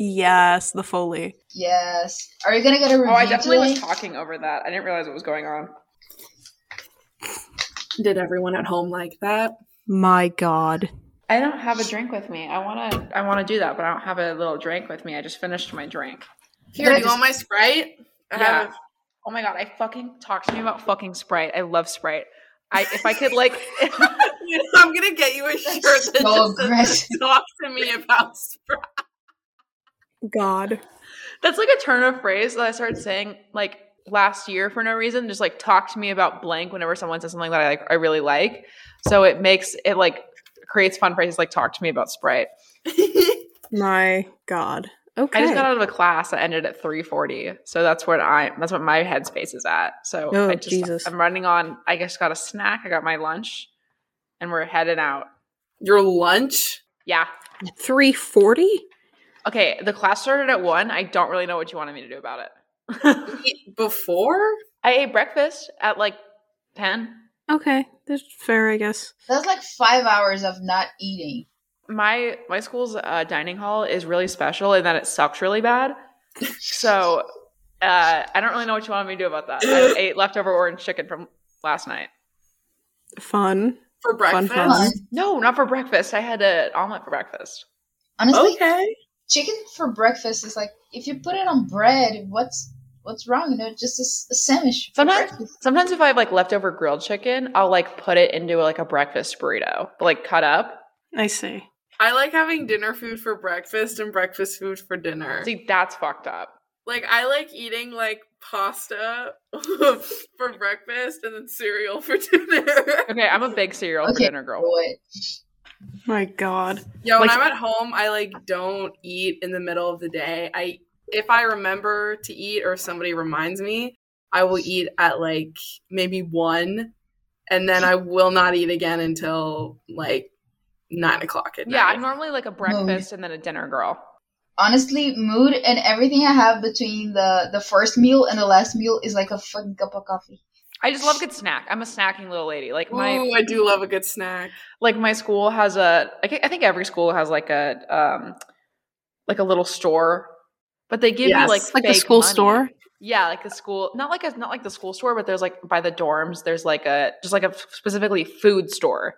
yes, the Foley. Yes. Are you gonna get a review Oh, I definitely was talking over that. I didn't realize what was going on. Did everyone at home like that? My God. I don't have a drink with me. I want to. I want to do that, but I don't have a little drink with me. I just finished my drink. Here, do you want my Sprite? I Yeah. have- Oh my god! I fucking talk to me about fucking Sprite. I love Sprite. I if I could like. I'm gonna get you a shirt that so just says, talk to me about Sprite. God. That's like a turn of phrase that I started saying like last year for no reason. Just like talk to me about blank whenever someone says something that I like I really like. So it makes it like creates fun phrases like talk to me about Sprite. My God. Okay. I just got out of a class that ended at 3:40. So that's what I that's what my headspace is at. So Oh, I just Jesus. I'm running on I just got a snack, I got my lunch and we're heading out. Your lunch? Yeah. 340? Okay, the class started at 1. I don't really know what you wanted me to do about it. Before? I ate breakfast at like 10. Okay. That's fair, I guess. That's like five hours of not eating. my my school's uh, dining hall is really special in that it sucks really bad. So uh, I don't really know what you wanted me to do about that. I ate leftover orange chicken from last night. Fun. For Fun, breakfast? fun. No, not for breakfast. I had an omelet for breakfast. Honestly, Okay. Chicken for breakfast is like if you put it on bread, what's what's wrong? You know, just a sandwich. for Sometimes, breakfast. sometimes if I have like leftover grilled chicken, I'll like put it into like a breakfast burrito, but like cut up. I see. I like having dinner food for breakfast and breakfast food for dinner. See, that's fucked up. Like I like eating like pasta for breakfast and then cereal for dinner. Okay, I'm a big cereal for dinner girl. boy. My God. Yeah, when Like- I'm at home, I like don't eat in the middle of the day. I if I remember to eat or somebody reminds me, I will eat at like maybe one, and then I will not eat again until like nine o'clock at night. Yeah. I'm normally like a breakfast and then a dinner girl. Honestly, mood and everything I have between the the first meal and the last meal is like a fucking cup of coffee. I just love a good snack. I'm a snacking little lady. Like my Ooh, I do love a good snack. like my school has a I think every school has like a um like a little store, but they give Yes. you like Like the school money. store? Yeah, like the school, not like a not like the school store, but there's like by the dorms, there's like a just like a specifically food store.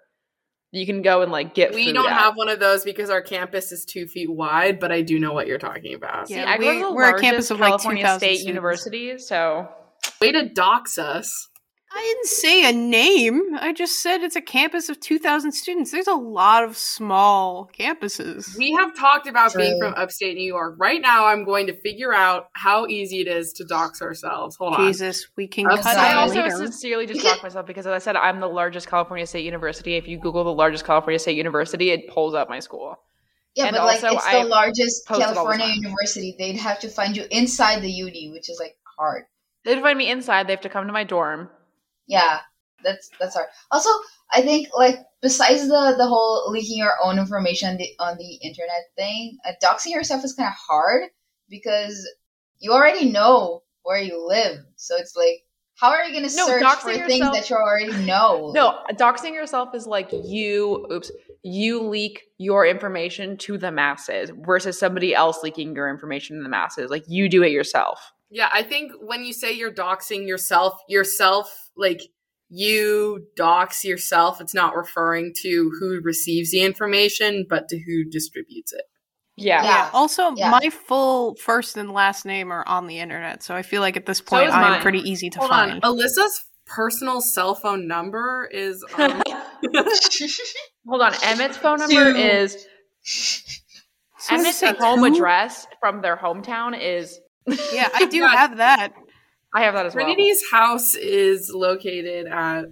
You can go and like get. We food don't at. have one of those because our campus is two feet wide, but I do know what you're talking about. See, Yeah, I go we- to the we're a campus of, like, California 2,000 State students. University, so Way to dox us. I didn't say a name. I just said it's a campus of 2,000 students. There's a lot of small campuses. We have talked about being from upstate New York. Right now, I'm going to figure out how easy it is to dox ourselves. Hold on. Jesus, we can I'm cut sorry. I also later. sincerely just talk myself because, as I said, I'm the largest California State University. If you Google the largest California State University, it pulls up my school. Yeah, And but like also, it's I the largest post it all the California university. They'd have to find you inside the uni, which is like hard. They'd find me inside. They have to come to my dorm. Yeah, that's that's hard. Also, I think like besides the the whole leaking your own information on the, on the internet thing, uh, doxing yourself is kind of hard because you already know where you live. So it's like, how are you going to No, search doxing for things that you already know? No, doxing yourself is like you. Oops, you leak your information to the masses versus somebody else leaking your information to the masses. Like you do it yourself. Yeah, I think when you say you're doxing yourself, yourself, like you dox yourself, it's not referring to who receives the information, but to who distributes it. Yeah. Yeah. Also, Yeah. my full first and last name are on the internet, so I feel like at this point is I'm pretty easy to Hold find. on. Alyssa's personal cell phone number is um, Hold on. Emmett's phone number Two. is So Emmett's say home two? address from their hometown is. Yeah, I do Yeah. have that. I have that as well. Trinity's house is located at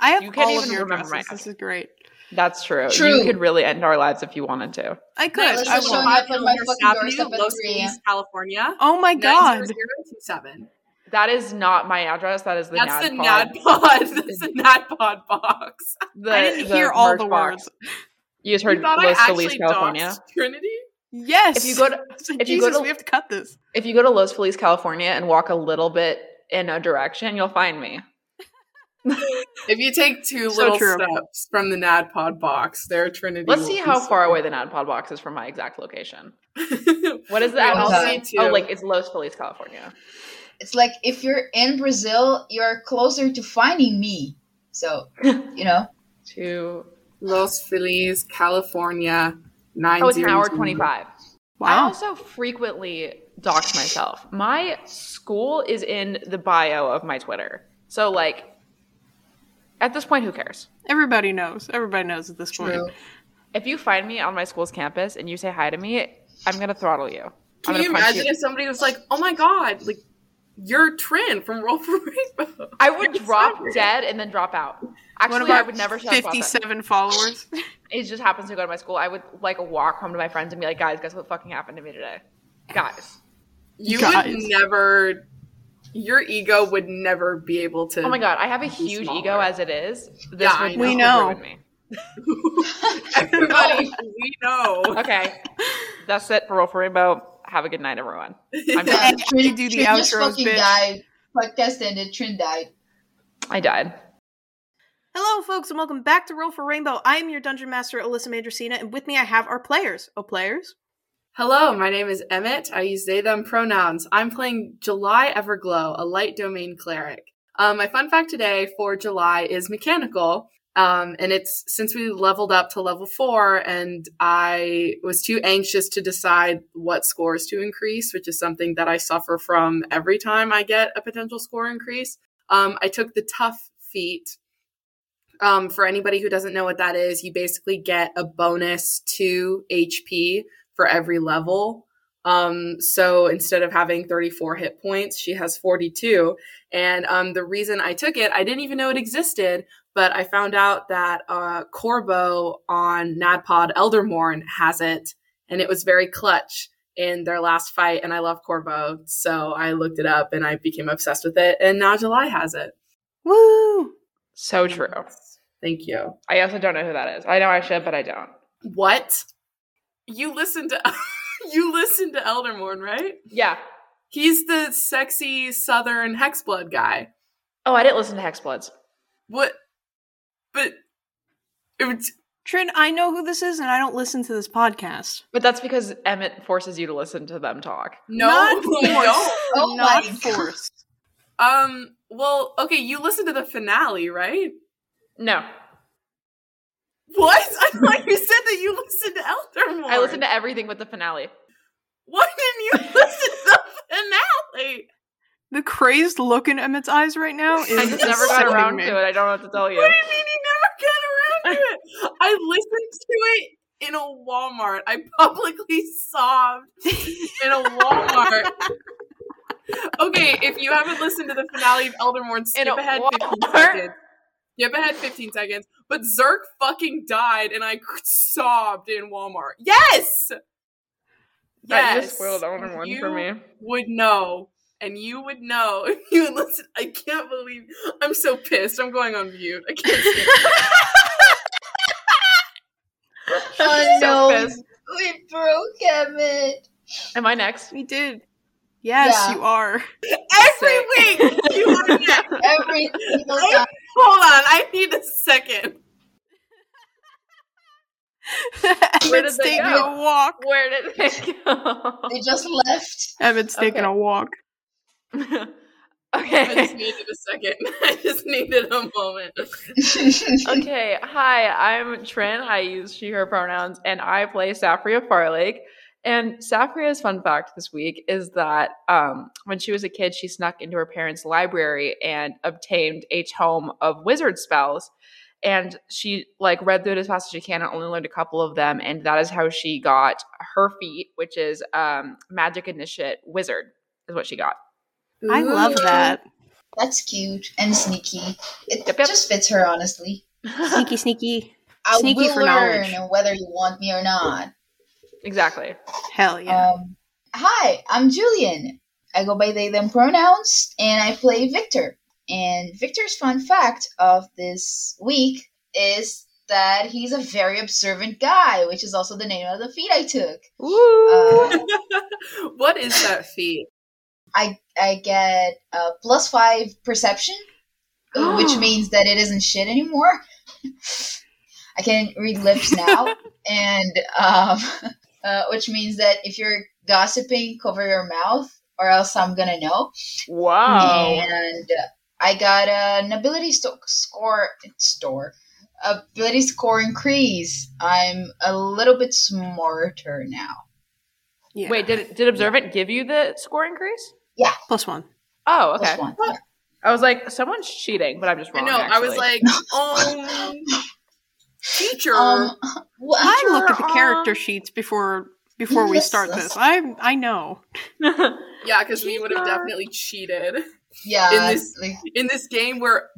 I have You can't all of even your remember my addresses. This is great. That's true. True. You could really end our lives if you wanted to. I could. let's I just show will. up on my North fucking Avenue, Los 3 a.m. Feliz, California. Oh my god. 90027. That is not my address. That is the That's the NAD NADPOD. That's the NADPOD box. The, I didn't hear all merch the box. words. You just heard You Los Feliz, California. Trinity? Yes. If you go to if you go to- we have to cut this. if you go to Los Feliz, California, and walk a little bit in a direction, you'll find me. If you take two So little true. steps from the NADPOD box, their Trinity. Let's see how far away the NADPOD box is from my exact location. What What is that? I'll see oh, like it's Los Feliz, California. It's like if you're in Brazil, you're closer to finding me. So, you know. To Los Feliz, California. Nine oh, it's an hour twenty-five. Wow. I also frequently dox myself. My school is in the bio of my Twitter. So like at this point, who cares? Everybody knows. Everybody knows at this True. point. If you find me on my school's campus and you say hi to me, I'm gonna throttle you. I'm Can gonna you imagine if somebody was like, "Oh my god, like you're Trin from Roll for Rainbow"? I would You're drop so dead and then drop out. One Actually, of our I would never shut up about that. 57 followers. It just happens to go to my school. I would like walk home to my friends and be like, guys, guess what fucking happened to me today? Guys. You Guys. would never. Your ego would never be able to. Oh my god, I have a huge smaller. ego as it is. This Yeah, would We know. ruin me. Everybody, we know. Okay. That's it for Roll for Rainbow. Have a good night, everyone. I'm Yeah, done. Trin, do the Trin just outros, fucking bitch. died. Podcast ended. Trin died. I died. Hello, folks, and welcome back to Roll for Rainbow. I am your Dungeon Master, Alyssa Mandricina, and with me I have our players. Oh, players? Hello, my name is Emmett. I use they them pronouns. I'm playing July Everglow, a light domain cleric. Um, my fun fact today for July is mechanical. Um, and it's since we leveled up to level four, and I was too anxious to decide what scores to increase, which is something that I suffer from every time I get a potential score increase. Um, I took the tough feat. Um, for anybody who doesn't know what that is, you basically get a bonus to HP for every level. Um, so instead of having 34 hit points, she has 42. And um, the reason I took it, I didn't even know it existed, but I found out that uh, Corbo on NADPOD Eldermourne has it, and it was very clutch in their last fight. And I love Corbo, so I looked it up and I became obsessed with it. And now July has it. Woo! So true. Thank you. I also don't know who that is. I know I should, but I don't. What? You listen to you listen to Eldermourne, right? Yeah. He's the sexy southern hexblood guy. Oh, I didn't listen to Hexbloods. What? But it was, Trin, I know who this is, and I don't listen to this podcast. But that's because Emmett forces you to listen to them talk. no, Not you forced. don't. Oh Not forced. Um. Well, okay. You listened to the finale, right? No. What? I thought you said that you listened to Eldermourne. I listened to everything but the finale. Why didn't you listen to the finale? The crazed look in Emmett's eyes right now is I just never got around me. to it. I don't know what to tell you. What do you mean you never get around to it? I listened to it in a Walmart. I publicly sobbed in a Walmart. okay, if you haven't listened to the finale of Eldermourne, skip ahead 15 Walmart? seconds. Skip ahead 15 seconds. But Zerk fucking died and I sobbed in Walmart. Yes! That Yes. just spoiled Elder One You for me. would know. And you would know if you would listen. I can't believe I'm so pissed. I'm going on mute. I can't stand Oh So no, pissed. we, we broke Emmett. Am I next? We did. Yes, Yeah. you are. Every Sick. week you are next. Every single time. Hold on, I need a second. Where Emmett's did they taking go? a walk. Where did they go? They just left. Emmett's taking Okay. a walk. I just needed a second. I just needed a moment. okay. Hi, I'm Trin. I use she, her pronouns, and I play Saffria Farlake. And Saffria's fun fact this week is that um, when she was a kid, she snuck into her parents' library and obtained a tome of wizard spells. And she like read through it as fast as she can and only learned a couple of them. And that is how she got her feat, which is um, magic initiate wizard, is what she got. I love that. That's cute and sneaky. It Yep, yep. just fits her, honestly. Sneaky, sneaky. I Sneaky will for learn knowledge. whether you want me or not. exactly. Hell yeah. Um, hi, I'm Julian. I go by they them pronouns, and I play Viktor. And Viktor's fun fact of this week is that he's a very observant guy, which is also the name of the feat I took. Woo! Uh, what is that feat? I I get uh, plus five perception which means that it isn't shit anymore. I can read lips now, and um, uh, which means that if you're gossiping, cover your mouth, or else I'm gonna know. Wow. And I got an ability sto- score store ability score increase. I'm a little bit smarter now. Yeah. Wait, did did Observant give you the score increase? Plus one. Oh, okay. Plus one. Yeah. I was like, someone's cheating, but I'm just I wrong. know. I was like, um, teacher. Um, what? I look at the um, character sheets before before we start this. I I know. yeah, because we would have definitely cheated yeah, in this- like, in this game where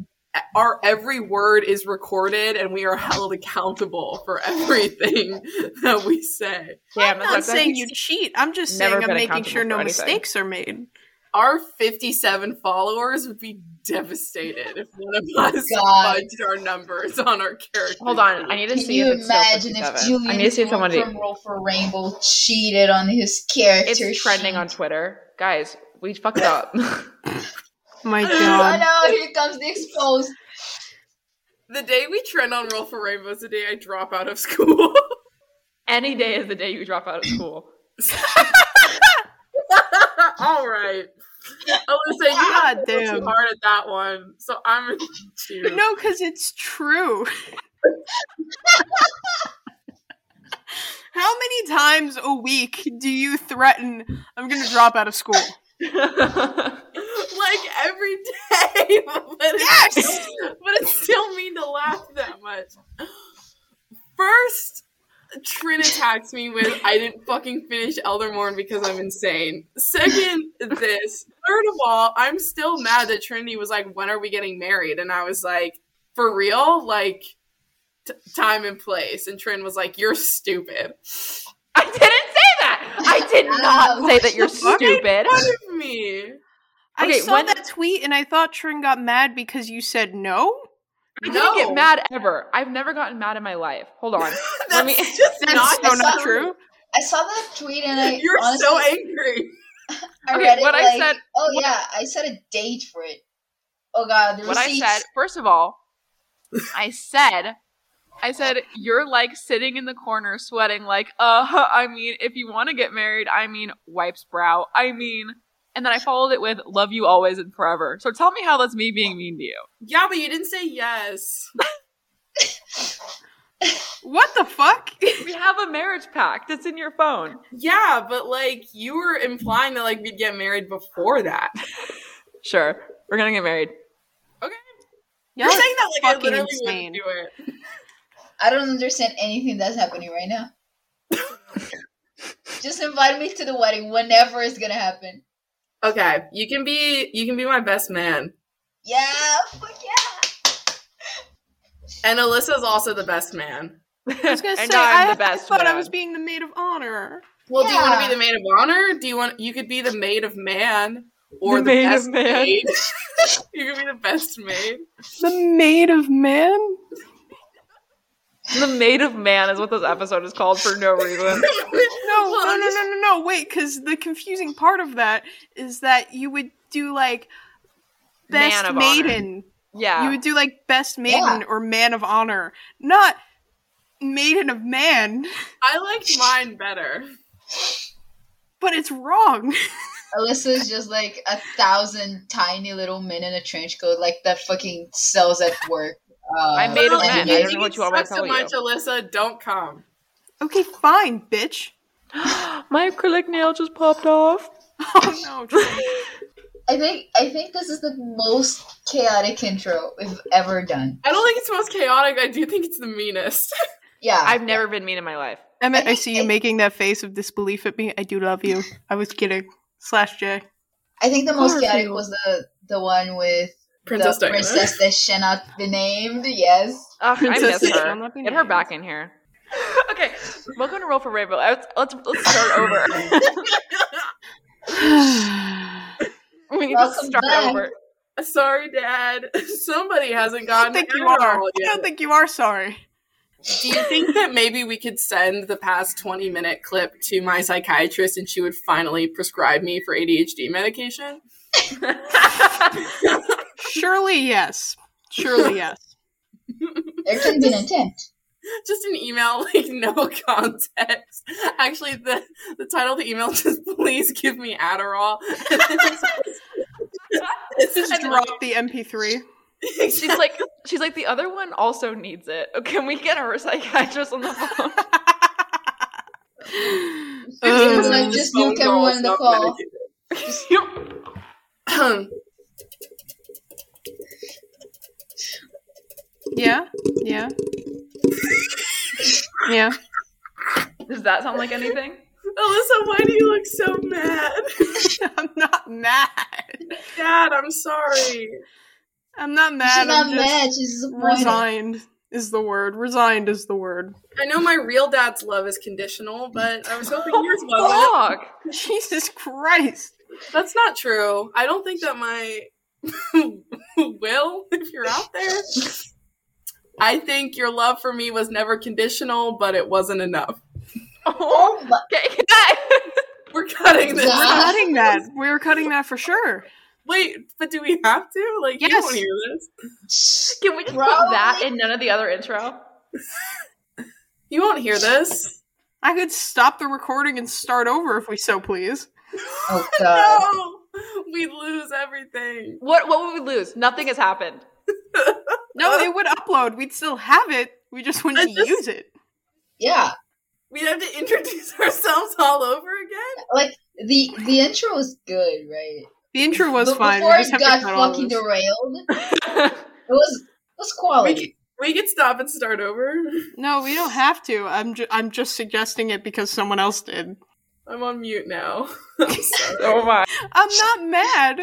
our every word is recorded and we are held accountable for everything that we say. Damn, I'm not saying you cheat. I'm just Never saying I'm making sure no for anything. mistakes are made. Our 57 followers would be devastated if one of oh us God. fudged our numbers on our character. Hold on, I need to can see you if it's still imagine if 57. Julian I need to see if Storm somebody. from Roll for Rainbow cheated on his character? It's trending on? Twitter, guys. We fucked up. My Oh God. no! Here comes the exposed. The day we trend on Roll for Rainbow is the day I drop out of school. Any day is the day you drop out of school. All right. Alyssa, you got too hard at that one, so I'm gonna. No, because it's true. How many times a week do you threaten I'm going to drop out of school? like every day, but Yes! but it's still mean to laugh that much. First, Trin attacks me with I didn't fucking finish Eldermourne because I'm insane. Second, this. Third of all, I'm still mad that Trinity was like, "When are we getting married?" And I was like, "For real? Like." T- time and place, and Trin was like, "You're stupid." I didn't say that. I did not say that you're stupid. What of me? I saw when- that tweet and I thought Trin got mad because you said no. I didn't No. get mad ever. I've never gotten mad in my life. Hold on. That's Let me- just That's not, so not true. true. I saw that tweet and I You're honestly, so angry. I Okay, read it what I like, said- oh what- yeah, I set a date for it. Oh god, the what I said, first of all, I said, I said, you're like sitting in the corner sweating, like, uh, I mean, if you want to get married, I mean, wipes brow, I mean, and then I followed it with, love you always and forever. So tell me how that's me being mean to you. Yeah, but you didn't say yes. What the fuck? We have a marriage pact. It's in your phone. Yeah, but like you were implying that like we'd get married before that. Sure. We're gonna get married. Okay. You're saying that like I literally insane. wouldn't do it. I don't understand anything that's happening right now. Just invite me to the wedding whenever it's gonna happen. Okay, you can be you can be my best man. Yeah, fuck yeah. And Alyssa's also the best man. I was gonna say I'm I, the best I thought I was being the maid of honor. Well, do you want to be the maid of honor? Do you want you could be the maid of man or The the, maid of best man. maid? you could be the best maid. The maid of man? The maid of man is what this episode is called for no reason. No, no, no, no, no, no. Wait, because the confusing part of that is that you would do like Man best of honor. maiden. Yeah. You would do like best maiden or man of honor, not maiden of man. I liked mine better. But it's wrong. Alyssa's just like a thousand tiny little men in a trench coat, like that fucking sells at work. Uh, I made a anime. men. I don't know what you want me to sucks so tell you. much, Alyssa. Don't come. okay, fine, bitch. My acrylic nail just popped off. Oh no. I think I think this is the most chaotic intro we've ever done. I don't think it's the most chaotic. I do think it's the meanest. Yeah, I've never been mean in my life. Emmett, I see you making that face of disbelief at me. I do love you. I was kidding. Slash J. I think the most chaotic was the the one with Princess the Diana. princess that shall be named. Yes. Ugh, I Princess miss her. Get her back in here. okay, welcome to Roll for Rainbow. Let's let's, let's start over. we need to start back. over. Sorry, Dad. Somebody hasn't I gotten don't think you Adderall are. I don't think you are sorry. Do you think that maybe we could send the past 20 minute clip to my psychiatrist and she would finally prescribe me for ADHD medication? Surely, yes. Surely yes. There can be an intent. just an email, like no context. Actually, the the title of the email is just please give me Adderall. Just And drop the MP3. She's like, she's like, the other one also needs it. Oh, Can we get our psychiatrist on the phone? Fifteen Uh, minutes, just Phone nuke everyone in the call. not yeah, yeah, yeah. Does that sound like anything? Alyssa, why do you look so mad? I'm not mad. Dad, I'm sorry. I'm not mad. She's not I'm just mad. She's resigned. Is the word resigned? Is the word. I know my real dad's love is conditional, but I was hoping yours wasn't. Dog. Jesus Christ! That's not true. I don't think that my will, if you're out there, I think your love for me was never conditional, but it wasn't enough. Oh, my- okay. We're cutting this. We're cutting that. We're cutting that for sure. Wait, but do we have to? Like, you Yes. don't hear this. Can we just put that and none of the other intro? You won't hear this. I could stop the recording and start over if we so please. Oh god. No, we lose everything. What what would we lose? Nothing has happened. No, it would upload. We'd still have it. We just wouldn't just- use it. Yeah. we'd have to introduce ourselves all over again. Like the the intro was good, right? The intro was But fine. Before just it got to cut all fucking derailed, it was it was We quality. we could stop and start over. No, we don't have to. I'm ju- I'm just suggesting it because someone else did. I'm on mute now. I'm sorry. oh my. I'm not mad.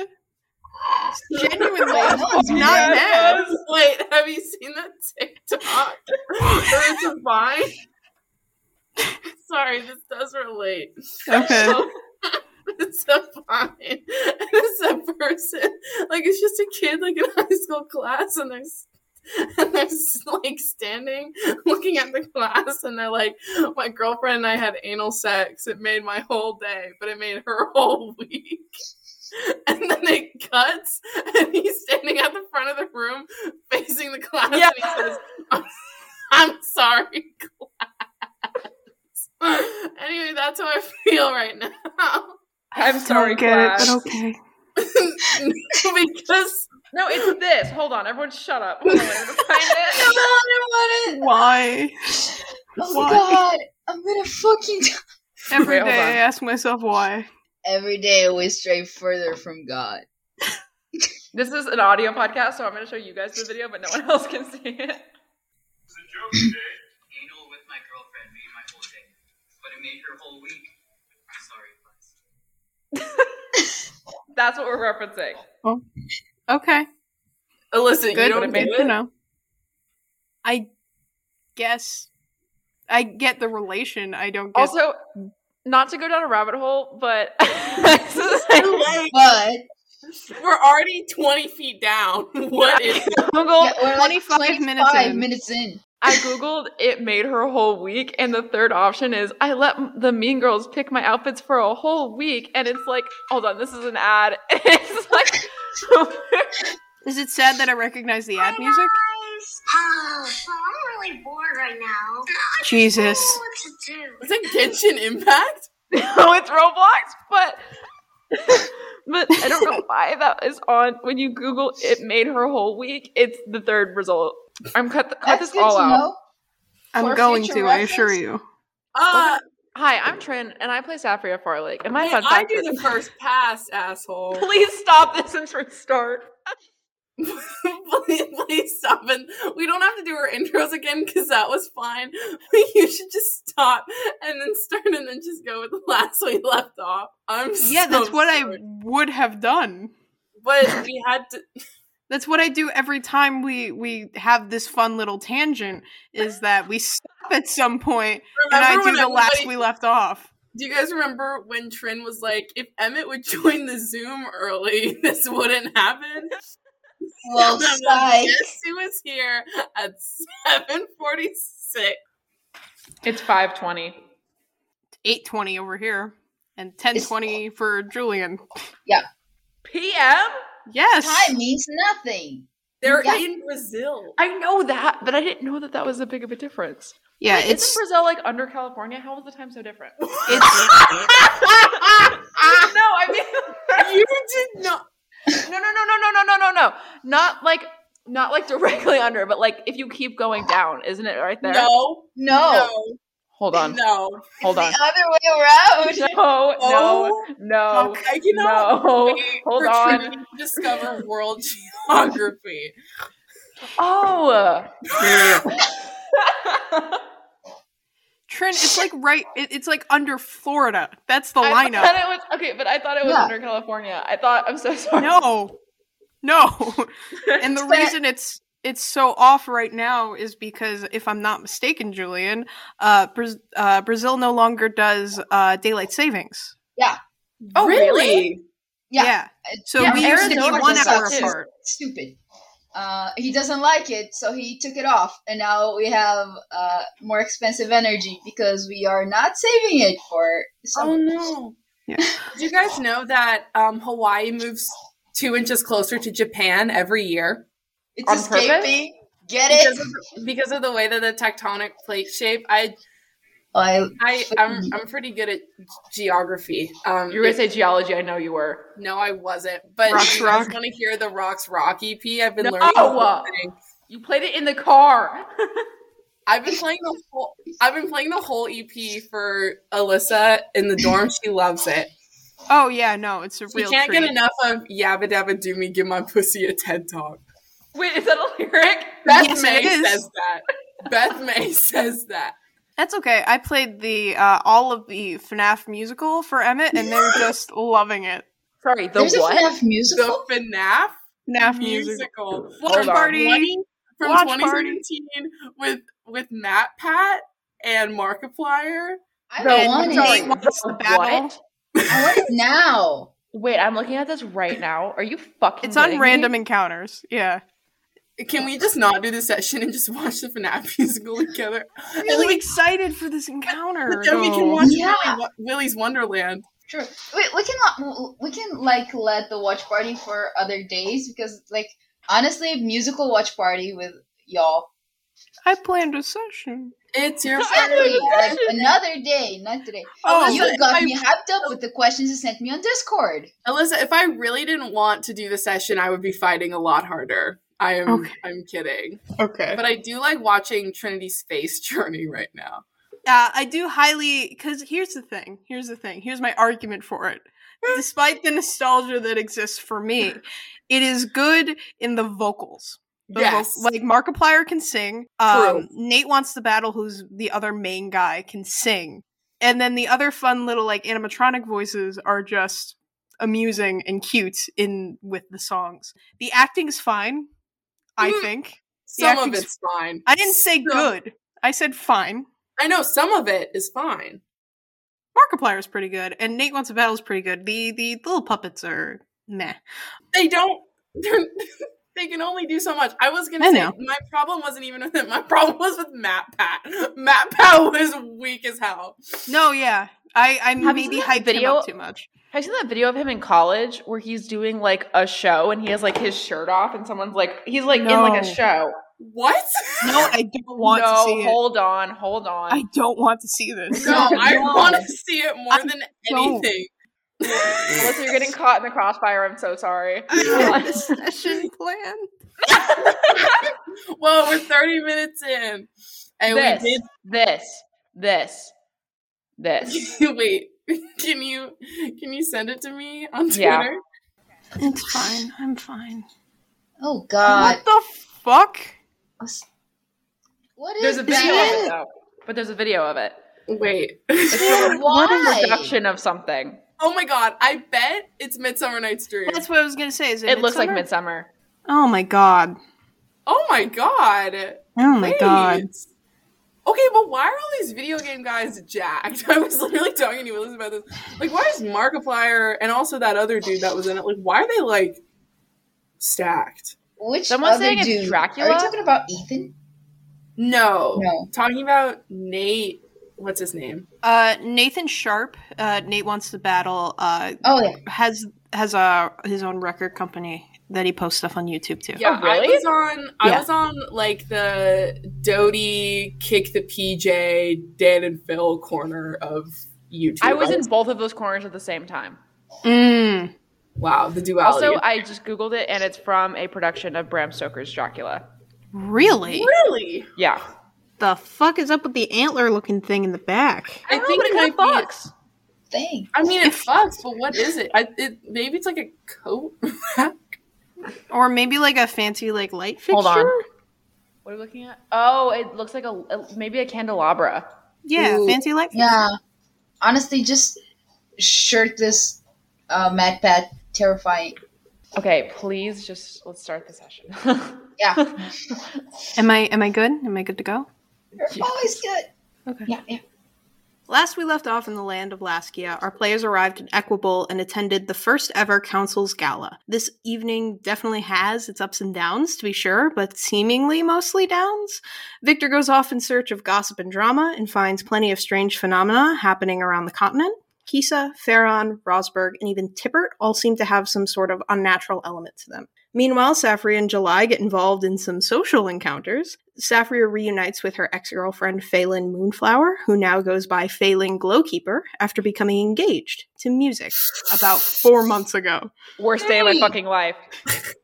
Genuinely, No one's I'm oh, not mad. Wait, have you seen that TikTok? or it's a Vine? Sorry, this does relate. Okay. So, it's a Vine. It's a person. Like, it's just a kid, like, in high school class, and there's and they're s- like standing looking at the class and they're like my girlfriend and i had anal sex it made my whole day but it made her whole week and then it cuts and he's standing at the front of the room facing the class Yeah. and he says i'm, I'm sorry class anyway that's how i feel right now I'm sorry, don't get class. it, but okay. because No, it's this. Hold on, everyone shut up. Hold on, I'm gonna find it. No, I don't want Why? it. Oh Why? god, I'm gonna fucking Every Wait, day I ask myself why. every day I we stray further from God. This is an audio podcast, so I'm gonna show you guys the video, but no one else can see it. It's a joke today. Anal with my girlfriend made my whole day, but it made her whole week. I'm sorry. That's what we're referencing. Oh. Okay, uh, Alyssa, you don't it do to it? know. I guess I get the relation. I don't get. Also, not to go down a rabbit hole, but Like, But we're already 20 feet down. What is Google. yeah, we're like 25 25 minutes in. minutes in. I googled it made her a whole week, and the third option is I let the Mean Girls pick my outfits for a whole week, and it's like, hold on, this is an ad. It's like, Is it sad that I recognize the ad music? Oh, so I'm really bored right now. I Jesus. don't know what to do. Is it Genshin Impact? no, it's Roblox, but but I don't know why that is on. When you Google it made her whole week, it's the third result. I'm cut cut That's this all out. know. I'm For going future to. I assure you. Uh, Hi, I'm Trin, and I play Saffria Far Lake. And my fun I fact do the first pass, asshole. Please stop this and restart. please, please stop. And we don't have to do our intros again because that was fine. You should just stop and then start and then just go with the last we left off. I'm Yeah, so that's what I would have done. But we had to. That's what I do every time we we have this fun little tangent. Is that we stop at some point and I do when the last we left off. Do you guys remember when Trin was like, if Emmett would join the Zoom early, this wouldn't happen? Well, And then psych. Was here at 746? It's 520. Eight twenty over here and ten twenty for Julian. Yeah. PM? Yes. Time means nothing. They're Yeah. in Brazil. I know that, but I didn't know that that was a big of a difference. Yeah, Wait, it's isn't Brazil like under California? How is the time so different? no, it's I mean, you did not. no, no, no, no, no, no, no, no, no. Not like, not like directly under, but like if you keep going down, isn't it right there? No, No, no, Hold on. no. Hold on. the other way around. No, Oh, no, no, I cannot no. wait Hold for on. To discover world geography. Oh. Trin. It's like right. It, it's like under Florida. That's the I lineup. thought it was okay, but I thought it was Yeah. under California. I thought I'm so sorry. No, no. and the reason it's it's so off right now is because if I'm not mistaken, Julian, uh, Braz- uh Brazil no longer does uh, daylight savings. Yeah. Oh, really? Yeah. So Yeah, we used to be one hour apart. Stupid. Uh, he doesn't like it, so he took it off, and now we have uh, more expensive energy because we are not saving it for some. Oh no! Yeah. Did you guys know that um, Hawaii moves two inches closer to Japan every year it's on purpose? escaping. Get because it? of the, because of the way that the tectonic plate shape? I I, I I'm I'm pretty good at geography. Um, You were gonna say geology. I know you were. no, I wasn't. But Rocks if you guys Rock. want to hear the Rocks Rock EP? I've been No. learning. the. You played it in the car. I've been playing the whole. I've been playing the whole EP for Alyssa in the dorm. She loves it. Oh yeah, no, it's a She real can't treat. get enough of Yabba Dabba Do Me, Give My Pussy a TED Talk. Wait, is that a lyric? Beth Yes, May says that. Beth May says that. That's okay. I played the uh, all of the FNAF musical for Emmett, and they're just loving it. Sorry, the there's what? a FNAF The musical. FNAF FNAF musical. musical. Watch Hold party. 20 from Watch 2017 with with Matt Pat and Markiplier. I The- want sorry, it. What's the battle? What? I want it now. Wait, I'm looking at this right now. Are you fucking? It's on kidding random Me? encounters. Yeah. Can we just not do the session and just watch the FNAF musical together? I'm really excited for this encounter. Then we can watch Yeah. Willy, Willy's Wonderland. Sure. Wait, we can we can like let the watch party for other days because like honestly, musical watch party with y'all. I planned a session. It's your Saturday, like another day, not today. Oh, you got I- me hyped up with the questions you sent me on Discord. Alyssa, if I really didn't want to do the session, I would be fighting a lot harder. I am Okay. I'm kidding. Okay. But I do like watching Trinity's space journey right now. Uh, I do highly because here's the thing. Here's the thing. Here's my argument for it. Despite the nostalgia that exists for me, it is good in the vocals. The Yes. like Markiplier can sing. True. Um, Nate wants the battle, who's the other main guy, can sing, and then the other fun little like animatronic voices are just amusing and cute in with the songs. The acting's fine, I Mm. think. Some of it's fine. I didn't say Some- good. I said fine. I know some of it is fine. Markiplier is pretty good, and Nate Wants a Battle is pretty good. The the little puppets are meh. They don't. They're, can only do so much. I was gonna I say know. my problem wasn't even with it. My problem was with Matt Pat. Matt Pat was weak as hell. No, yeah, I I Have maybe hyped him video? up too much. Have you seen that video of him in college where he's doing like a show and he has like his shirt off and someone's like he's like in like a show. What? No, I don't want no, to see it. No, hold on, hold on. I don't want to see this. No, I want to see it more I than don't. anything. Melissa, you're getting caught in the crossfire. I'm so sorry. I had a session plan. well, we're 30 minutes in. And this, we did this, this, this. wait. Can you can you send it to me on Twitter? Yeah. It's fine. I'm fine. Oh God, what the fuck? what is There's a video of it though. But there's a video of it. Wait. It's Dude, a why? production of something. oh my god, I bet it's Midsummer Night's Dream. That's what I was gonna say. Is it? It looks like Midsummer? Midsummer. Oh my god. oh my god. Oh my Wait. god. Okay, but why are all these video game guys jacked? I was literally talking to Elizabeth about this. Like, why is Markiplier and also that other dude that was in it, like, why are they, like, stacked? Which Someone's other saying it's dude? Dracula? Are you talking about Ethan? No. No. Talking about Nate. What's his name? Uh, Nathan Sharp. Uh, Nate wants to battle. Uh, Oh yeah. has has a his own record company. That he posts stuff on YouTube too. Yeah. I really? was on. I Yeah. was on like the Dodie kick the PJ Dan and Phil corner of YouTube. I was in both of those corners at the same time. Mm. wow the duality. Also, I just googled it, and it's from a production of Bram Stoker's Dracula. Really? really, Yeah, The fuck is up with the antler looking thing in the back? I think it might be. Thing. I mean, it fucks, but what is it? I, it maybe it's like a coat. Or maybe like a fancy like light fixture? Hold on. What are we looking at? Oh, it looks like a a- maybe a candelabra. Yeah, Ooh. fancy light fixture. Yeah. Honestly, just shirtless uh, Matt Pat, terrifying. Okay, please just let's start the session. Yeah. Am I am I good? Am I good to go? You're always good. Okay. Yeah, yeah. Last we left off in the land of Laskia, our players arrived in Equable and attended the first ever Council's Gala. This evening definitely has its ups and downs, to be sure, but seemingly mostly downs. Viktor goes off in search of gossip and drama and finds plenty of strange phenomena happening around the continent. Kisa, Farron, Rosberg, and even Tippert all seem to have some sort of unnatural element to them. Meanwhile, Saffria and July get involved in some social encounters. Saffria reunites with her ex girlfriend Phelan Moonflower, who now goes by Phelan Glowkeeper, after becoming engaged to music about four months ago. Worst day of my fucking life.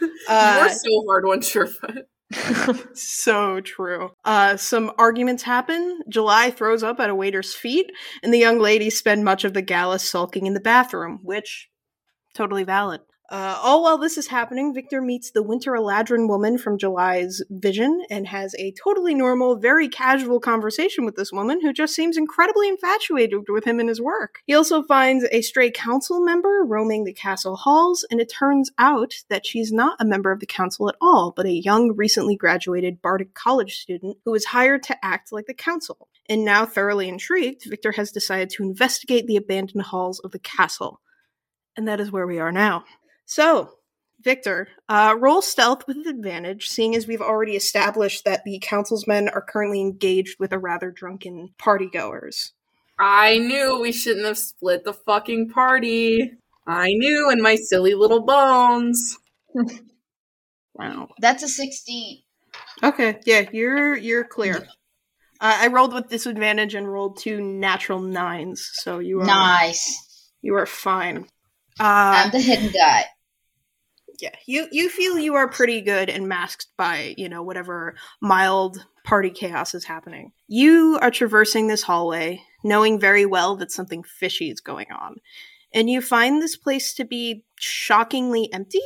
you Uh, were so hard one Surefoot. so true. Uh, some arguments happen. July throws up at a waiter's feet, and the young ladies spend much of the gala sulking in the bathroom, which totally valid. Uh, all while this is happening, Viktor meets the Winter Eladrin woman from July's vision and has a totally normal, very casual conversation with this woman who just seems incredibly infatuated with him and his work. He also finds a stray council member roaming the castle halls, and it turns out that she's not a member of the council at all, but a young, recently graduated Bardic College student who was hired to act like the council. And now, thoroughly intrigued, Viktor has decided to investigate the abandoned halls of the castle. And that is where we are now. So, Viktor, uh, roll stealth with advantage, seeing as we've already established that the council's men are currently engaged with a rather drunken partygoers. I knew we shouldn't have split the fucking party. I knew in my silly little bones. Wow. That's a 16. Okay, yeah, you're you're clear. Uh, I rolled with disadvantage and rolled two natural nines, so you are Nice. you are fine. Uh, I'm the hidden guy. Yeah, you you feel you are pretty good and masked by you know whatever mild party chaos is happening. You are traversing this hallway, knowing very well that something fishy is going on, and you find this place to be shockingly empty.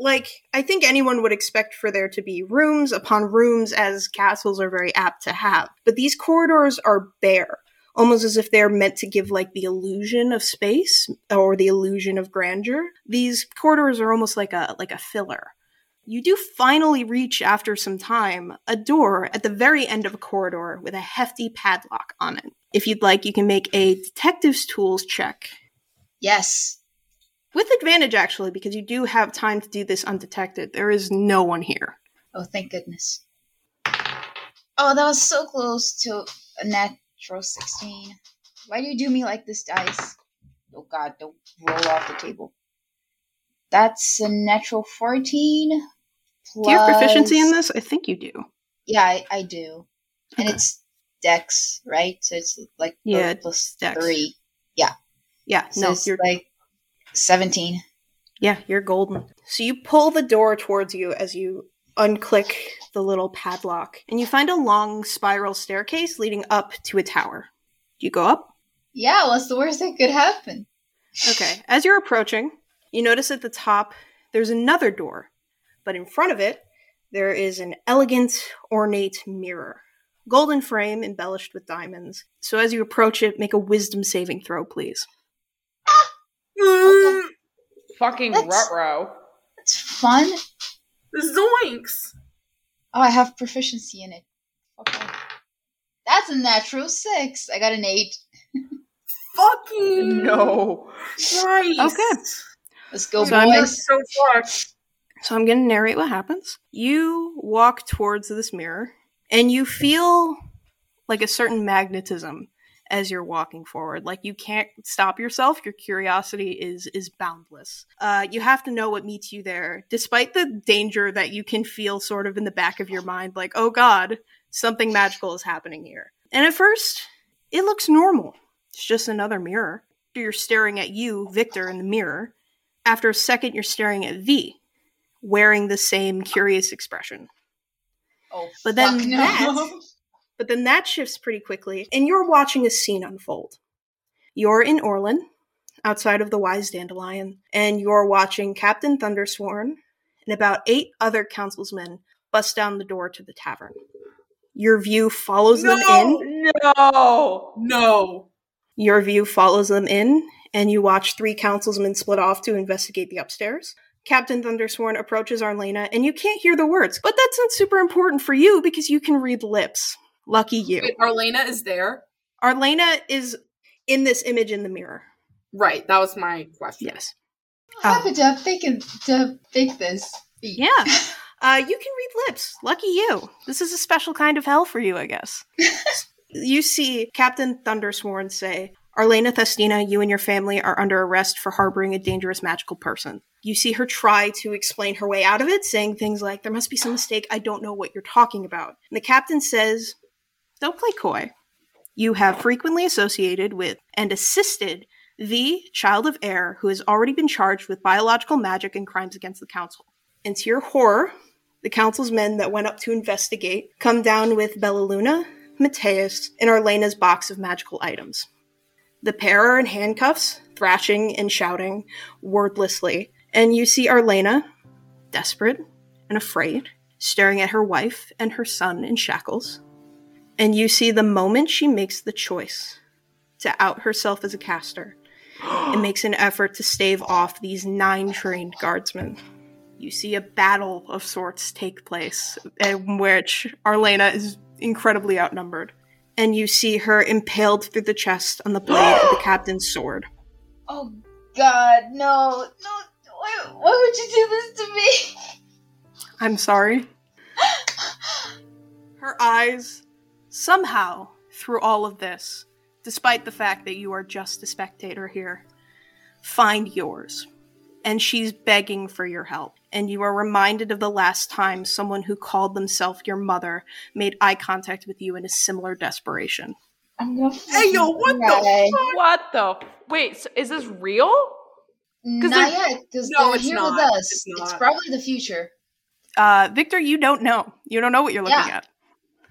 Like I think anyone would expect for there to be rooms upon rooms, as castles are very apt to have, but these corridors are bare. Almost as if they're meant to give like the illusion of space or the illusion of grandeur. These corridors are almost like a like a filler. You do finally reach after some time a door at the very end of a corridor with a hefty padlock on it. If you'd like, you can make a detective's tools check. Yes. With advantage actually because you do have time to do this undetected. There is no one here. Oh, thank goodness. Oh, that was so close to a natural 16. Why do you do me like this, dice? Oh god, don't roll off the table. That's a natural 14. Plus... Do you have proficiency in this? I think you do. Yeah, I, I do. And it's dex, right? So it's like Yeah, plus dex. 3. Yeah, So no, it's you're like 17. Yeah, you're golden. So you pull the door towards you as you unclick the little padlock, and you find a long spiral staircase leading up to a tower. Do you go up? Yeah, what's the worst that could happen? Okay. As you're approaching, you notice at the top there's another door, but in front of it there is an elegant, ornate mirror. Golden frame embellished with diamonds. So as you approach it, make a wisdom saving throw, please. Ah! Okay. Mm. Fucking That's- rutro. It's fun. Zoinks! Oh, I have proficiency in it. Okay. That's a natural 6. I got an 8. Fucking No. Nice. Okay. Let's go, So I'm boys. so fucked. So I'm going to narrate what happens. You walk towards this mirror and you feel like a certain magnetism as you're walking forward. Like you can't stop yourself. Your curiosity is is boundless. Uh, you have to know what meets you there, despite the danger that you can feel sort of in the back of your mind, like, oh God, something magical is happening here. And at first, it looks normal. It's just another mirror. You're staring at you, Viktor, in the mirror. After a second, you're staring at V, wearing the same curious expression. Oh, But then no. that- But then that shifts pretty quickly, and you're watching a scene unfold. You're in Orland, outside of the Wise Dandelion, and you're watching Captain Thundersworn and about eight other councilsmen bust down the door to the tavern. Your view follows them in. No. No. Your view follows them in, and you watch three councilsmen split off to investigate the upstairs. Captain Thundersworn approaches Arlena, and you can't hear the words, but that's not super important for you because you can read lips. Lucky you. Wait, Arlena is there? Arlena is in this image in the mirror. Right. That was my question. Yes. Happy to have taken to pick this. Yeah. Uh, you can read lips. Lucky you. This is a special kind of hell for you, I guess. you see Captain Thundersworn say, Arlena Thestina, you and your family are under arrest for harboring a dangerous magical person. You see her try to explain her way out of it, saying things like, There must be some mistake. I don't know what you're talking about. And the captain says, Don't play coy. You have frequently associated with and assisted the child of air who has already been charged with biological magic and crimes against the council. And to your horror, the council's men that went up to investigate come down with Bella Luna, Mateus, and Arlena's box of magical items. The pair are in handcuffs, thrashing and shouting wordlessly, and you see Arlena, desperate and afraid, staring at her wife and her son in shackles. And you see the moment she makes the choice to out herself as a caster and makes an effort to stave off these nine trained guardsmen. You see a battle of sorts take place in which Arlena is incredibly outnumbered. And you see her impaled through the chest on the blade of the captain's sword. Oh God, no, no! Why, why would you do this to me? I'm sorry. Her eyes, somehow, through all of this, despite the fact that you are just a spectator here, find yours. And she's begging for your help. And you are reminded of the last time someone who called themselves your mother made eye contact with you in a similar desperation. I'm gonna. Hey, yo, what the cry. What the? Wait, so is this real? Not they're- yet, because No, they're it's here not. with us. It's It's, probably the future. Uh, Viktor, you don't know. You don't know what you're looking Yeah. at.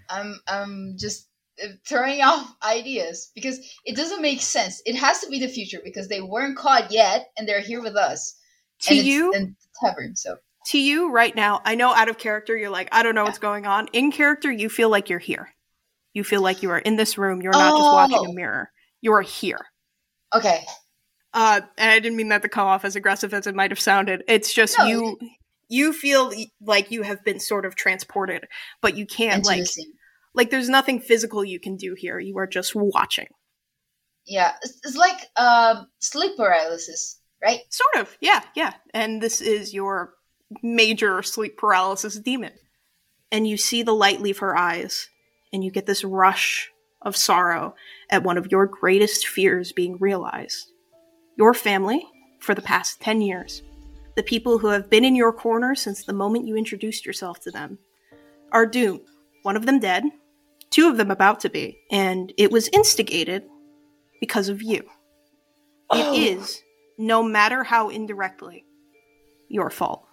I'm, I'm just uh, throwing off ideas because it doesn't make sense. It has to be the future because they weren't caught yet, and they're here with us. To and you, the tavern. So to you right now, I know out of character, you're like, I don't know what's going on. In character, you feel like you're here. You feel like you are in this room. You're not just watching a Oh. mirror. You are here. okay, Uh, and I didn't mean that to come off as aggressive as it might have sounded. It's just No. you. You feel like you have been sort of transported, but you can't like scene. Like. There's nothing physical you can do here. You are just watching. Yeah, it's, like um, sleep paralysis, right? Sort of, yeah, yeah. And this is your major sleep paralysis demon. And you see the light leave her eyes, and you get this rush of sorrow at one of your greatest fears being realized. Your family, for the past 10 years, the people who have been in your corner since the moment you introduced yourself to them, are doomed. One of them dead, two of them about to be, and it was instigated because of you. It oh. is, no matter how indirectly, your fault.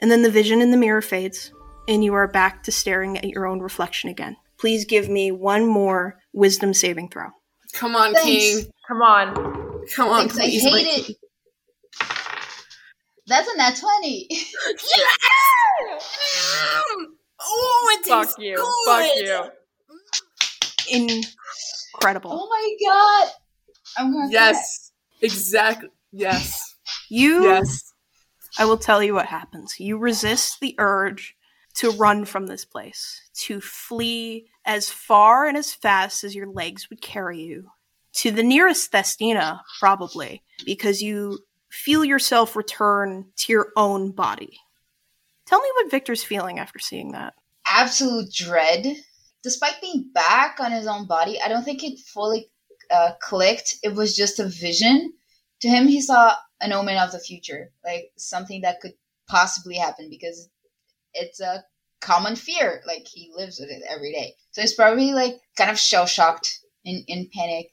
And then the vision in the mirror fades, and you are back to staring at your own reflection again. Please give me one more wisdom saving throw. Come on, Thanks. King. Come on. Come on, Thanks, I hate my it. That's a nat twenty. Oh, it Fuck tastes you. good. Fuck you. Incredible. oh my god! I'm gonna. Yes, exactly. Yes, You, yes. I will tell you what happens. You resist the urge to run from this place, to flee as far and as fast as your legs would carry you to the nearest Thestina, probably, because you feel yourself return to your own body. Tell me what Viktor's feeling after seeing that. absolute dread. Despite being back on his own body, I don't think it fully uh, clicked. It was just a vision. To him, he saw an omen of the future, like something that could possibly happen because it's a common fear. Like he lives with it every day. So he's probably like kind of shell shocked in, in panic.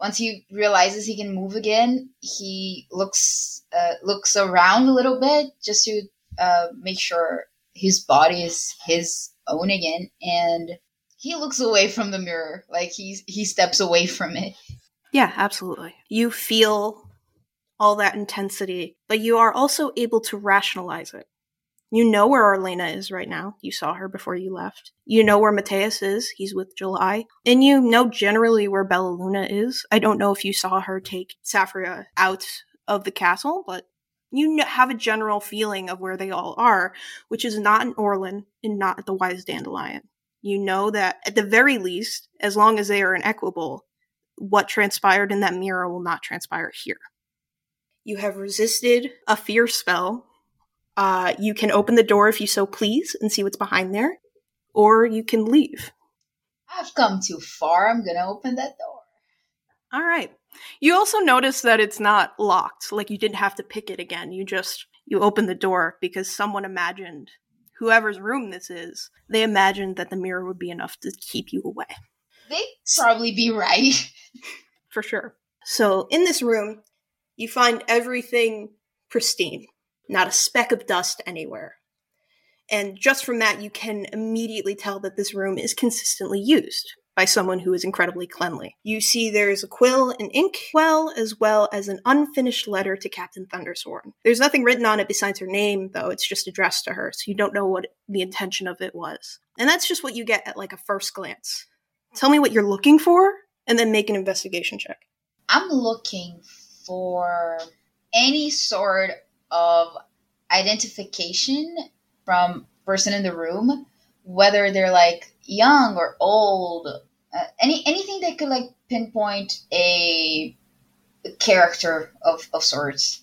Once he realizes he can move again, he looks uh, looks around a little bit just to uh, make sure his body is his own again, and he looks away from the mirror, like he's he steps away from it. Yeah, absolutely. You feel all that intensity, but you are also able to rationalize it. You know where Arlena is right now. You saw her before you left. You know where Mateus is. He's with July. And you know generally where Bella Luna is. I don't know if you saw her take Saffria out of the castle, but you have a general feeling of where they all are, which is not in Orlin and not at the Wise Dandelion. You know that at the very least, as long as they are in Equable, what transpired in that mirror will not transpire here. You have resisted a fear spell. Uh, you can open the door if you so please and see what's behind there, or you can leave. I've come too far. I'm gonna open that door. All right. You also notice that it's not locked. Like you didn't have to pick it again. You just you open the door because someone imagined whoever's room this is. They imagined that the mirror would be enough to keep you away. They probably be right. for sure. So in this room, you find everything pristine, not a speck of dust anywhere. And just from that, you can immediately tell that this room is consistently used by someone who is incredibly cleanly. You see there's a quill and ink well, as well as an unfinished letter to Captain Thundersworn. There's nothing written on it besides her name, though. It's just addressed to her, so you don't know what the intention of it was. And that's just what you get at like a first glance. Tell me what you're looking for, and then make an investigation check. I'm looking for any sort of identification from person in the room, whether they're like young or old, uh, any anything that could like pinpoint a character of of sorts.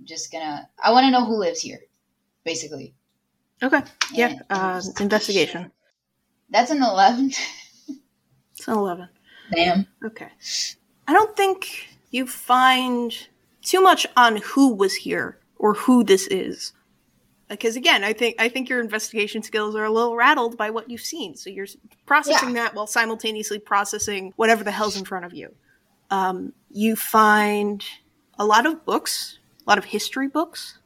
I'm just gonna. I want to know who lives here, basically. Okay. Yeah. And Uh, investigation. That's an eleven. It's an 11. Damn. Okay. I don't think you find too much on who was here or who this is. Because again, I think I think your investigation skills are a little rattled by what you've seen. So you're processing that while simultaneously processing whatever the hell's in front of you. Um, you find a lot of books, a lot of history books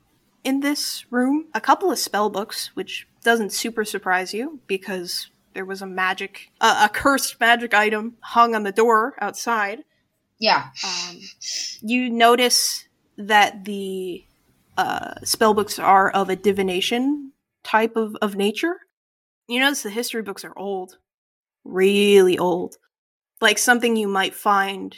in this room, a couple of spell books, which doesn't super surprise you because there was a magic, uh, a cursed magic item hung on the door outside. Yeah. Um, you notice that the uh, spell books are of a divination type of, of nature. You notice the history books are old, really old, like something you might find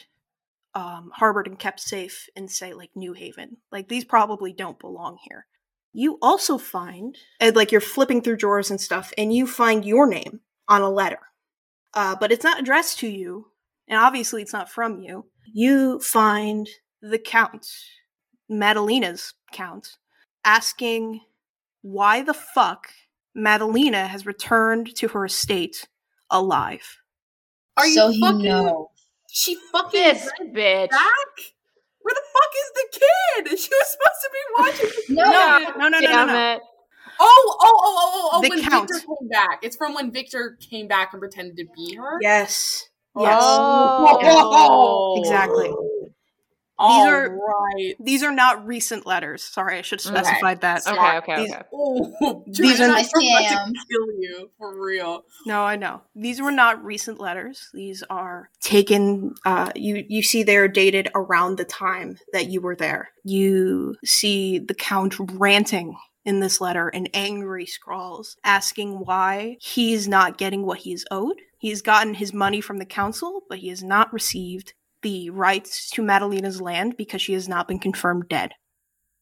um, harbored and kept safe in, say, like New Haven. Like these probably don't belong here. You also find, like you're flipping through drawers and stuff, and you find your name on a letter, uh, but it's not addressed to you, and obviously it's not from you. You find the Count, Madalena's Count, asking why the fuck Madalena has returned to her estate alive. Are you so he fucking? knows. She fucking Bitch, bitch. back. Where the fuck is the kid? She was supposed to be watching. No, No, no, no, no, no, Damn no. it. Oh, oh, oh, oh, oh! The when Count. Viktor came back, it's from when Viktor came back and pretended to be her. Yes. Yes. Oh, Exactly. All are- right. These are not recent letters. Sorry, I should have Okay. specified that. Okay, okay, These- okay. Oh, These are- Joanna, I I'm about to kill you for real. No, I know. These were not recent letters. These are taken uh you you see they're dated around the time that you were there. You see the count ranting in this letter in angry scrawls asking why he's not getting what he's owed. He's gotten his money from the council, but he has not received the rights to Madalena's land because she has not been confirmed dead.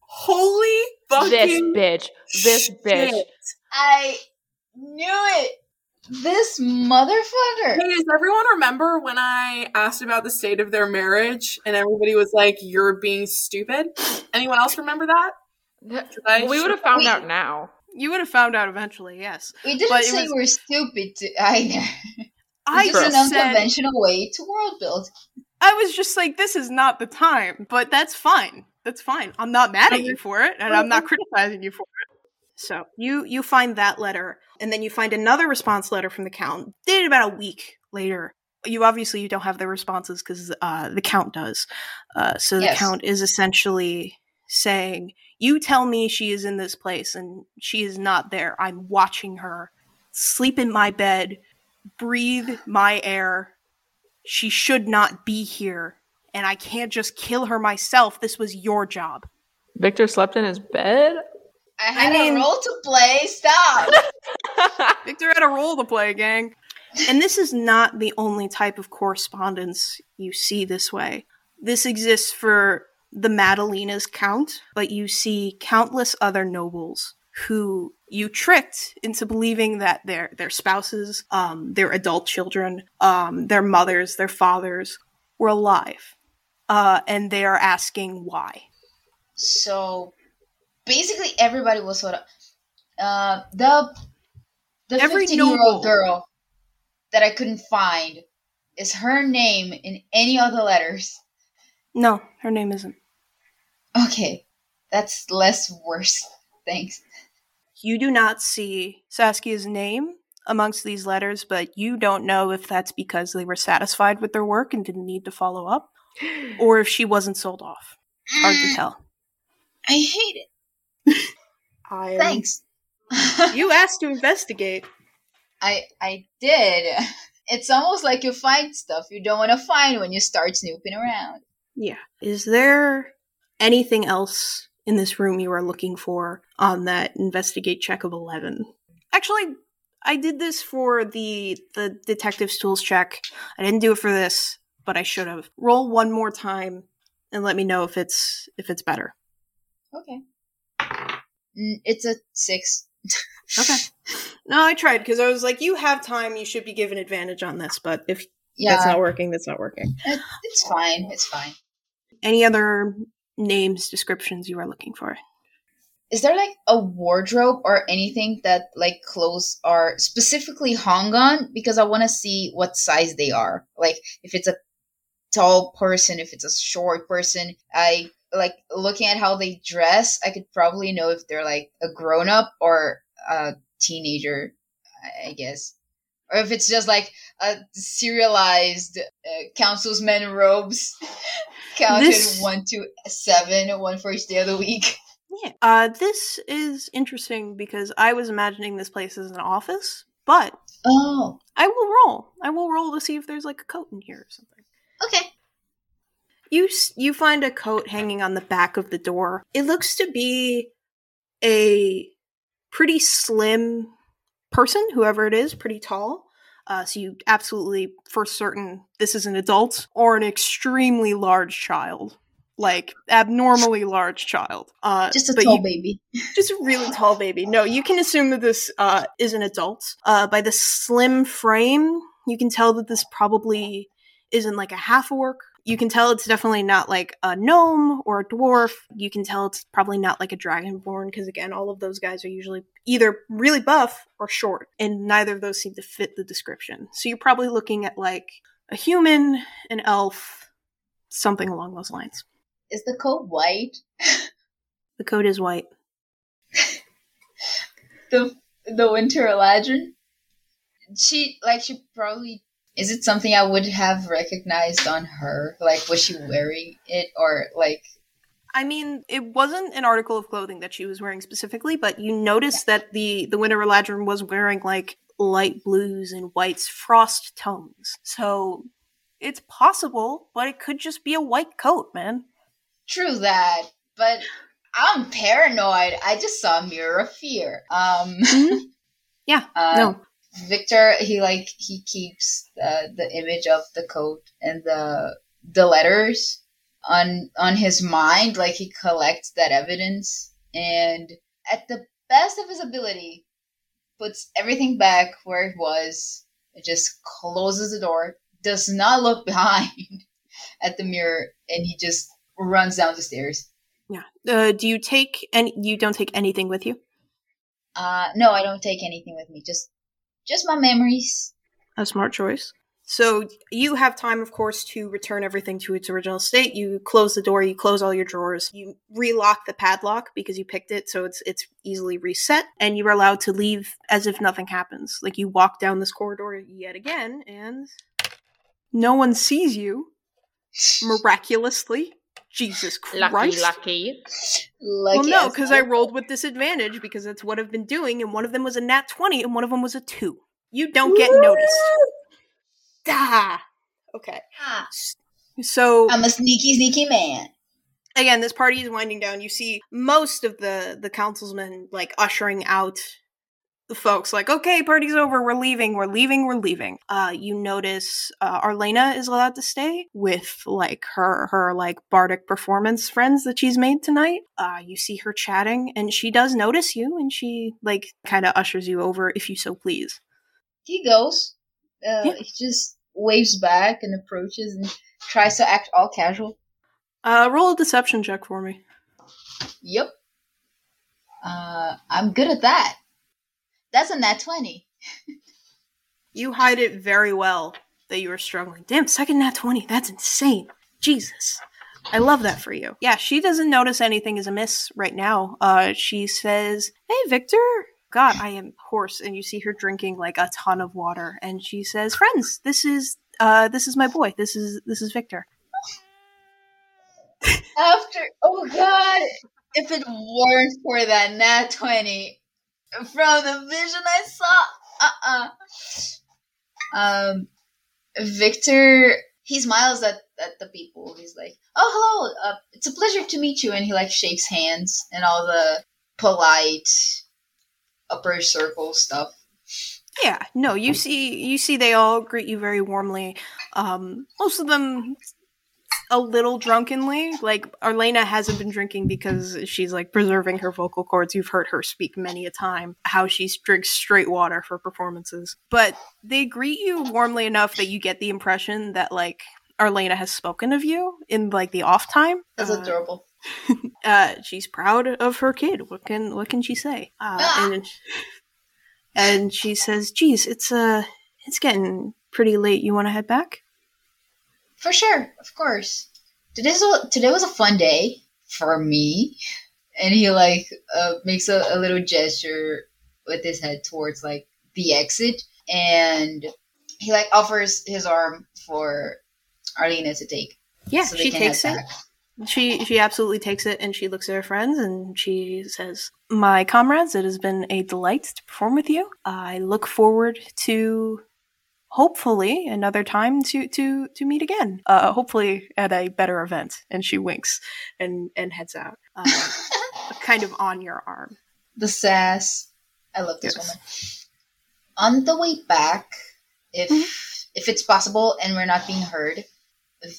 Holy fucking This bitch. This bitch. I knew it. This motherfucker. Hey, does everyone remember when I asked about the state of their marriage and everybody was like, "You're being stupid"? Anyone else remember that? I we would have found Wait. out now. You would have found out eventually, yes. We didn't But say was- we're stupid to, either. I It's just an just said unconventional way to world build. I was just like, this is not the time, but that's fine. That's fine. I'm not mad at you for it, and I'm not criticizing you for it. So you you find that letter, and then you find another response letter from the count, dated about a week later. You obviously you don't have the responses because uh, the count does. Uh, so the Yes. count is essentially saying, "You tell me she is in this place, and she is not there. I'm watching her sleep in my bed, breathe my air. She should not be here, and I can't just kill her myself. This was your job." Viktor slept in his bed. I had mean- a role to play. Stop. Viktor had a role to play, gang. And this is not the only type of correspondence you see this way. This exists for the Madalena's count, but you see countless other nobles who you tricked into believing that their their spouses, um, their adult children, um, their mothers, their fathers were alive, uh, and they are asking why. so basically, everybody was sort of uh, the the fifteen year old girl that I couldn't find. Is her name in any other letters? No, her name isn't. Okay, that's less worse. Thanks. You do not see Saskia's name amongst these letters, but you don't know if that's because they were satisfied with their work and didn't need to follow up, or if she wasn't sold off. Hard to mm, tell. I hate it. I Thanks. You asked to investigate. I I did. It's almost like you find stuff you don't want to find when you start snooping around. Yeah. Is there anything else in this room you are looking for on that investigate check of 11? Actually, I did this for the the detective's tools check. I didn't do it for this, but I should have. Roll one more time and let me know if it's if it's better. Okay. It's a six. Okay. No, I tried because I was like, you have time, you should be given advantage on this, but if Yeah, that's not working, that's not working. it- it's fine. It's fine. Any other names, descriptions you are looking for? Is there like a wardrobe or anything that like clothes are specifically hung on? Because I want to see what size they are. Like if it's a tall person, if it's a short person. I like looking at how they dress. I could probably know if they're like a grown up or a teenager. I- guess. Or if it's just like a serialized uh, councilsman robes, counted This- one to seven, one for each day of the week. Yeah. Uh, this is interesting because I was imagining this place as an office, but Oh, I will roll. I will roll to see if there's like a coat in here or something. okay. You you find a coat hanging on the back of the door. It looks to be a pretty slim person, whoever it is, pretty tall. Uh, so you absolutely, for certain, this is an adult or an extremely large child, like abnormally large child. Uh, Just a tall you- baby. just a really tall baby. No, you can assume that this uh, is an adult. Uh, by the slim frame, you can tell that this probably isn't like a half orc. You can tell it's definitely not like a gnome or a dwarf. You can tell it's probably not like a dragonborn because again, all of those guys are usually either really buff or short, and neither of those seem to fit the description. So you're probably looking at like a human, an elf, something along those lines. Is the coat white? The coat is white. The the winter Eladrin? She like she probably is it something I would have recognized on her? Like was she wearing it or like I mean, it wasn't an article of clothing that she was wearing specifically, but you noticed that the the Winter Eladrin was wearing like light blues and whites, frost tones. So it's possible, but it could just be a white coat, man. true that, but I'm paranoid. I just saw a mirror of fear. Um Mhm. Yeah, uh, no, Viktor he like he keeps uh, the image of the coat and the the letters on on his mind like he collects that evidence and at the best of his ability puts everything back where it was it just closes the door does not look behind at the mirror and he just runs down the stairs yeah. Uh, do you take any? You don't take anything with you? uh no i don't take anything with me just just my memories A smart choice. So you have time, of course, to return everything to its original state. You close the door, you close all your drawers, you relock the padlock because you picked it, so it's it's easily reset, and you are allowed to leave as if nothing happens. Like you walk down this corridor yet again, and no one sees you. Miraculously, Jesus Christ! Lucky, lucky. Like well, no, because I rolled with disadvantage because that's what I've been doing, and one of them was a nat twenty, and one of them was a two. You don't get noticed. Ah. Okay. Ah, So I'm a sneaky, sneaky man. again, this party is winding down. You see most of the the councilmen like ushering out the folks. Like, okay, party's over. We're leaving. We're leaving. We're leaving. Uh, you notice uh, Arlena is allowed to stay with like her her like bardic performance friends that she's made tonight. Uh, you see her chatting, and she does notice you, and she like kind of ushers you over, if you so please. He goes. Uh, Yeah. He just waves back and approaches and tries to act all casual. Uh, roll a deception check for me. Yep. Uh, I'm good at that. That's a nat 20. You hide it very well that you are struggling. Damn, second nat 20. That's insane. Jesus. I love that for you. Yeah, she doesn't notice anything is amiss right now. Uh, she says, Hey, Viktor. God, I am hoarse. And you see her drinking like a ton of water. And she says, Friends, this is, uh, this is my boy. This is, this is Viktor. After, oh god, if it weren't for that nat 20 from the vision I saw, uh uh Um, Viktor, he smiles at, at the people. He's like, oh, hello, uh, it's a pleasure to meet you. And he like shakes hands and all the polite upper circle stuff. Yeah, no, you see you see they all greet you very warmly. Um most of them a little drunkenly. Like Arlena hasn't been drinking because she's like preserving her vocal cords. You've heard her speak many a time how she drinks straight water for performances. But they greet you warmly enough that you get the impression that like Arlena has spoken of you in like the off time. That's Uh, adorable. uh, she's proud of her kid. What can what can she say? Uh, Ah. and and she says, "Geez, it's uh, it's getting pretty late. You want to head back?" For sure, of course. Today's a, today was a fun day for me, and he like uh, makes a, a little gesture with his head towards like the exit, and he like offers his arm for Arlena to take. Yeah, so she takes it. back. She she absolutely takes it, and she looks at her friends, and she says, "My comrades, it has been a delight to perform with you. I look forward to." Hopefully, another time to to to meet again. Uh, hopefully at a better event. And she winks and and heads out, uh, kind of on your arm. The sass. I love this Yes. woman. On the way back, if Mm-hmm. if it's possible and we're not being heard,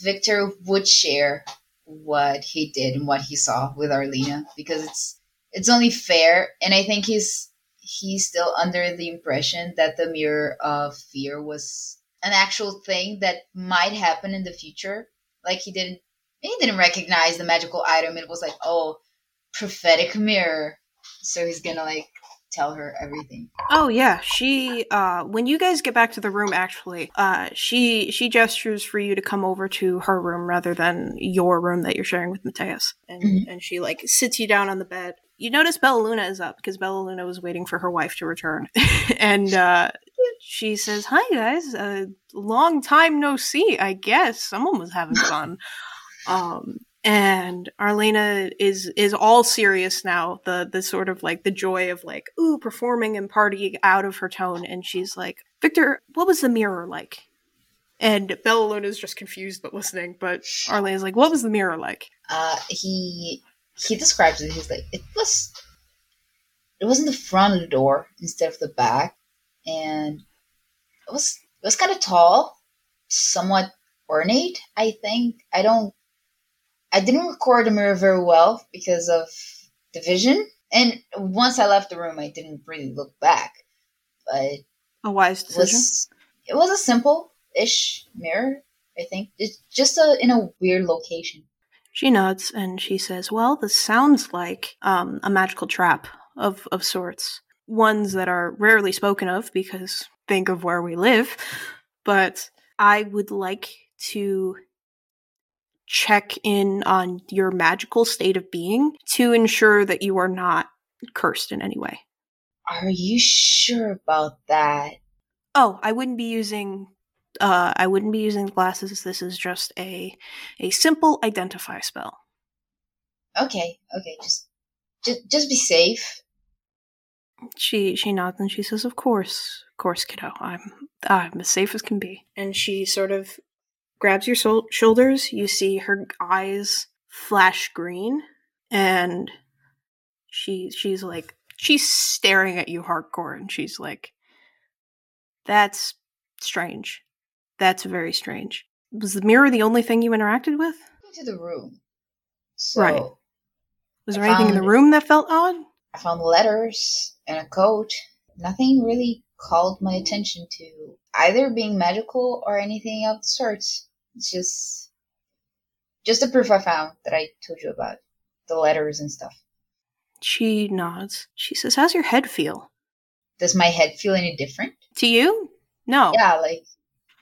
Viktor would share what he did and what he saw with Arlena because it's it's only fair, and I think he's he's still under the impression that the mirror of fear was an actual thing that might happen in the future. Like he didn't he didn't recognize the magical item. It was like, oh, prophetic mirror. So he's gonna like tell her everything. Oh yeah, she uh when you guys get back to the room actually, uh she she gestures for you to come over to her room rather than your room that you're sharing with Mateus. And Mhm. and she like sits you down on the bed. You notice Bella Luna is up because Bella Luna was waiting for her wife to return. and uh she says, "Hi guys, a long time no see, I guess. Someone was having fun." um and Arlena is is all serious now. The the sort of like the joy of like ooh performing and partying out of her tone, and she's like, Viktor, what was the mirror like? And Bella Luna is just confused but listening. But Arlena's like, what was the mirror like? Uh, he he describes it. He's like, it was it was in the front of the door instead of the back, and it was it was kind of tall, somewhat ornate. I think I don't I didn't record the mirror very well because of the vision, and once I left the room, I didn't really look back. But A wise it decision. was it was a simple ish mirror. I think it's just a in a weird location. She nods and she says, Well, this sounds like um, a magical trap of, of sorts. Ones that are rarely spoken of because think of where we live. But I would like to check in on your magical state of being to ensure that you are not cursed in any way. Are you sure about that? Oh, I wouldn't be using uh I wouldn't be using glasses. This is just a a simple identify spell. Okay, okay, just just just be safe. She she nods and she says, "Of course, of course, kiddo. I'm I'm as safe as can be." And she sort of grabs your sol- shoulders. You see her eyes flash green, and she she's like she's staring at you hardcore, and she's like, "That's strange. That's very strange." Was the mirror the only thing you interacted with? Into the room. So Right. Was there I anything in the room that felt odd? I found letters and a coat. Nothing really called my attention to either being magical or anything of the sorts. It's just just the proof I found that I told you about. The letters and stuff. She nods. She says, "How's your head feel?" Does my head feel any different? To you? No. Yeah, like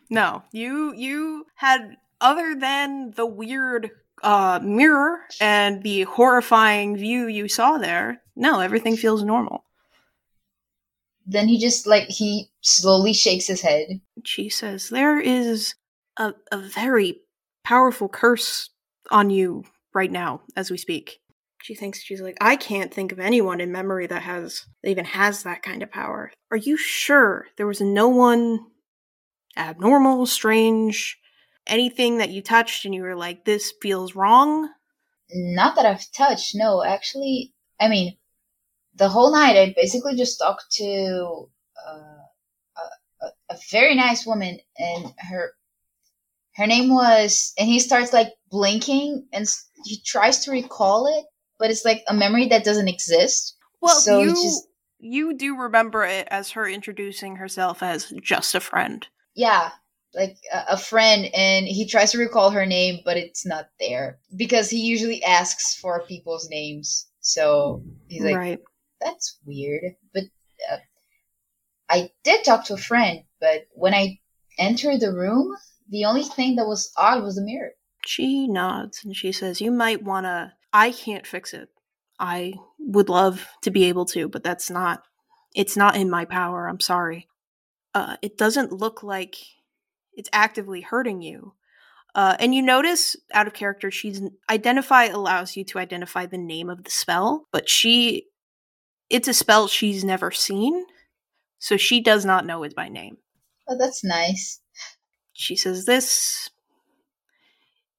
No, you you had other than the weird uh mirror and the horrifying view you saw there. No, everything feels normal. then he just like he slowly shakes his head. She says there is a a very powerful curse on you right now as we speak. She thinks she's like I can't think of anyone in memory that has that even has that kind of power. Are you sure there was no one abnormal, strange, anything that you touched and you were like this feels wrong? Not that I've touched, no, actually I mean the whole night I basically just talked to uh, a, a, a very nice woman and her her name was and he starts like blinking and he tries to recall it but it's like a memory that doesn't exist Well, So you just- you do remember it as her introducing herself as just a friend. yeah like a, a friend and he tries to recall her name but it's not there because he usually asks for people's names so he's like right. that's weird but uh, i did talk to a friend but when i entered the room the only thing that was odd was the mirror She nods and she says, "You might want to I can't fix it. I would love to be able to, but that's not it's not in my power. I'm sorry. Uh it doesn't look like it's actively hurting you. Uh, and you notice out of character, she's identify allows you to identify the name of the spell, but she it's a spell she's never seen, so she does not know it by name. oh that's nice She says this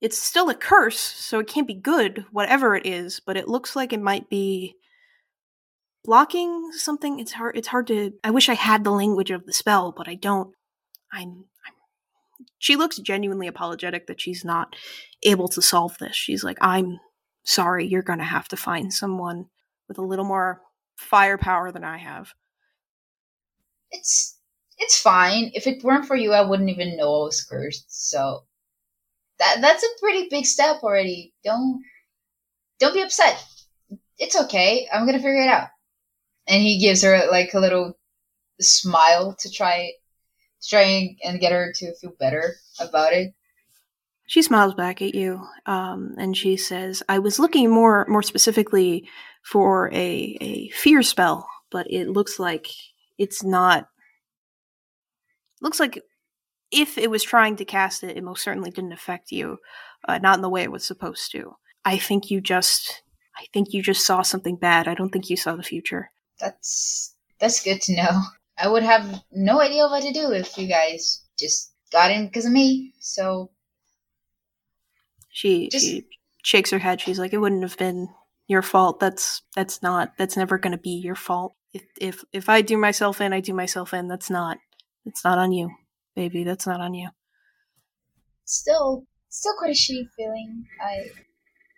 it's still a curse, so it can't be good, whatever it is, but it looks like it might be blocking something. It's hard it's hard to I wish I had the language of the spell, but I don't. I'm she looks genuinely apologetic that she's not able to solve this. She's like, "I'm sorry, you're going to have to find someone with a little more firepower than I have." it's it's fine. If it weren't for you i wouldn't even know i was cursed so. That that's a pretty big step already. Don't don't be upset. It's okay. I'm gonna figure it out. And he gives her like a little smile to try to try and- get her to feel better about it. She smiles back at you, um, and she says, "I was looking more more specifically for a a fear spell, but it looks like it's not. Looks like if it was trying to cast it, it most certainly didn't affect you, uh, not in the way it was supposed to. I think you just, I think you just saw something bad. I don't think you saw the future. that's that's good to know i would have no idea what to do if you guys just got in because of me so She Just- she shakes her head. She's like, "It wouldn't have been your fault. That's that's not. That's never going to be your fault. If if if I do myself in, I do myself in. That's not. It's not on you, baby. That's not on you." still still quite a shitty feeling. I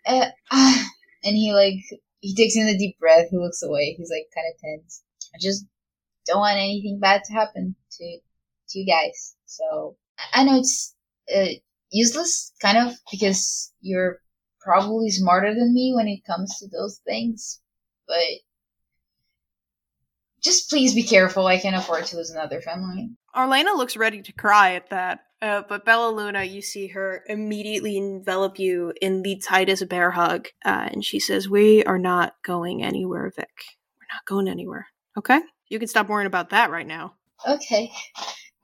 uh, ah, and he like he takes in a deep breath. He looks away. He's like kind of tense. I just don't want anything bad to happen to to you guys. So I- I know it's uh, useless, kind of, because you're probably smarter than me when it comes to those things. But just please be careful. I can't afford to lose another family. Arlena looks ready to cry at that. Uh, but Bella Luna, you see her immediately envelop you in the tightest bear hug, uh, and she says, "We are not going anywhere, Vic. We're not going anywhere. Okay, you can stop worrying about that right now." Okay,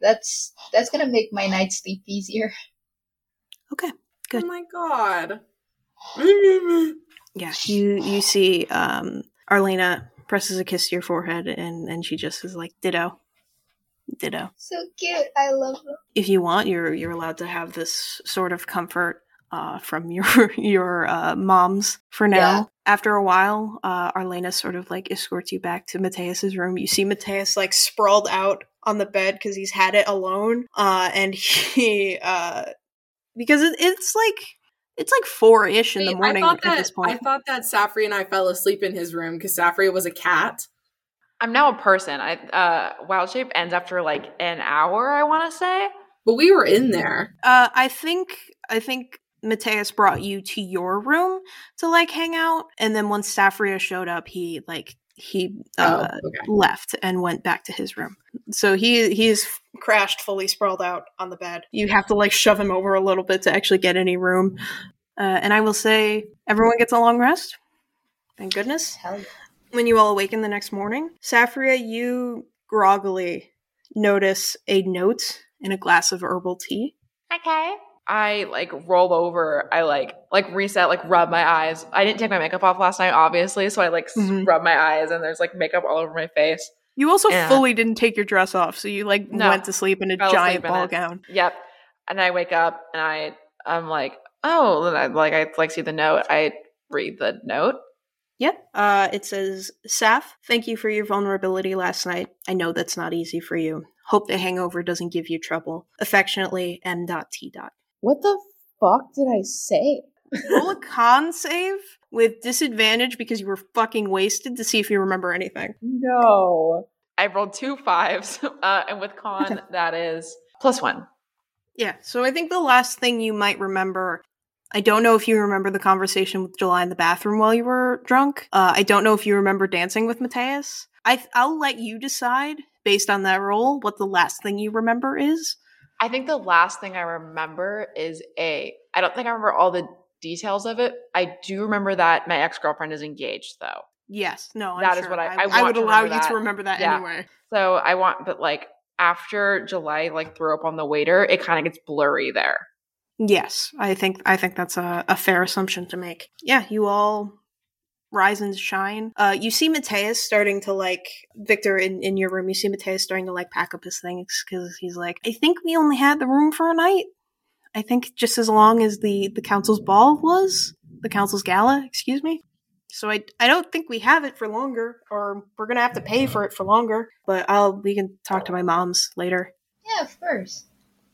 that's that's gonna make my night sleep easier. Okay, Good. Oh my god. yeah. You you see, um, Arlena presses a kiss to your forehead, and and she just is like, "Ditto, ditto." So cute. I love them. if you want, you're you're allowed to have this sort of comfort uh, from your your uh, moms for now. Yeah. After a while, uh, Arlena sort of like escorts you back to Mateus's room. You see Mateus like sprawled out on the bed because he's had it alone, uh, and he uh, because it, it's like it's like four ish in the morning I thought at this point. I thought that Safri and I fell asleep in his room because Safri was a cat. I'm now a person. I uh Wild Shape ends after like an hour, I wanna say. But we were in there. Uh, I think I think Mateus brought you to your room to like hang out, and then once Saffria showed up, he like he uh, oh, okay. left and went back to his room. So he he's crashed fully sprawled out on the bed. You have to like shove him over a little bit to actually get any room. Uh, and I will say, everyone gets a long rest. Thank goodness. Hell yeah. When you all awaken the next morning, Saffria, you groggily notice a note in a glass of herbal tea. Okay. I like roll over. I like like reset, like rub my eyes. I didn't take my makeup off last night, obviously, so I like s- Mhm. rub my eyes, and there's like makeup all over my face. You also Yeah. fully didn't take your dress off, so you like No. went to sleep in a Fell giant in ball it. gown. Yep. And I wake up and I I'm like, oh, and I, like I like see the note. I read the note. Yep. Uh, it says, Saf, thank you for your vulnerability last night. I know that's not easy for you. Hope the hangover doesn't give you trouble. Affectionately, M.T. What the fuck did I say? Roll a con save with disadvantage because you were fucking wasted to see if you remember anything. No. I rolled two fives, uh, and with con Okay. that is plus one. Yeah, so I think the last thing you might remember. I don't know if you remember the conversation with July in the bathroom while you were drunk. Uh, I don't know if you remember dancing with Mateus. I, I'll let you decide based on that roll what the last thing you remember is. I think the last thing I remember is a. I don't think I remember all the details of it. I do remember that my ex girlfriend is engaged, though. Yes, no, I'm That is what I- I I, would allow you that. to remember that Yeah. anyway. So I want, but like after July, like threw up on the waiter, it kind of gets blurry there. Yes, I think I think that's a, a fair assumption to make. Yeah, you all rise and shine. Uh, you see Mateus starting to like Viktor in, in your room. You see Mateus starting to like pack up his things because he's like, I think we only had the room for a night. I think just as long as the the council's ball was the council's gala. Excuse me. So I I don't think we have it for longer, or we're gonna have to pay for it for longer. But I'll we can talk to my mom's later. Yeah, of course.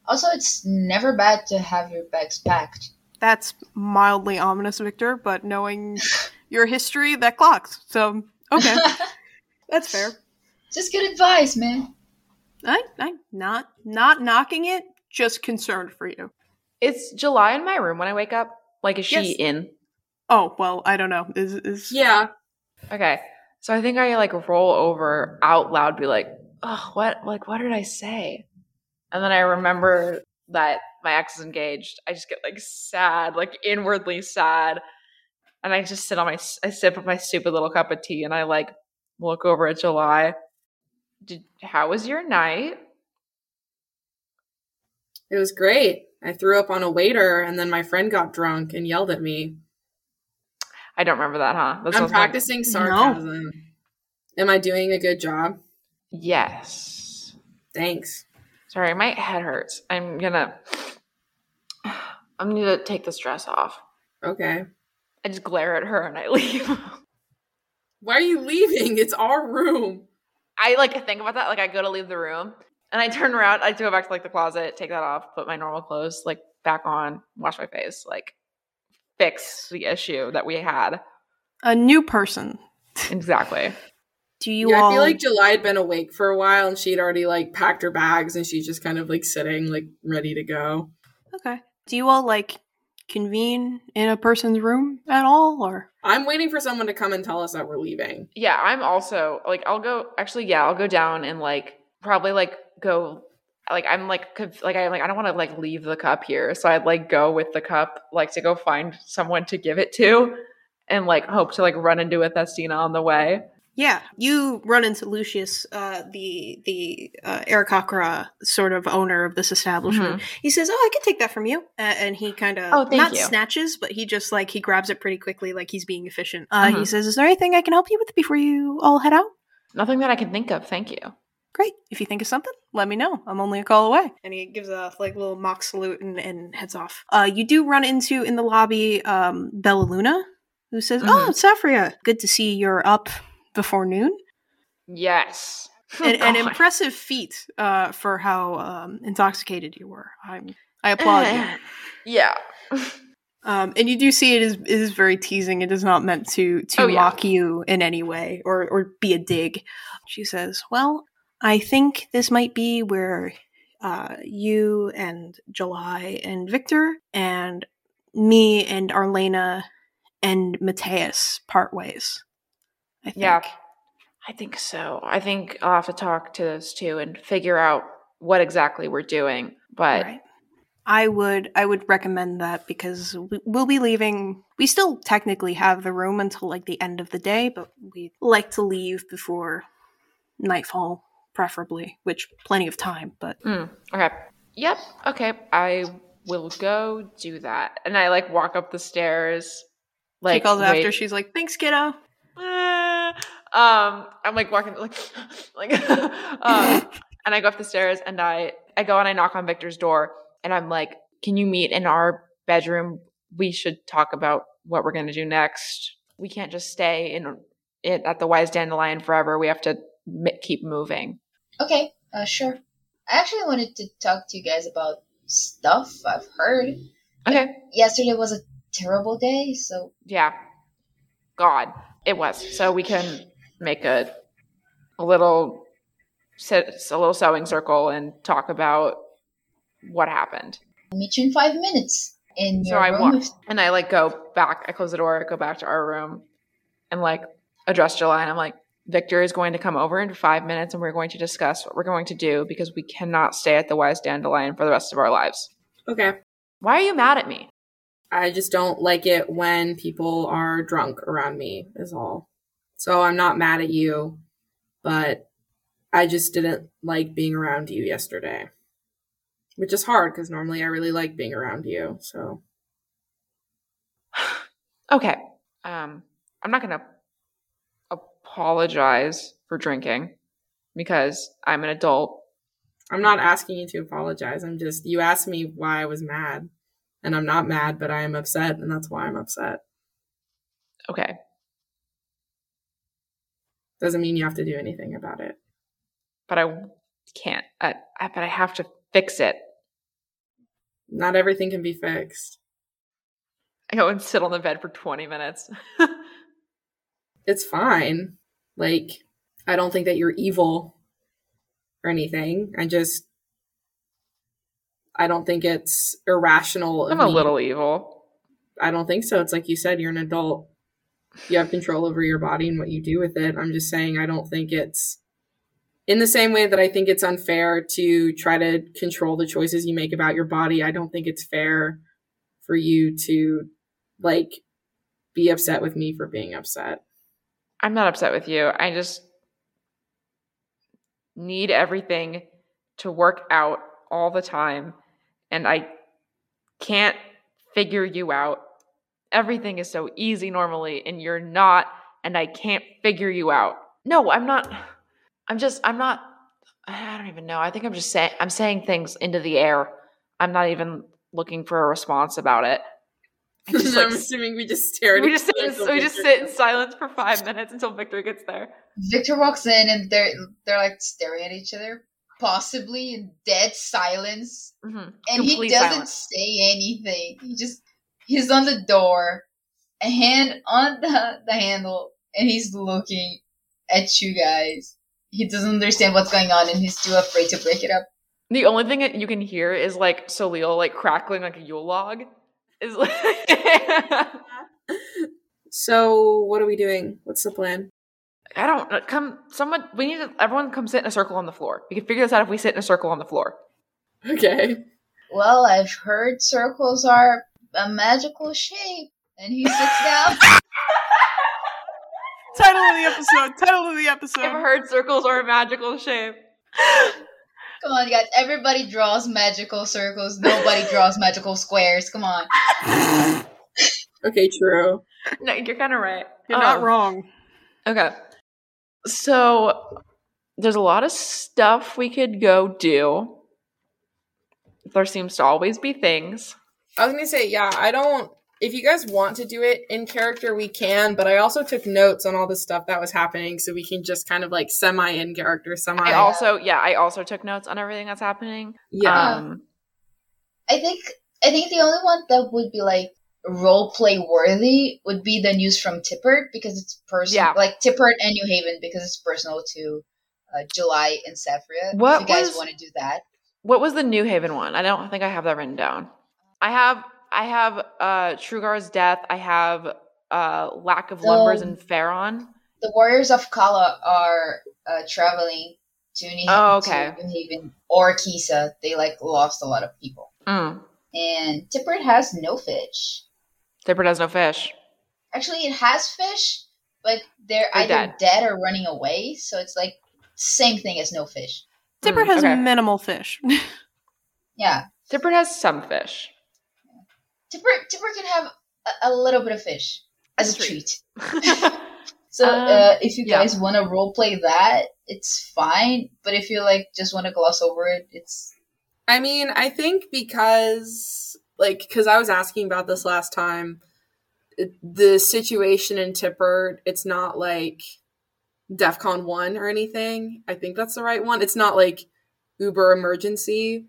Also, it's never bad to have your bags packed. That's mildly ominous, Viktor, but knowing your history, that clocks. So, okay, that's fair. Just good advice, man. I, I, not, not knocking it, just concerned for you. It's July in my room when I wake up. Like, is she Yes. in? Oh well, I don't know. Is is Yeah. Okay. So I think I like roll over out loud, be like, oh, what? Like, what did I say? And then I remember that my ex is engaged. I just get like sad, like inwardly sad. And I just sit on my, I sip of my stupid little cup of tea and I like look over at July. Did, how was your night? It was great. I threw up on a waiter and then my friend got drunk and yelled at me. I don't remember that, huh? That I'm sounds like- practicing sarcasm. Am I doing a good job? yes. Thanks. Sorry, my head hurts. I'm gonna, I'm gonna take this dress off. Okay. I just glare at her and I leave. Why are you leaving? It's our room. I like think about that. Like I go to leave the room and I turn around. I go back to like the closet, take that off, put my normal clothes like back on, wash my face, like fix the issue that we had. a new person? Exactly. Do you yeah, all? I feel like July had been awake for a while and she'd already like packed her bags and she's just kind of like sitting like ready to go. okay. Do you all like convene in a person's room at all, or? I'm waiting for someone to come and tell us that we're leaving. Yeah, I'm also like I'll go. Actually, yeah, I'll go down and like probably like go like I'm like conf- like I like I don't want to like leave the cup here, so I'd like go with the cup like to go find someone to give it to, and like hope to like run into a Thestina on the way. Yeah, you run into Lucius, uh, the the uh, sort of owner of this establishment. He says, "Oh, I can take that from you," uh, and he kind of Oh, not you. snatches, but he just like he grabs it pretty quickly, like he's being efficient. Uh, He Mhm. says, "Is there anything I can help you with before you all head out?" Nothing that I can think of. Thank you. Great. If you think of something, let me know. I'm only a call away. And he gives a like little mock salute and, and heads off. Uh, you do run into in the lobby um, Bella Luna, who says, "Oh, Saffria, good to see you're up before noon." Yes. an, an impressive feat uh, for how um, intoxicated you were. I'm, I applaud you. Yeah. Um, and you do see it is it is very teasing. It is not meant to to Oh, yeah. mock you in any way or or be a dig. She says, "Well, I think this might be where uh, you and July and Viktor and me and Arlena and Mateus part ways." I think. Yeah. I think so. I think I'll have to talk to those two and figure out what exactly we're doing. But Right. I would I would recommend that because we, we'll be leaving. We still technically have the room until like the end of the day, but we like to leave before nightfall, preferably. Which plenty of time, but Mm, okay. Yep. Okay. I will go do that. And I like walk up the stairs. Like she calls wait- after. She's like, "Thanks, kiddo." Eh. Um, I'm like walking like like um, and I go up the stairs and I I go and I knock on Viktor's door and I'm like, "Can you meet in our bedroom? We should talk about what we're going to do next. We can't just stay in it at the Wise Dandelion forever. We have to m- keep moving." Okay, uh, sure. I actually wanted to talk to you guys about stuff I've heard. Okay. Yesterday was a terrible day, so Yeah. God, it was. So we can make a a little sit a little sewing circle and talk about what happened. I'll meet you in five minutes in So your I room. walk and I like go back. I close the door, I go back to our room, and like address July. And I'm like, Viktor is going to come over in five minutes, and we're going to discuss what we're going to do because we cannot stay at the Wise Dandelion for the rest of our lives. Okay. Why are you mad at me? I just don't like it when people are drunk around me, is all. So I'm not mad at you, but I just didn't like being around you yesterday. Which is hard because normally I really like being around you. So Okay. Um, I'm not going to apologize for drinking because I'm an adult. I'm not asking you to apologize. I'm just, you asked me why I was mad. And I'm not mad, but I am upset. And that's why I'm upset. Okay. Doesn't mean you have to do anything about it. But I can't. I, I, but I have to fix it. Not everything can be fixed. I go and sit on the bed for 20 minutes. it's fine. Like, I don't think that you're evil or anything. I just, I don't think it's irrational. I'm a little evil. I don't think so. It's like you said, you're an adult. You have control over your body and what you do with it. I'm just saying, I don't think it's in the same way that I think it's unfair to try to control the choices you make about your body. I don't think it's fair for you to, like, be upset with me for being upset. I'm not upset with you. I just need everything to work out all the time. And I can't figure you out. Everything is so easy normally, and you're not, and I can't figure you out. No, I'm not. I'm just, I'm not. I don't even know. I think I'm just saying, I'm saying things into the air. I'm not even looking for a response about it. I just, like, I'm assuming we just stare at we just sit, other in, we just sit in silence for five minutes until Viktor gets there. Viktor walks in and they're they're like staring at each other, possibly in dead silence. hmm And he doesn't silence. say anything. He just he's on the door, a hand on the, the handle, and he's looking at you guys. He doesn't understand what's going on and he's too afraid to break it up. The only thing that you can hear is like Solil like crackling like a Yule log. Is like So, what are we doing? What's the plan? I don't know. Come, someone. We need to. Everyone come sit in a circle on the floor. We can figure this out if we sit in a circle on the floor. Okay. Well, I've heard circles are a magical shape. And he sits down. Title of the episode. Title of the I've episode. heard circles are a magical shape. Come on, guys. Everybody draws magical circles. Nobody draws magical squares. Come on. Okay, true. No, you're kind of right. You're not Um, wrong. Okay. So there's a lot of stuff we could go do. There seems to always be things. I was gonna say, yeah, I don't. If you guys want to do it in character, we can. But I also took notes on all the stuff that was happening, so we can just kind of like semi in character, semi. I also, yeah, I also took notes on everything that's happening. yeah. Um, I think I think the only one that would be like role play worthy would be the news from Tippert because it's personal. Yeah. Like Tippert and New Haven because it's personal to uh, July and Saffria. What if you guys was- want to do that. what was the New Haven one? I don't think I have that written down. I have, I have uh Trugar's death. I have uh lack of lumbers Um, in Farron. The Warriors of Kala are uh, traveling to New, Oh, okay. to New Haven or Kisa. They like lost a lot of people. Mm. And Tippert has no fish. Dipper has no fish. Actually, it has fish, but they're They're either dead. dead. or running away. So it's like same thing as no fish. Dipper Mm, has okay. minimal fish. Yeah, Dipper has some fish. Tipper Tipper can have a, a little bit of fish as a treat. So Um, uh, if you yeah. guys want to role play that, it's fine. But if you like just want to gloss over it, it's I mean, I think because, like, because I was asking about this last time, it- the situation in Tipper, it's not like DEFCON 1 or anything. I think that's the right one. It's not like Uber emergency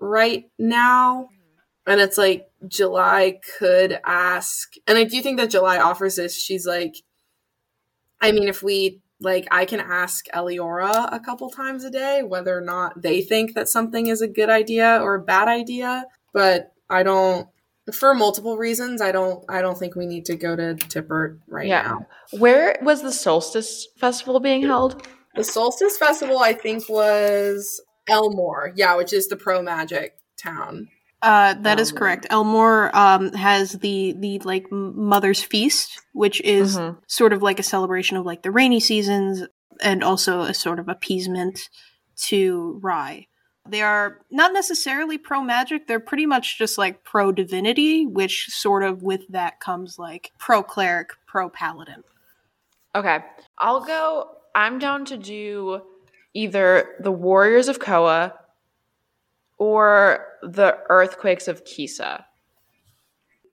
right now. And it's like July could ask, and I do think that July offers this. She's like, I mean, if we like, I can ask Eliora a couple times a day whether or not they think that something is a good idea or a bad idea. But I don't, for multiple reasons, I don't, I don't think we need to go to Tippert right Yeah. now. Where was the Solstice Festival being held? The Solstice Festival, I think, was Elmore, yeah, which is the pro magic town. Uh, that is correct. Elmore um, has the the like Mother's Feast, which is Mhm. sort of like a celebration of like the rainy seasons and also a sort of appeasement to Rye. They are not necessarily pro magic; they're pretty much just like pro divinity, which sort of with that comes like pro cleric, pro paladin. Okay. I'll go. I'm down to do either the Warriors of Koa or the Earthquakes of Kisa.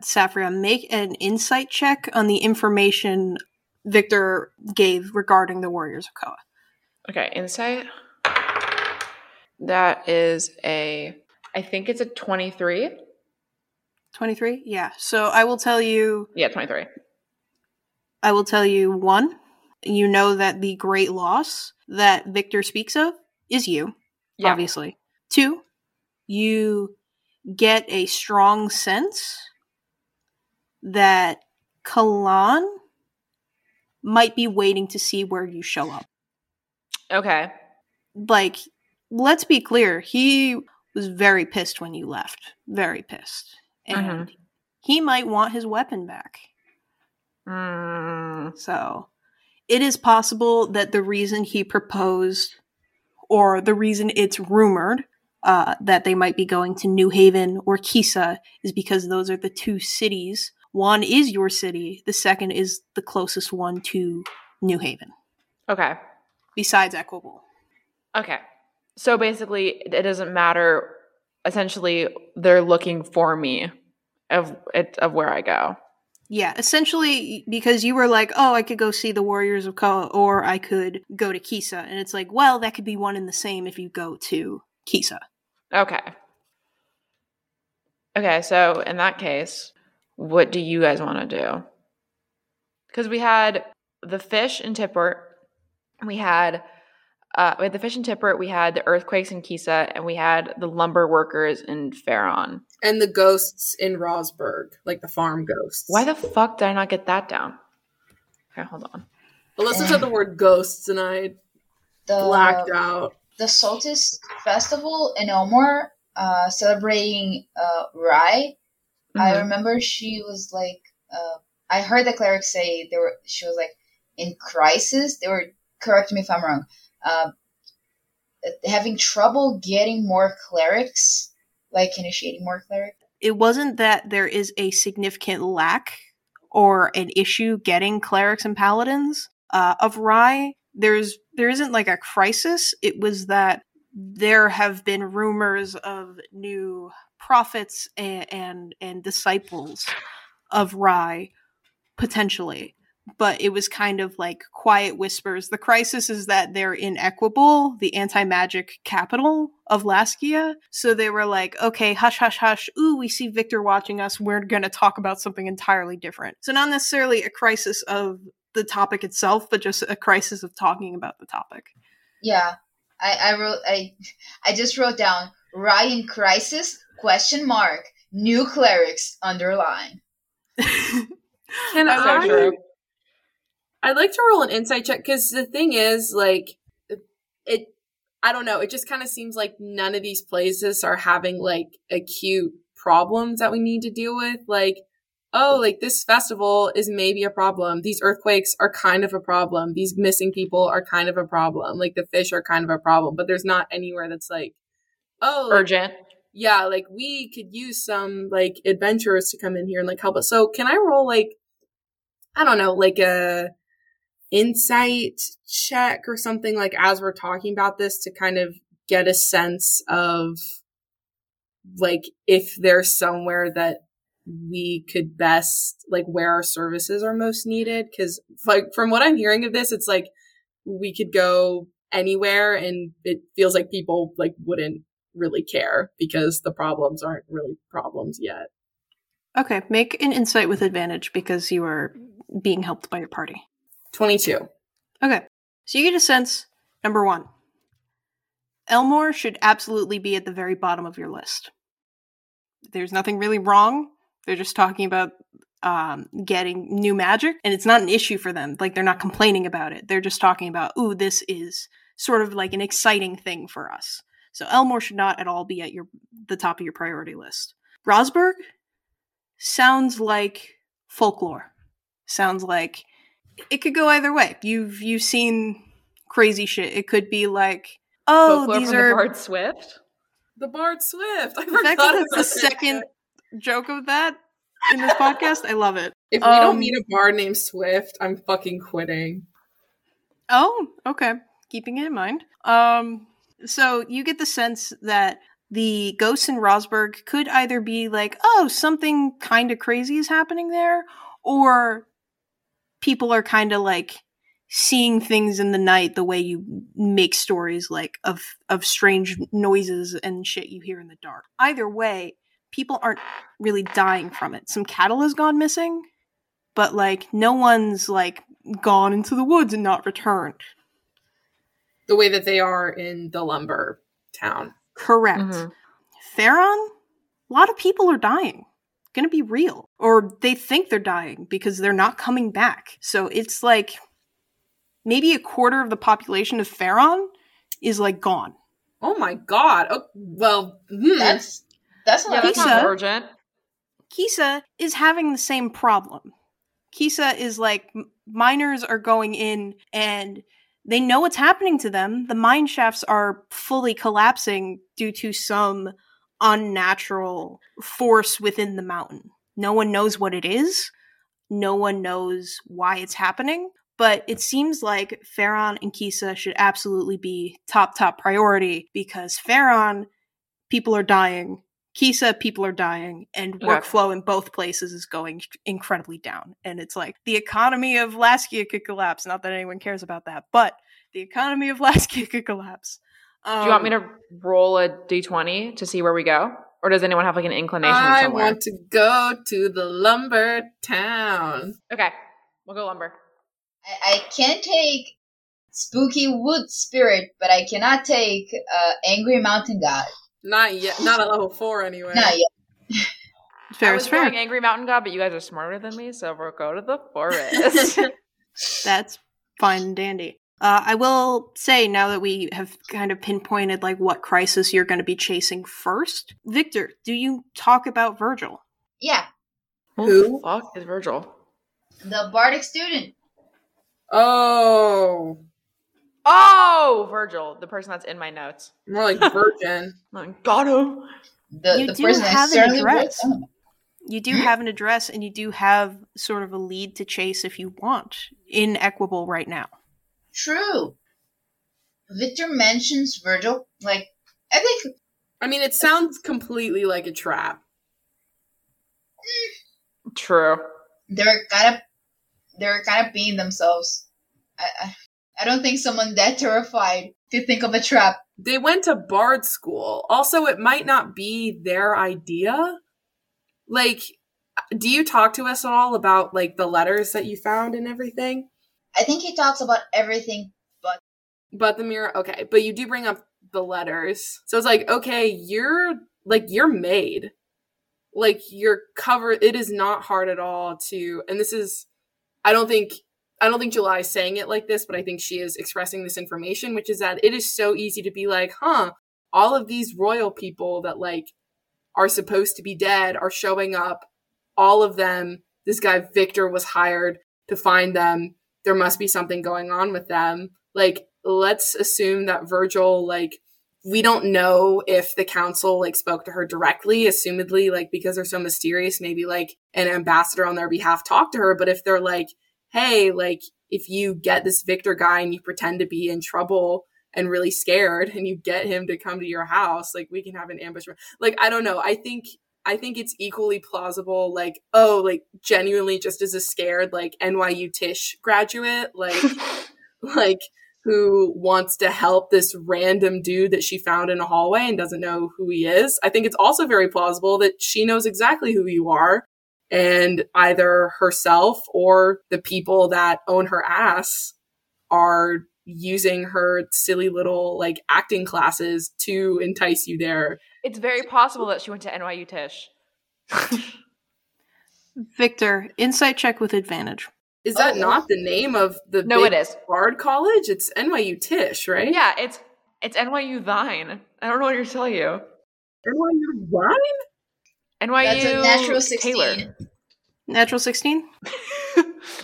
Saffria, make an insight check on the information Viktor gave regarding the Warriors of Koa. Okay, insight. That is a. I think it's a 23. 23? Yeah. So I will tell you Yeah, 23. I will tell you one, you know that the great loss that Viktor speaks of is you, Yeah. obviously. Two, you get a strong sense that Kalan might be waiting to see where you show up. Okay. Like, let's be clear, he was very pissed when you left. Very pissed. And he might want his weapon back. Mm, So it is possible that the reason he proposed, or the reason it's rumored uh, that they might be going to New Haven or Kisa, is because those are the two cities. One is your city, the second is the closest one to New Haven, okay. besides Equable. Okay. So basically, it doesn't matter. Essentially, they're looking for me of it of where I go. Yeah, essentially, because you were like, oh, I could go see the Warriors of Koa, or I could go to Kisa. And it's like, well, that could be one and the same if you go to Kisa. Okay. Okay, so in that case, what do you guys want to do? Because we had the fish and Tipper, we had uh, we had the fish and Tipper, we had the earthquakes in Kisa, and we had the lumber workers in Farron. And the ghosts in Rosberg, like the farm ghosts. Why the fuck did I not get that down? Okay, hold on. Alyssa said the word ghosts and I the blacked out. The Solstice Festival in Elmore uh, celebrating uh, Rai, I Mhm. remember she was like, uh, I heard the clerics say they were. She was like in crisis. They were correct me if I'm wrong. Um, having trouble getting more clerics, like initiating more clerics. It wasn't that there is a significant lack or an issue getting clerics and paladins uh, of Rye. There's there isn't like a crisis. It was that there have been rumors of new prophets and and, and disciples of Rye potentially but it was kind of like quiet whispers. The crisis is that they're in Equable, the anti magic capital of Laskia. So they were like, okay, hush, hush, hush. Ooh, we see Viktor watching us. We're going to talk about something entirely different. So, not necessarily a crisis of the topic itself, but just a crisis of talking about the topic. Yeah, I, I wrote. I I just wrote down Ryan crisis question mark new clerics underline. Can I, so true. I'd like to roll an insight check because the thing is, like, it. I don't know. It just kind of seems like none of these places are having like acute problems that we need to deal with. Like, oh, like this festival is maybe a problem. These earthquakes are kind of a problem. These missing people are kind of a problem. Like the fish are kind of a problem. But there's not anywhere that's like, oh, like, Urgent. yeah, like we could use some like adventurers to come in here and like help us. So can I roll like I don't know, like a insight check or something like as we're talking about this to kind of get a sense of like if there's somewhere that we could best like where our services are most needed cuz like from what I'm hearing of this it's like we could go anywhere and it feels like people like wouldn't really care because the problems aren't really problems yet. okay, make an insight with advantage because you are being helped by your party. 22. Okay. So you get a sense number one, Elmore should absolutely be at the very bottom of your list. There's nothing really wrong. They're just talking about um, getting new magic, and it's not an issue for them. Like, they're not complaining about it. They're just talking about, ooh, this is sort of like an exciting thing for us. So Elmore should not at all be at your the top of your priority list. Rosberg sounds like folklore. Sounds like it could go either way. You've you've seen crazy shit. It could be like, oh, Folklore these from are the Bard Swift. The Bard Swift. I the fact forgot that about that's the that. second joke of that in this podcast. I love it. If we don't Um, meet a bard named Swift, I'm fucking quitting. Oh, okay. Keeping it in mind. Um, so you get the sense that the ghosts in Rosberg could either be like, oh, something kind of crazy is happening there, or people are kind of like seeing things in the night the way you make stories like of of strange noises and shit you hear in the dark. Either way, people aren't really dying from it. Some cattle has gone missing, but like no one's like gone into the woods and not returned. The way that they are in the lumber town. Correct. Mhm. Theron, a lot of people are dying. Gonna be real. Or they think they're dying because they're not coming back. So it's like maybe a quarter of the population of Theron is like gone. Oh my god. Oh, well, hmm. That's that's Yeah, not that's Lisa- not urgent. Kisa is having the same problem. Kisa is like miners are going in and they know what's happening to them. The mine shafts are fully collapsing due to some unnatural force within the mountain. No one knows what it is. No one knows why it's happening. But it seems like Farron and Kisa should absolutely be top, top priority because Farron, people are dying. Kisa, people are dying, and Okay. workflow in both places is going incredibly down. And it's like the economy of Laskia could collapse. Not that anyone cares about that, but the economy of Laskia could collapse. Um, Do you want me to roll a d20 to see where we go? Or does anyone have like an inclination I somewhere? want to go to the lumber town. Okay, we'll go lumber. I, I can take spooky wood spirit, but I cannot take uh, angry mountain god. Not yet. Not at level four, anyway. Not yet. Fair I is was fair. going Angry Mountain God, but you guys are smarter than me, so we'll go to the forest. That's fine and dandy. Uh, I will say now that we have kind of pinpointed like what crisis you're going to be chasing first, Viktor, do you talk about Virgil? Yeah, Who? the fuck is Virgil? the bardic student. Oh, Oh, Virgil, the person that's in my notes. more like virgin. Got him. The, You the do person have an address. You do have an address and you do have sort of a lead to chase if you want in Equable right now. True. Viktor mentions Virgil. Like, I think I mean, it sounds completely like a trap. True. they're kind of they're kind of being themselves. I, I I don't think someone that terrified could think of a trap. They went to bard school. Also, it might not be their idea. Like, do you talk to us at all about like the letters that you found and everything? I think he talks about everything but But the mirror, okay. But you do bring up the letters. So it's like, okay, you're like you're made. Like you're covered it is not hard at all to and this is I don't think I don't think July is saying it like this, but I think she is expressing this information, which is that it is so easy to be like, huh, all of these royal people that like are supposed to be dead are showing up. All of them, this guy Viktor was hired to find them. There must be something going on with them. Like, let's assume that Virgil, like, we don't know if the council like spoke to her directly, assumedly, like because they're so mysterious, maybe like an ambassador on their behalf talked to her. But if they're like, hey, like if you get this Viktor guy and you pretend to be in trouble and really scared and you get him to come to your house, like we can have an ambush. Like, I don't know. I think I think it's equally plausible, like, oh, like genuinely just as a scared, like NYU Tisch graduate, like like who wants to help this random dude that she found in a hallway and doesn't know who he is. I think it's also very plausible that she knows exactly who you are and either herself or the people that own her ass are using her silly little like acting classes to entice you there. It's very possible that she went to NYU Tisch. Viktor, insight check with advantage. Is that Oh. not the name of the No, big it is. Bard College? It's NYU Tisch, right? Yeah, it's it's NYU Thine. I don't know what you're telling you. NYU what? NYU that's a natural sixteen. Taylor. Natural 16?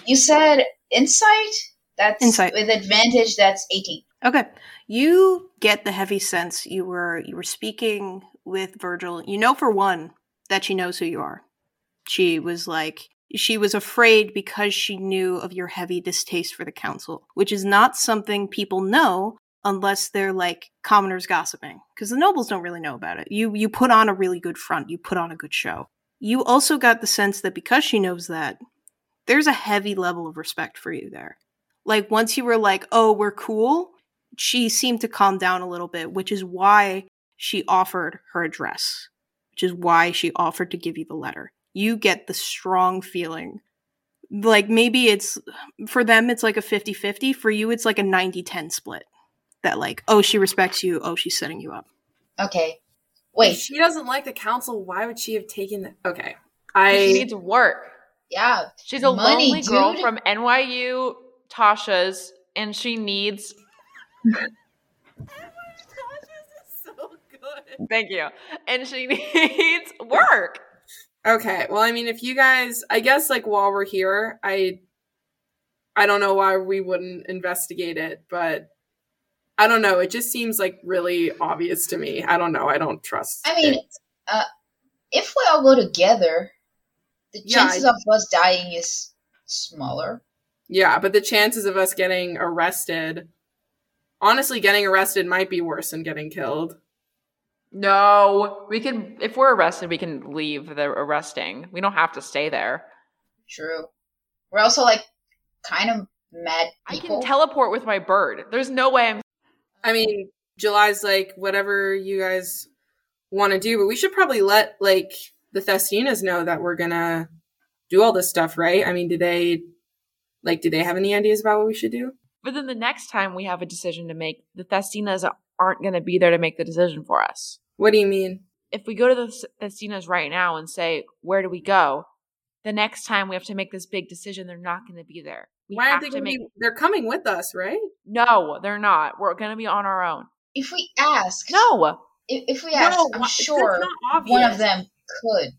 You said insight. That's Insight. with advantage. That's eighteen. Okay. You get the heavy sense you were you were speaking with Virgil. You know for one that she knows who you are. She was like she was afraid because she knew of your heavy distaste for the council, which is not something people know unless they're like commoners gossiping because the nobles don't really know about it. You you put on a really good front, you put on a good show. You also got the sense that because she knows that, there's a heavy level of respect for you there. Like once you were like, "Oh, we're cool," she seemed to calm down a little bit, which is why she offered her address, which is why she offered to give you the letter. You get the strong feeling. Like maybe it's for them, it's like a 50 50. For you, it's like a 90 10 split. That, like, oh, she respects you. Oh, she's setting you up. Okay. If Wait. she doesn't like the council, why would she have taken the Okay. She I needs work. Yeah. She's a Money, lonely girl dude. from NYU Tasha's, and she needs. Tasha's is so good. Thank you. And she needs work. Okay. Well, I mean, if you guys, I guess, like while we're here, I, I don't know why we wouldn't investigate it, but I don't know. It just seems like really obvious to me. I don't know. I don't trust. I mean, it. uh, if we all go together, the Yeah, chances of us dying is smaller. yeah, but the chances of us getting arrested, honestly, getting arrested might be worse than getting killed. No, we can. If we're arrested, we can leave the arresting. We don't have to stay there. True. We're also like kind of mad I can teleport with my bird. There's no way I'm. I mean, July's like whatever you guys want to do, but we should probably let like the Thestinas know that we're gonna do all this stuff, right? I mean, do they like do they have any ideas about what we should do? But then the next time we have a decision to make, the Thestinas aren't going to be there to make the decision for us. What do you mean? If we go to the Thestinas right now and say, "Where do we go?" The next time we have to make this big decision, they're not going to be there. We Why aren't they gonna make. be they're coming with us, right? No, they're not. We're gonna be on our own. If we ask, No, If, if we ask, No, I'm sure one of them could.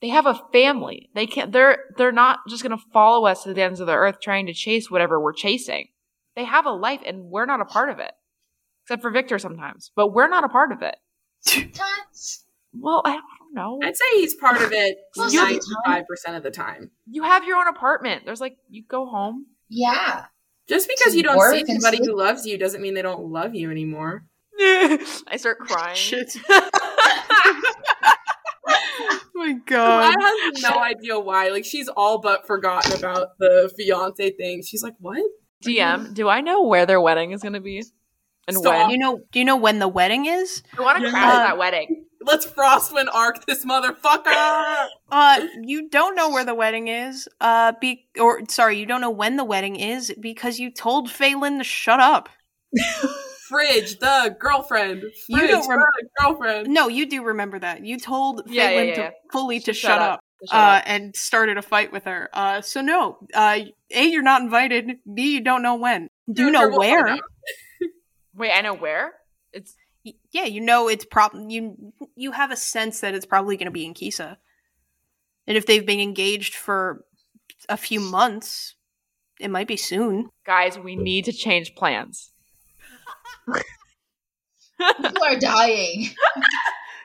they have a family. They can't. They're they're not just gonna follow us to the ends of the earth trying to chase whatever we're chasing. They have a life, and we're not a part of it, except for Viktor sometimes. But we're not a part of it. Sometimes. Well, I don't know. I'd say he's part of it Most of the time. ninety-five percent of the time. You have your own apartment. There's like you go home. Yeah. Just because you don't see and somebody who loves you doesn't mean they don't love you anymore. I start crying. Shit. oh my god. I has no idea why. Like she's all but forgotten about the fiance thing. She's like, "What? DM, do I know where their wedding is going to be? And Stop. when? You know? Do you know when the wedding is? I want to Yeah. crash that wedding. Let's Frostwind arc this motherfucker." Uh, you don't know where the wedding is. Uh, be or sorry, you don't know when the wedding is because you told Phelan to shut up. Fridge, the girlfriend. Fridge, You don't rem- the girlfriend. No, you do remember that. You told Yeah, yeah, Phelan yeah, to fully to To shut, up, Shut uh, up. and started a fight with her. Uh, so no. Uh, a, you're not invited. B, you don't know when. Do you know where? Wait, I know where. It's Y- Yeah, you know it's prob you you have a sense that it's probably going to be in Kisa. And if they've been engaged for a few months, it might be soon. guys. We need to change plans. People are dying.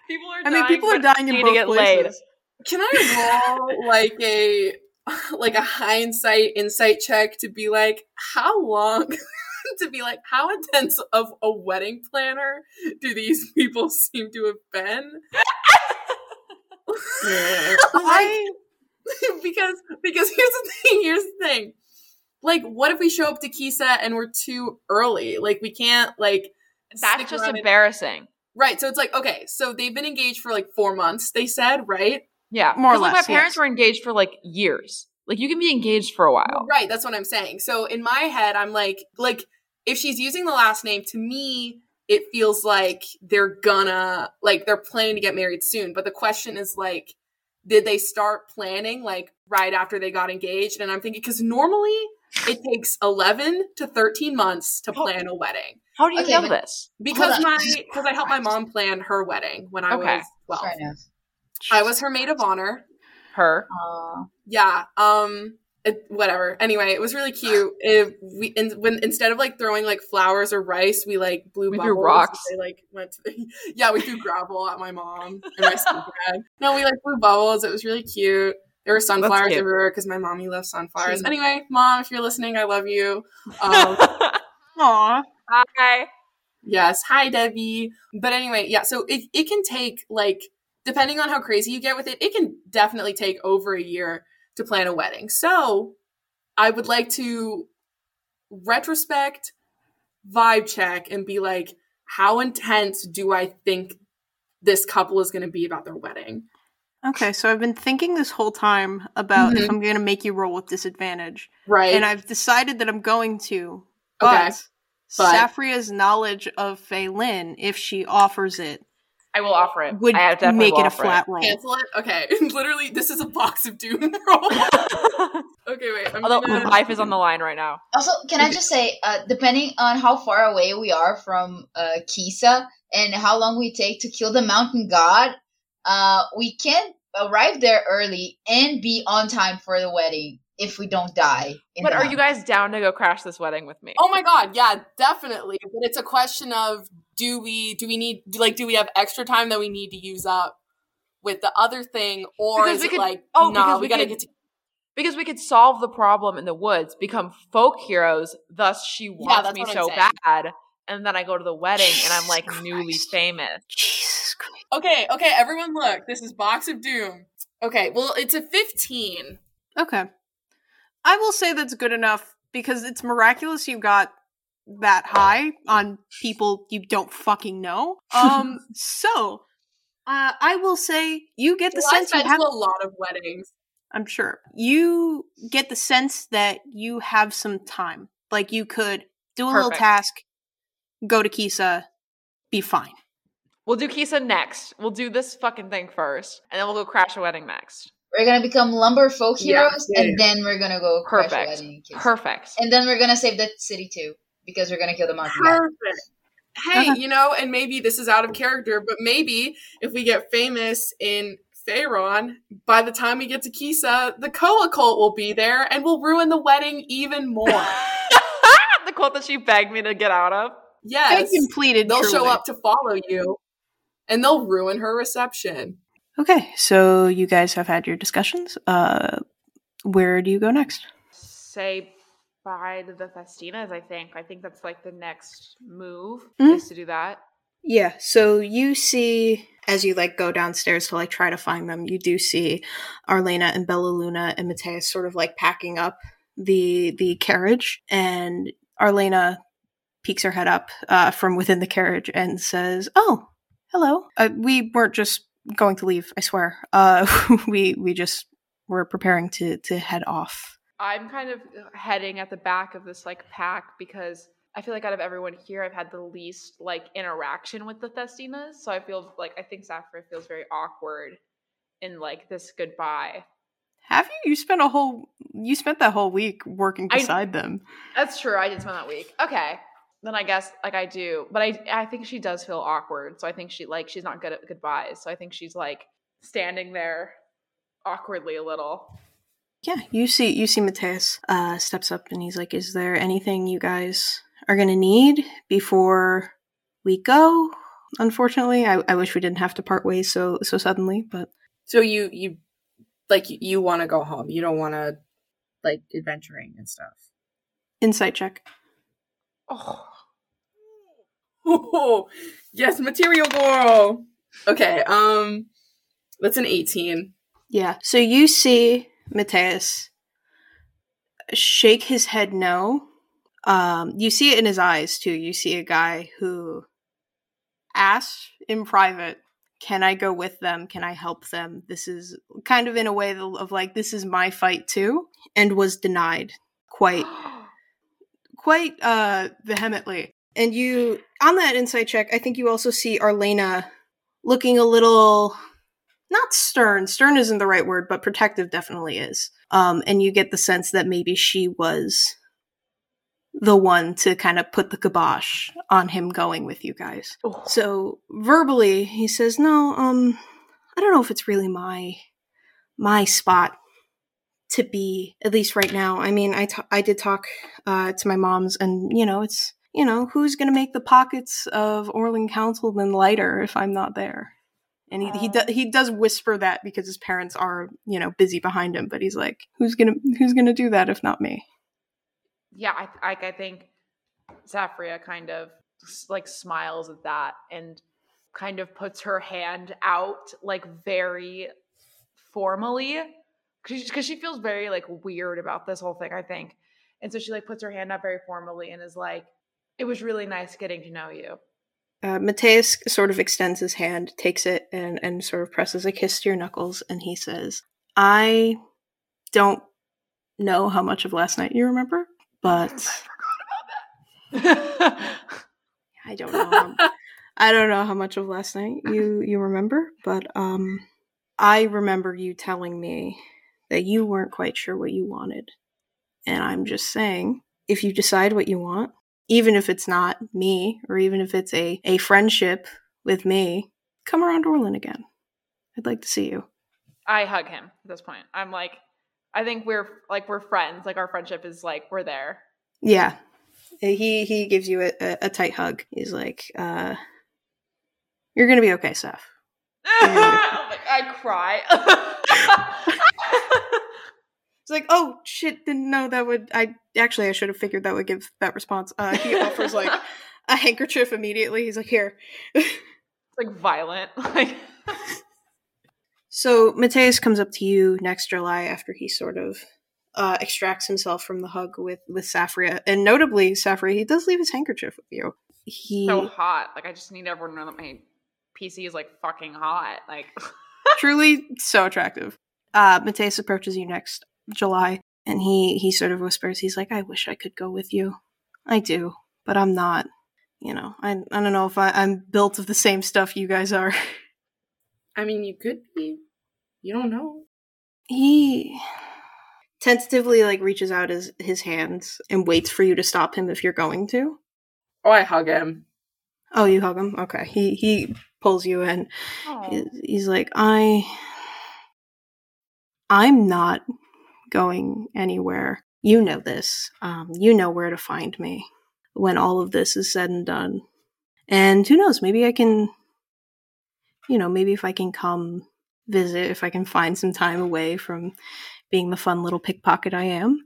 People are. Dying. I mean, people are dying in need both to get places. laid. Can I roll like a like a hindsight insight check to be like how long to be like how intense of a wedding planner do these people seem to have been? I because because here's the thing, here's the thing. Like, what if we show up to Kisa and we're too early? Like, we can't like. That's just around and- embarrassing. Right. So it's like, okay, so they've been engaged for like four months, they said, right? Yeah, More or 'Cause, like, less, My parents yes. were engaged for like years. Like you can be engaged for a while. Right, that's what I'm saying. So in my head, I'm like, like if she's using the last name, to me, it feels like they're gonna like they're planning to get married soon. But the question is like, did they start planning like right after they got engaged? And I'm thinking because normally it takes 11 to 13 months to plan a wedding How do you Okay, know this? because my because I helped my mom plan her wedding when I Okay. was 12. I was her maid of honor. Her. Uh, Yeah. Um. It, whatever. Anyway, it was really cute. It, we in, when instead of like throwing like flowers or rice, we like blew We threw bubbles. rocks. They like went to the, yeah, we threw gravel at my mom and my stepdad. No, we like blew bubbles. It was really cute. There were sunflowers everywhere because my mommy loves sunflowers. Cute. Anyway, mom, if you're listening, I love you. Um, Aw. Hi. Yes. Hi, Debbie. But anyway, yeah, so it, it can take, like, depending on how crazy you get with it, it can definitely take over a year to plan a wedding. So I would like to retrospect, vibe check, and be like, how intense do I think this couple is going to be about their wedding? Okay, so I've been thinking this whole time about if Mhm. I'm going to make you roll with disadvantage, Right. and I've decided that I'm going to. Okay, But, but- Saffria's knowledge of Phelan, if she offers it, I will offer it. would I definitely make will it a offer flat roll. Cancel it? Okay. Literally, this is a box of doom roll. okay, wait. I'm Although gonna- my life is on the line right now. also, can I just say, uh, depending on how far away we are from uh, Kisa and how long we take to kill the mountain god, uh, we can arrive there early and be on time for the wedding if we don't die. in But are you guys down to go crash this wedding with me? Oh my god, yeah, definitely. But it's a question of do we do we need like do we have extra time that we need to use up with the other thing, or Because is it could- like oh, no, because we, we gotta could- get to Because we could solve the problem in the woods, become folk heroes, thus she wants that's me so bad, and then I go to the wedding and I'm like Jesus newly famous. Jesus Christ. Okay, okay, everyone look. This is Box of Doom. Okay, well it's a 15. Okay. I will say that's good enough because it's miraculous you got that high on people you don't fucking know. Um so uh, I will say you get the Well, I've sense you have a lot of weddings. I'm sure. You get the sense that you have some time. Like you could do a little task, go to Kisa, be fine. We'll do Kisa next. We'll do this fucking thing first, and then we'll go crash a wedding next. We're gonna become lumber folk Yeah, heroes, yeah, and then we're gonna go crash a Perfect. wedding in Kisa. Perfect. And then we're gonna save that city too. Because we're gonna kill the monkey. Perfect. Hey, you know, and maybe this is out of character, but maybe if we get famous in Farron, by the time we get to Kisa, the Koa cult will be there and will ruin the wedding even more. the cult that she begged me to get out of. yes. Begged and pleaded. They'll show up to follow you and they'll ruin her reception. Okay, so you guys have had your discussions. Uh, where do you go next? Say bye the Thestinas, I think. I think that's like the next move Mhm. is to do that. Yeah, so you see as you like go downstairs to like try to find them, you do see Arlena and Bella Luna and Mateus sort of like packing up the the carriage and Arlena peeks her head up uh, from within the carriage and says, "Oh, hello. Uh, we weren't just going to leave. I swear. Uh, we we just were preparing to to head off." I'm kind of uh, heading at the back of this like pack because I feel like out of everyone here, I've had the least like interaction with the Thestinas. So I feel like I think Saffria feels very awkward in like this goodbye. Have you? You spent a whole you spent that whole week working I- beside them. That's true. I did spend that week. Okay. Then I guess like I do, but I I think she does feel awkward. So I think she like she's not good at goodbyes. So I think she's like standing there awkwardly a little. Yeah, you see you see Mateus uh steps up and he's like, Is there anything you guys are gonna need before we go? Unfortunately. I, I wish we didn't have to part ways so so suddenly, but So you you like you, you want to go home. You don't want to like adventuring and stuff. insight check. Oh, Oh, yes, material girl. Okay, um that's an 18. Yeah. So you see Mateus shake his head no. Um, you see it in his eyes too. You see a guy who asks in private, "Can I go with them? Can I help them?" This is kind of in a way of like, "This is my fight too," and was denied quite quite uh vehemently. And you on that insight check, I think you also see Arlena looking a little not stern. Stern isn't the right word, but protective definitely is. Um, and you get the sense that maybe she was the one to kind of put the kibosh on him going with you guys. Oh. So verbally, he says, "No, um, I don't know if it's really my my spot to be at least right now. I mean, I I did talk uh, to my mom's, and you know, it's you know, who's going to make the pockets of Orland Councilman lighter if I'm not there?" And he he, um, do, he does whisper that because his parents are you know busy behind him, but he's like, "Who's gonna who's gonna do that if not me?" yeah, I, I, I think Saffria kind of like smiles at that and kind of puts her hand out like very formally because she feels very like weird about this whole thing, I think. And so she like puts her hand up very formally and is like, "It was really nice getting to know you." Uh, Mateus sort of extends his hand, takes it, and and sort of presses a kiss to your knuckles, and he says, "I don't know how much of last night you remember, but I don't know. How, I don't know how much of last night you you remember, but um, I remember you telling me that you weren't quite sure what you wanted, and I'm just saying, if you decide what you want, even if it's not me, or even if it's a a friendship with me, come around Orlin again. I'd like to see you. I hug him at this point. I'm like, I think we're like we're friends. Like our friendship is like we're there. Yeah. He he gives you a, a, a tight hug. He's like, uh, "You're gonna be okay, Seth." Like, I cry. It's like, "Oh shit! Didn't know that would." I actually I should have figured that would give that response. Uh, he offers like a handkerchief immediately. He's like, "Here." it's like violent. Like So Mateus comes up to you next July after he sort of uh, extracts himself from the hug with with Saffria, and notably, Saffria he does leave his handkerchief with you. He so hot. Like I just need everyone to know that my PC is like fucking hot. Like truly so attractive. Uh, Mateus approaches you next July, and he he sort of whispers, he's like, "I wish I could go with you. I do, but I'm not. You know, I I don't know if I, I'm built of the same stuff you guys are." I mean, you could be. You don't know. he tentatively like reaches out his his hands and waits for you to stop him if you're going to. Oh, I hug him. Oh, you hug him. Okay. He he pulls you in. He- He's like, I I'm not going anywhere. You know this. Um, you know where to find me when all of this is said and done. And who knows, maybe I can you know, maybe if I can come visit, if I can find some time away from being the fun little pickpocket I am,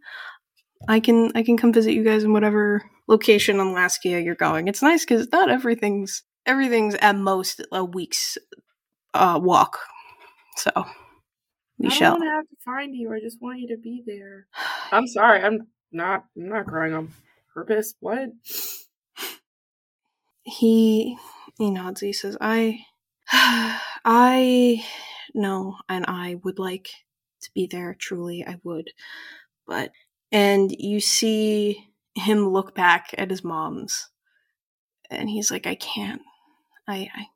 I can I can come visit you guys in whatever location on Laskia you're going. It's nice because not everything's everything's at most a week's uh, walk. So we I shall. don't have to find you. I just want you to be there. I'm sorry. I'm not. I'm not crying on purpose. What? He he nods. He says, "I, I know, and I would like to be there. Truly, I would, but." And you see him look back at his mom's, and he's like, "I can't. I, I."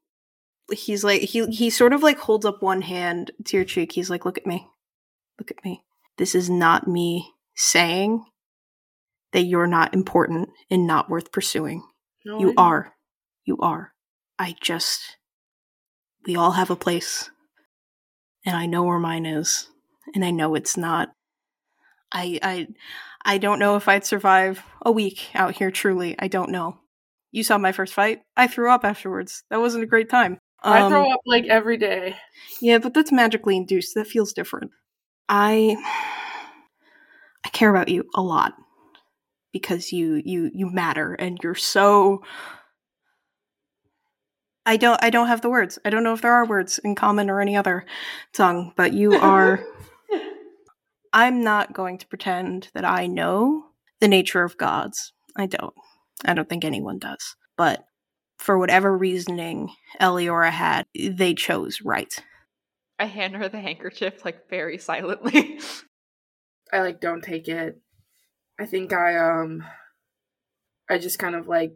He's like he he sort of like holds up one hand to your cheek. He's like, "Look at me, look at me. This is not me saying that you're not important and not worth pursuing. No, You are. You are. I just. We all have a place. And I know where mine is. And I know it's not. I. I. I don't know if I'd survive a week out here, truly. I don't know. You saw my first fight. I threw up afterwards. That wasn't a great time. I Um, throw up like every day. yeah, but that's magically induced. That feels different. I I care about you a lot because you you you matter and you're so I don't I don't have the words. I don't know if there are words in common or any other tongue, but you are I'm not going to pretend that I know the nature of gods. I don't. I don't think anyone does. But for whatever reasoning Eliora had, they chose right. I hand her the handkerchief like very silently. I like don't take it. I think I um I just kind of like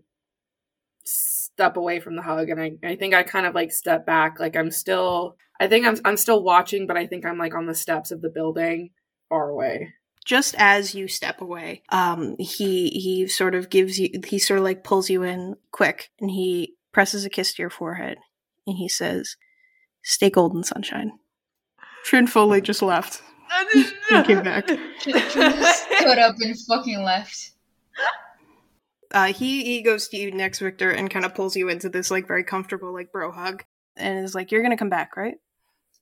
step away from the hug and I, I think I kind of like step back. Like I'm still I think I'm I'm still watching, but I think I'm like on the steps of the building far away. Just as you step away um he he sort of gives you he sort of like pulls you in quick and he presses a kiss to your forehead and he says stay golden sunshine trin foley just left He came back. Stood up and fucking left. uh he he goes to you next Viktor and kind of pulls you into this like very comfortable like bro hug and is like you're gonna come back right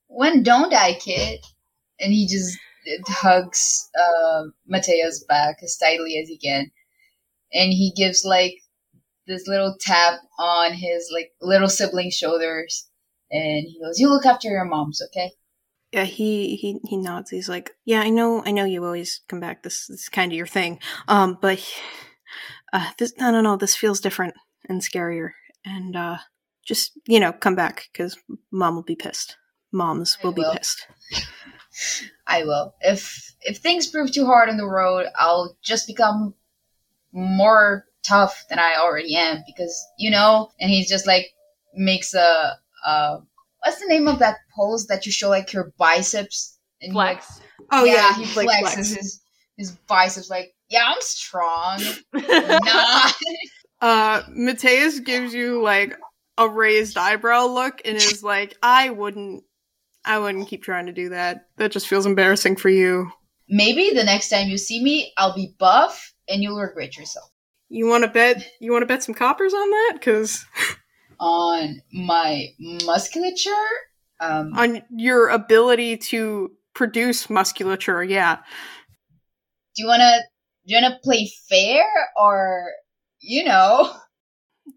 When don't I, kid? And he just hugs uh, Mateo's back as tightly as he can, and he gives like this little tap on his like little sibling's shoulders, and he goes, "You look after your moms, okay?" yeah he he he nods. He's like yeah i know i know you always come back. This, this is kind of your thing. Um but uh this no no no this feels different and scarier. And uh just you know come back because mom will be pissed. Moms I will be pissed I will. If if things prove too hard on the road, I'll just become more tough than I already am because you know. And he's just like makes a uh, what's the name of that pose that you show like your biceps and you, Flex. oh yeah, he he like, flexes flex. his his biceps like yeah, I'm strong. nah. uh mateus gives you like a raised eyebrow look and is like i wouldn't i wouldn't keep trying to do that. That just feels embarrassing for you. Maybe the next time you see me, I'll be buff and you'll regret yourself. you want to bet you want to bet some coppers on that? Because On my musculature, um, on your ability to produce musculature yeah. Do you wanna do you wanna play fair or you know?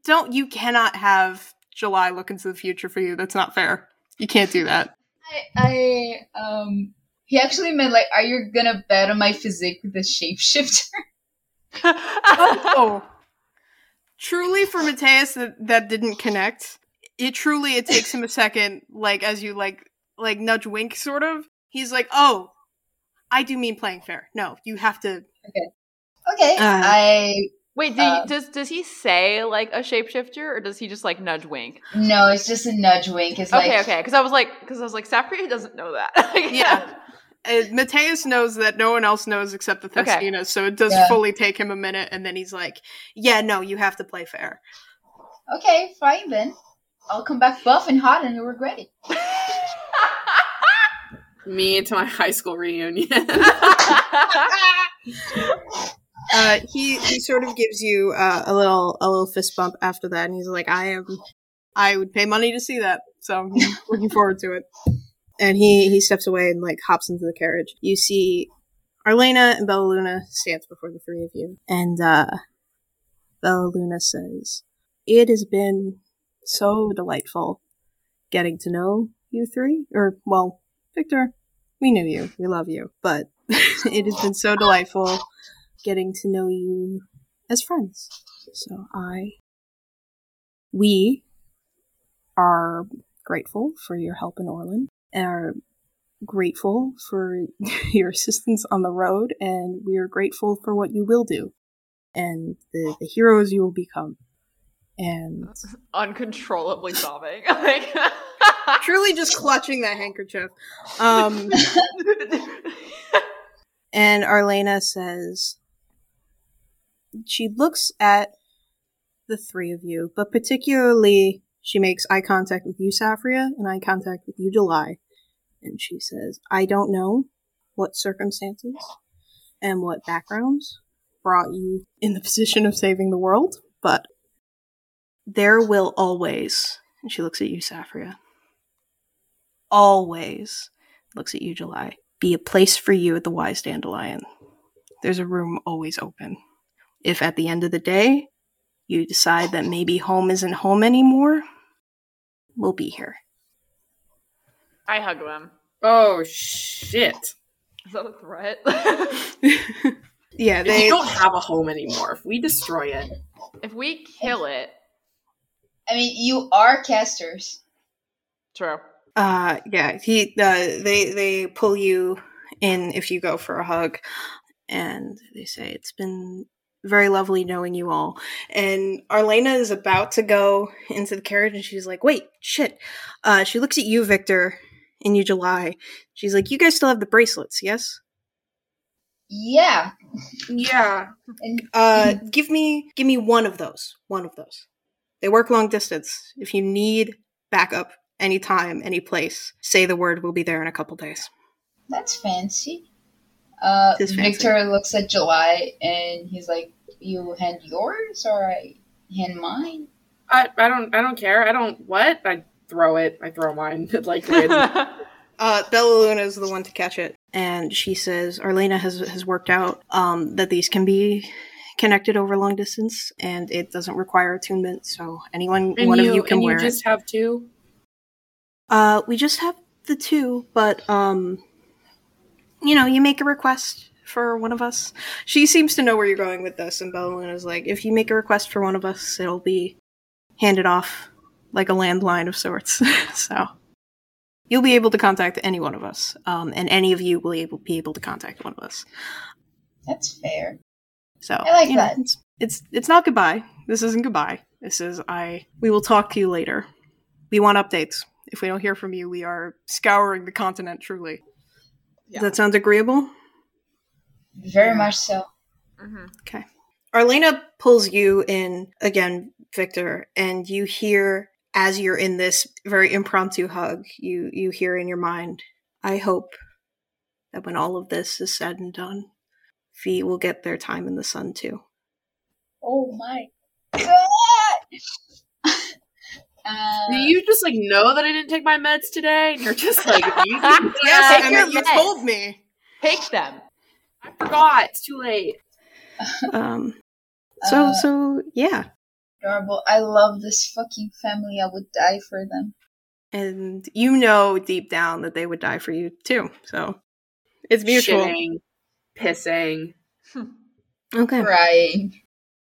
don't you cannot have july look into the future for you. That's not fair. You can't do that I I um he actually meant like, are you gonna bet on my physique with the shapeshifter? oh. Truly for mateus that, that didn't connect it truly it takes him a second like as you like like nudge wink sort of. He's like oh i do mean playing fair. No you have to Okay, Uh, I Wait, do you, does does he say like a shapeshifter or does he just like nudge wink? no, it's just a nudge wink. It's Okay, like okay. Because I was like, because I was like, Sapri doesn't know that. Yeah. Uh, Mateus knows that no one else knows except the Okay. So it does Yeah. fully take him a minute, and then he's like, "Yeah, no, you have to play fair." Okay, fine then. I'll come back buff and hot and you'll regret it. Me to my high school reunion. Uh, he he sort of gives you uh, a little a little fist bump after that, and he's like, "I am, I would pay money to see that, so I'm looking forward to it." And he he steps away and like hops into the carriage. You see Arlena and Bella Luna stands before the three of you, and uh, Bella Luna says, "It has been so delightful getting to know you three, or well, Viktor, we knew you, we love you, but it has been so delightful." Getting to know you as friends. So I, we are grateful for your help in Orland, and are grateful for your assistance on the road, and we are grateful for what you will do and the, the heroes you will become. And Uncontrollably sobbing. Truly just clutching that handkerchief. Um, And Arlena says, she looks at the three of you, but particularly she makes eye contact with you, Saffria, and eye contact with you, July. And she says, I don't know what circumstances and what backgrounds brought you in the position of saving the world, but there will always, and she looks at you, Saffria, always looks at you, July, be a place for you at the Wise Dandelion. There's a room always open. If at the end of the day you decide that maybe home isn't home anymore, we'll be here. I hug him. oh shit! Is that a threat? yeah, If they you don't have a home anymore, if we destroy it, if we kill it, I mean, you are casters. true. uh yeah, he uh, they they pull you in if you go for a hug and they say it's been very lovely knowing you all. And Arlena is about to go into the carriage and she's like, "Wait, shit." Uh she looks at you, Viktor, and you July. She's like, "You guys still have the bracelets, yes?" Yeah. yeah. And Uh, give me give me one of those. One of those. They work long distance. If you need backup anytime, any place, say the word. We'll be there in a couple days. that's fancy. Uh, It is fancy. Viktor looks at July and he's like, "You hand yours or I hand mine?" I, I don't I don't care. I don't what I throw it. I throw mine like Uh, Bella Luna is the one to catch it, and she says Arlena has has worked out um, that these can be connected over long distance, and it doesn't require attunement. So anyone, And one you, of you can and wear you just have two. Uh, we just have the two, but um, you know, you make a request for one of us. She seems to know where you're going with this, and Luna is like, if you make a request for one of us, it'll be handed off like a landline of sorts. so you'll be able to contact any one of us, um, and any of you will able, be able to contact one of us. That's fair. So I like you know, that. it's, it's it's not goodbye. This isn't goodbye. This is I. We will talk to you later. We want updates. If we don't hear from you, we are scouring the continent. Truly. Yeah. That sounds agreeable? Very much so. hmm Okay. Arlena pulls you in again, Viktor, and you hear as you're in this very impromptu hug, you you hear in your mind, I hope that when all of this is said and done, Fee will get their time in the sun too. Oh my god! uh, Do you just like know that I didn't take my meds today? And you're just like, you Yes, Yes, take your Emmett, you meds. told me. Take them. I forgot. It's too late. Um. So Uh, so yeah, adorable. I love this fucking family. I would die for them. and you know deep down that they would die for you too. So it's mutual. Shitting, pissing. Okay. Crying.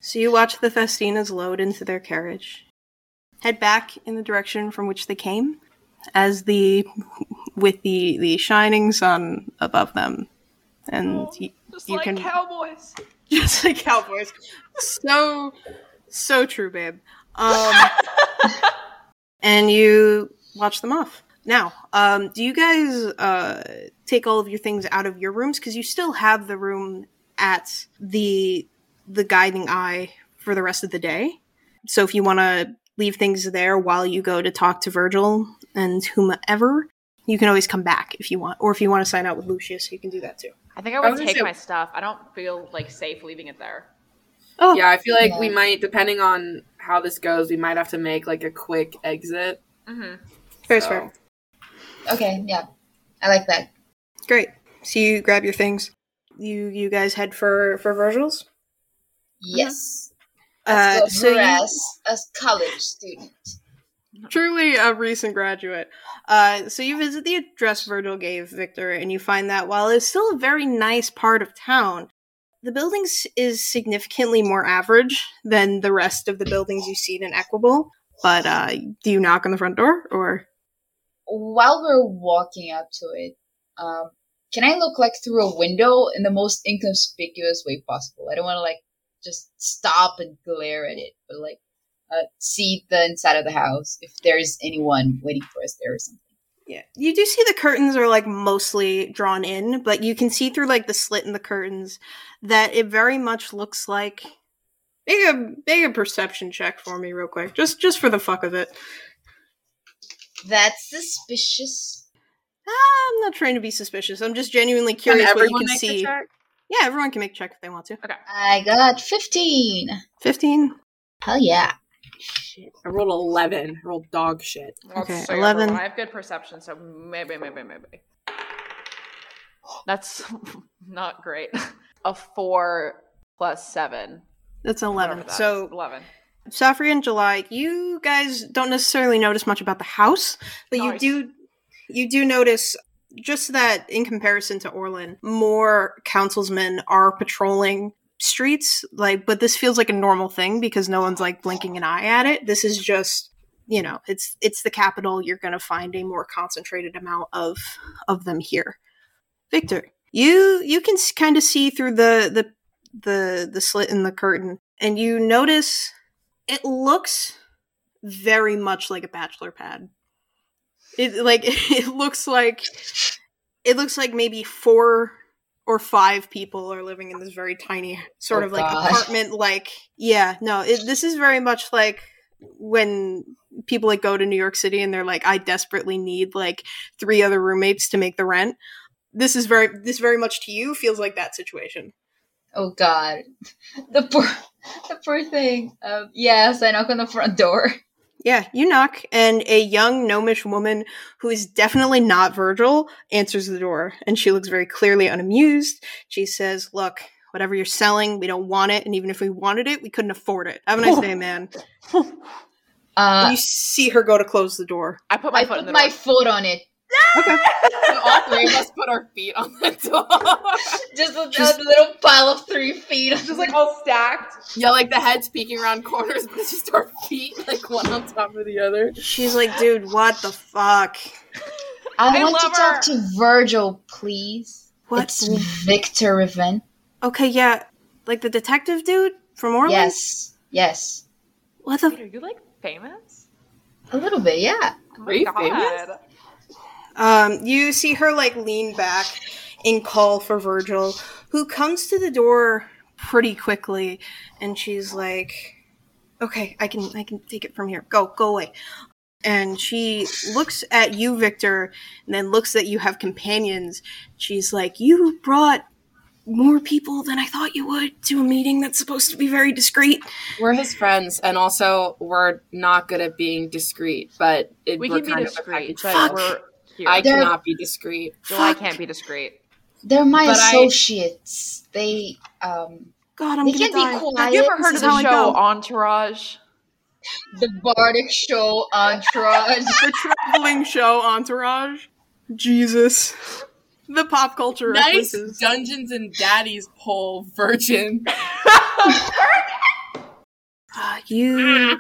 So you watch the Thestinas load into their carriage, head back in the direction from which they came, as the with the the shining sun above them, and y- Just You like can- cowboys. just like cowboys. So so true, babe. Um, and you watch them off. Now, um, do you guys uh, take all of your things out of your rooms because you still have the room at the the guiding eye for the rest of the day? So if you want to leave things there while you go to talk to Virgil and whomever, you can always come back if you want, or if you want to sign out with Lucius, you can do that too. I think I I would was gonna take say- my stuff. I don't feel like safe leaving it there. Oh, Yeah, I feel like we might, depending on how this goes, we might have to make like a quick exit. hmm fair, So- fair. Okay, yeah. I like that. Great. So you grab your things. You you guys head for for Virgil's. Yes. Uh, Let's so go you- a college student. truly a recent graduate. Uh, so you visit the address Virgil gave Viktor, and you find that while it's still a very nice part of town, the buildings is significantly more average than the rest of the buildings you see in Equable. But uh, do you knock on the front door, or While we're walking up to it, um, can I look like through a window in the most inconspicuous way possible? I don't want to like just stop and glare at it, but like uh, see the inside of the house if there's anyone waiting for us there or something. yeah, you do see the curtains are like mostly drawn in, but you can see through like the slit in the curtains that it very much looks like. Make a make a perception check for me, real quick, just just for the fuck of it. That's suspicious. I'm not trying to be suspicious. I'm just genuinely curious Can what you everyone can make a see. check? Yeah, everyone can make a check if they want to. Okay. I got 15. 15. Hell yeah. Shit. I rolled 11. I rolled dog shit. Okay, so 11. I have good perception, so maybe, maybe, maybe. That's not great. A four plus seven. That's 11. that is. So, eleven. Safri and July, you guys don't necessarily notice much about the house, but Nice. you do you do notice just that in comparison to Orlin, more councilsmen are patrolling streets like but this feels like a normal thing because no one's like blinking an eye at it. This is just you know, it's it's the capital. You're going to find a more concentrated amount of of them here. Viktor, you you can kind of see through the the the the slit in the curtain and you notice it looks very much like a bachelor pad. It like it looks like it looks like maybe four or five people are living in this very tiny sort Oh, of like apartment like yeah no it, this is very much like when people like go to new york city and they're like i desperately need like three other roommates to make the rent this is very this very much to you feels like that situation Oh god. The poor the poor thing. Um, yes, I knock on the front door. Yeah, you knock, and a young gnomish woman who is definitely not Virgil answers the door, and she looks very clearly unamused. She says, Look, whatever you're selling, we don't want it, and even if we wanted it, we couldn't afford it. Have a nice day, man. Uh, you see her go to close the door. I put my I foot in put the my door. foot on it. Okay. all three of us put our feet on the door. Just a, Just- a little pile of three feet. Just like all stacked. yeah, like the head's peeking around corners, but it's just our feet, like one on top of the other. She's like, Dude, what the fuck? I, I want to love talk her. to Virgil, please. What? It's Viktor Riven. Okay, yeah. Like the detective dude from Orleans? Yes. Yes. What the? Wait, are you like famous? A little bit, yeah. Oh Are you God. famous? Um, you see her like lean back and call for Virgil, who comes to the door pretty quickly, and she's like, "Okay, I can, I can take it from here. Go, go away." And she looks at you, Viktor, and then looks that you have companions. She's like, "You brought more people than I thought you would to a meeting that's supposed to be very discreet." We're his friends, and also we're not good at being discreet, but it, We we're can be kind of a discreet, package but deal. we're here. I They're- cannot be discreet. July Fuck. can't be discreet. They're my But I- associates. They um God, I'm They gonna can't be die. quiet. Have you ever heard is of the show. Entourage? the Bardic show entourage. the traveling show Entourage. Jesus. The pop culture Nice references. Dungeons and Daddies poll virgin. Uh, you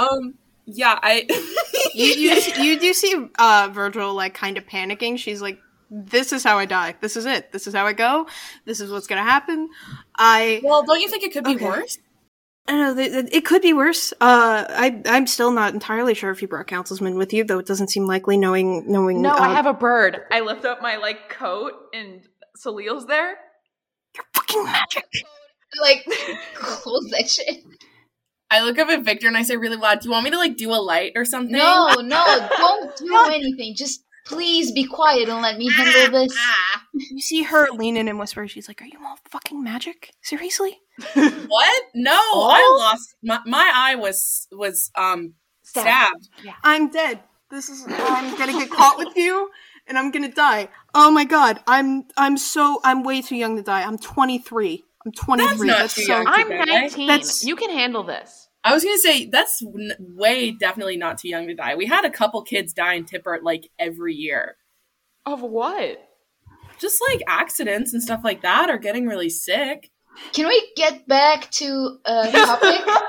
Um, yeah, I. you you, you do see uh, Virgil like kind of panicking. She's like, "This is how I die. This is it. This is how I go. This is what's gonna happen." I well, don't you think it could be Okay. worse? I don't know. th- th- It could be worse. Uh, I I'm still not entirely sure if you brought councilman with you, though. It doesn't seem likely, knowing knowing. No, uh, I have a bird. I lift up my like coat and Salil's there. You're fucking magic. Like, close that shit. I look up at Viktor and I say really loud, "Do you want me to like do a light or something?" No, no, don't do anything. Just please be quiet and let me handle this. You see her lean in and whisper. She's like, "Are you all fucking magic? Seriously?" What? No, I lost my, my eye was was um Stab. stabbed. I'm dead. This is. I'm gonna get caught with you, and I'm gonna die. Oh my god. I'm. I'm so. I'm way too young to die. I'm 23. I'm 23. not That's, too so. young to I'm 19. That's- You can handle this. I was gonna say that's n- way definitely not too young to die. We had a couple kids die in Tippert like every year, Of what? just like accidents and stuff like that, or getting really sick. Can we get back to uh, topic?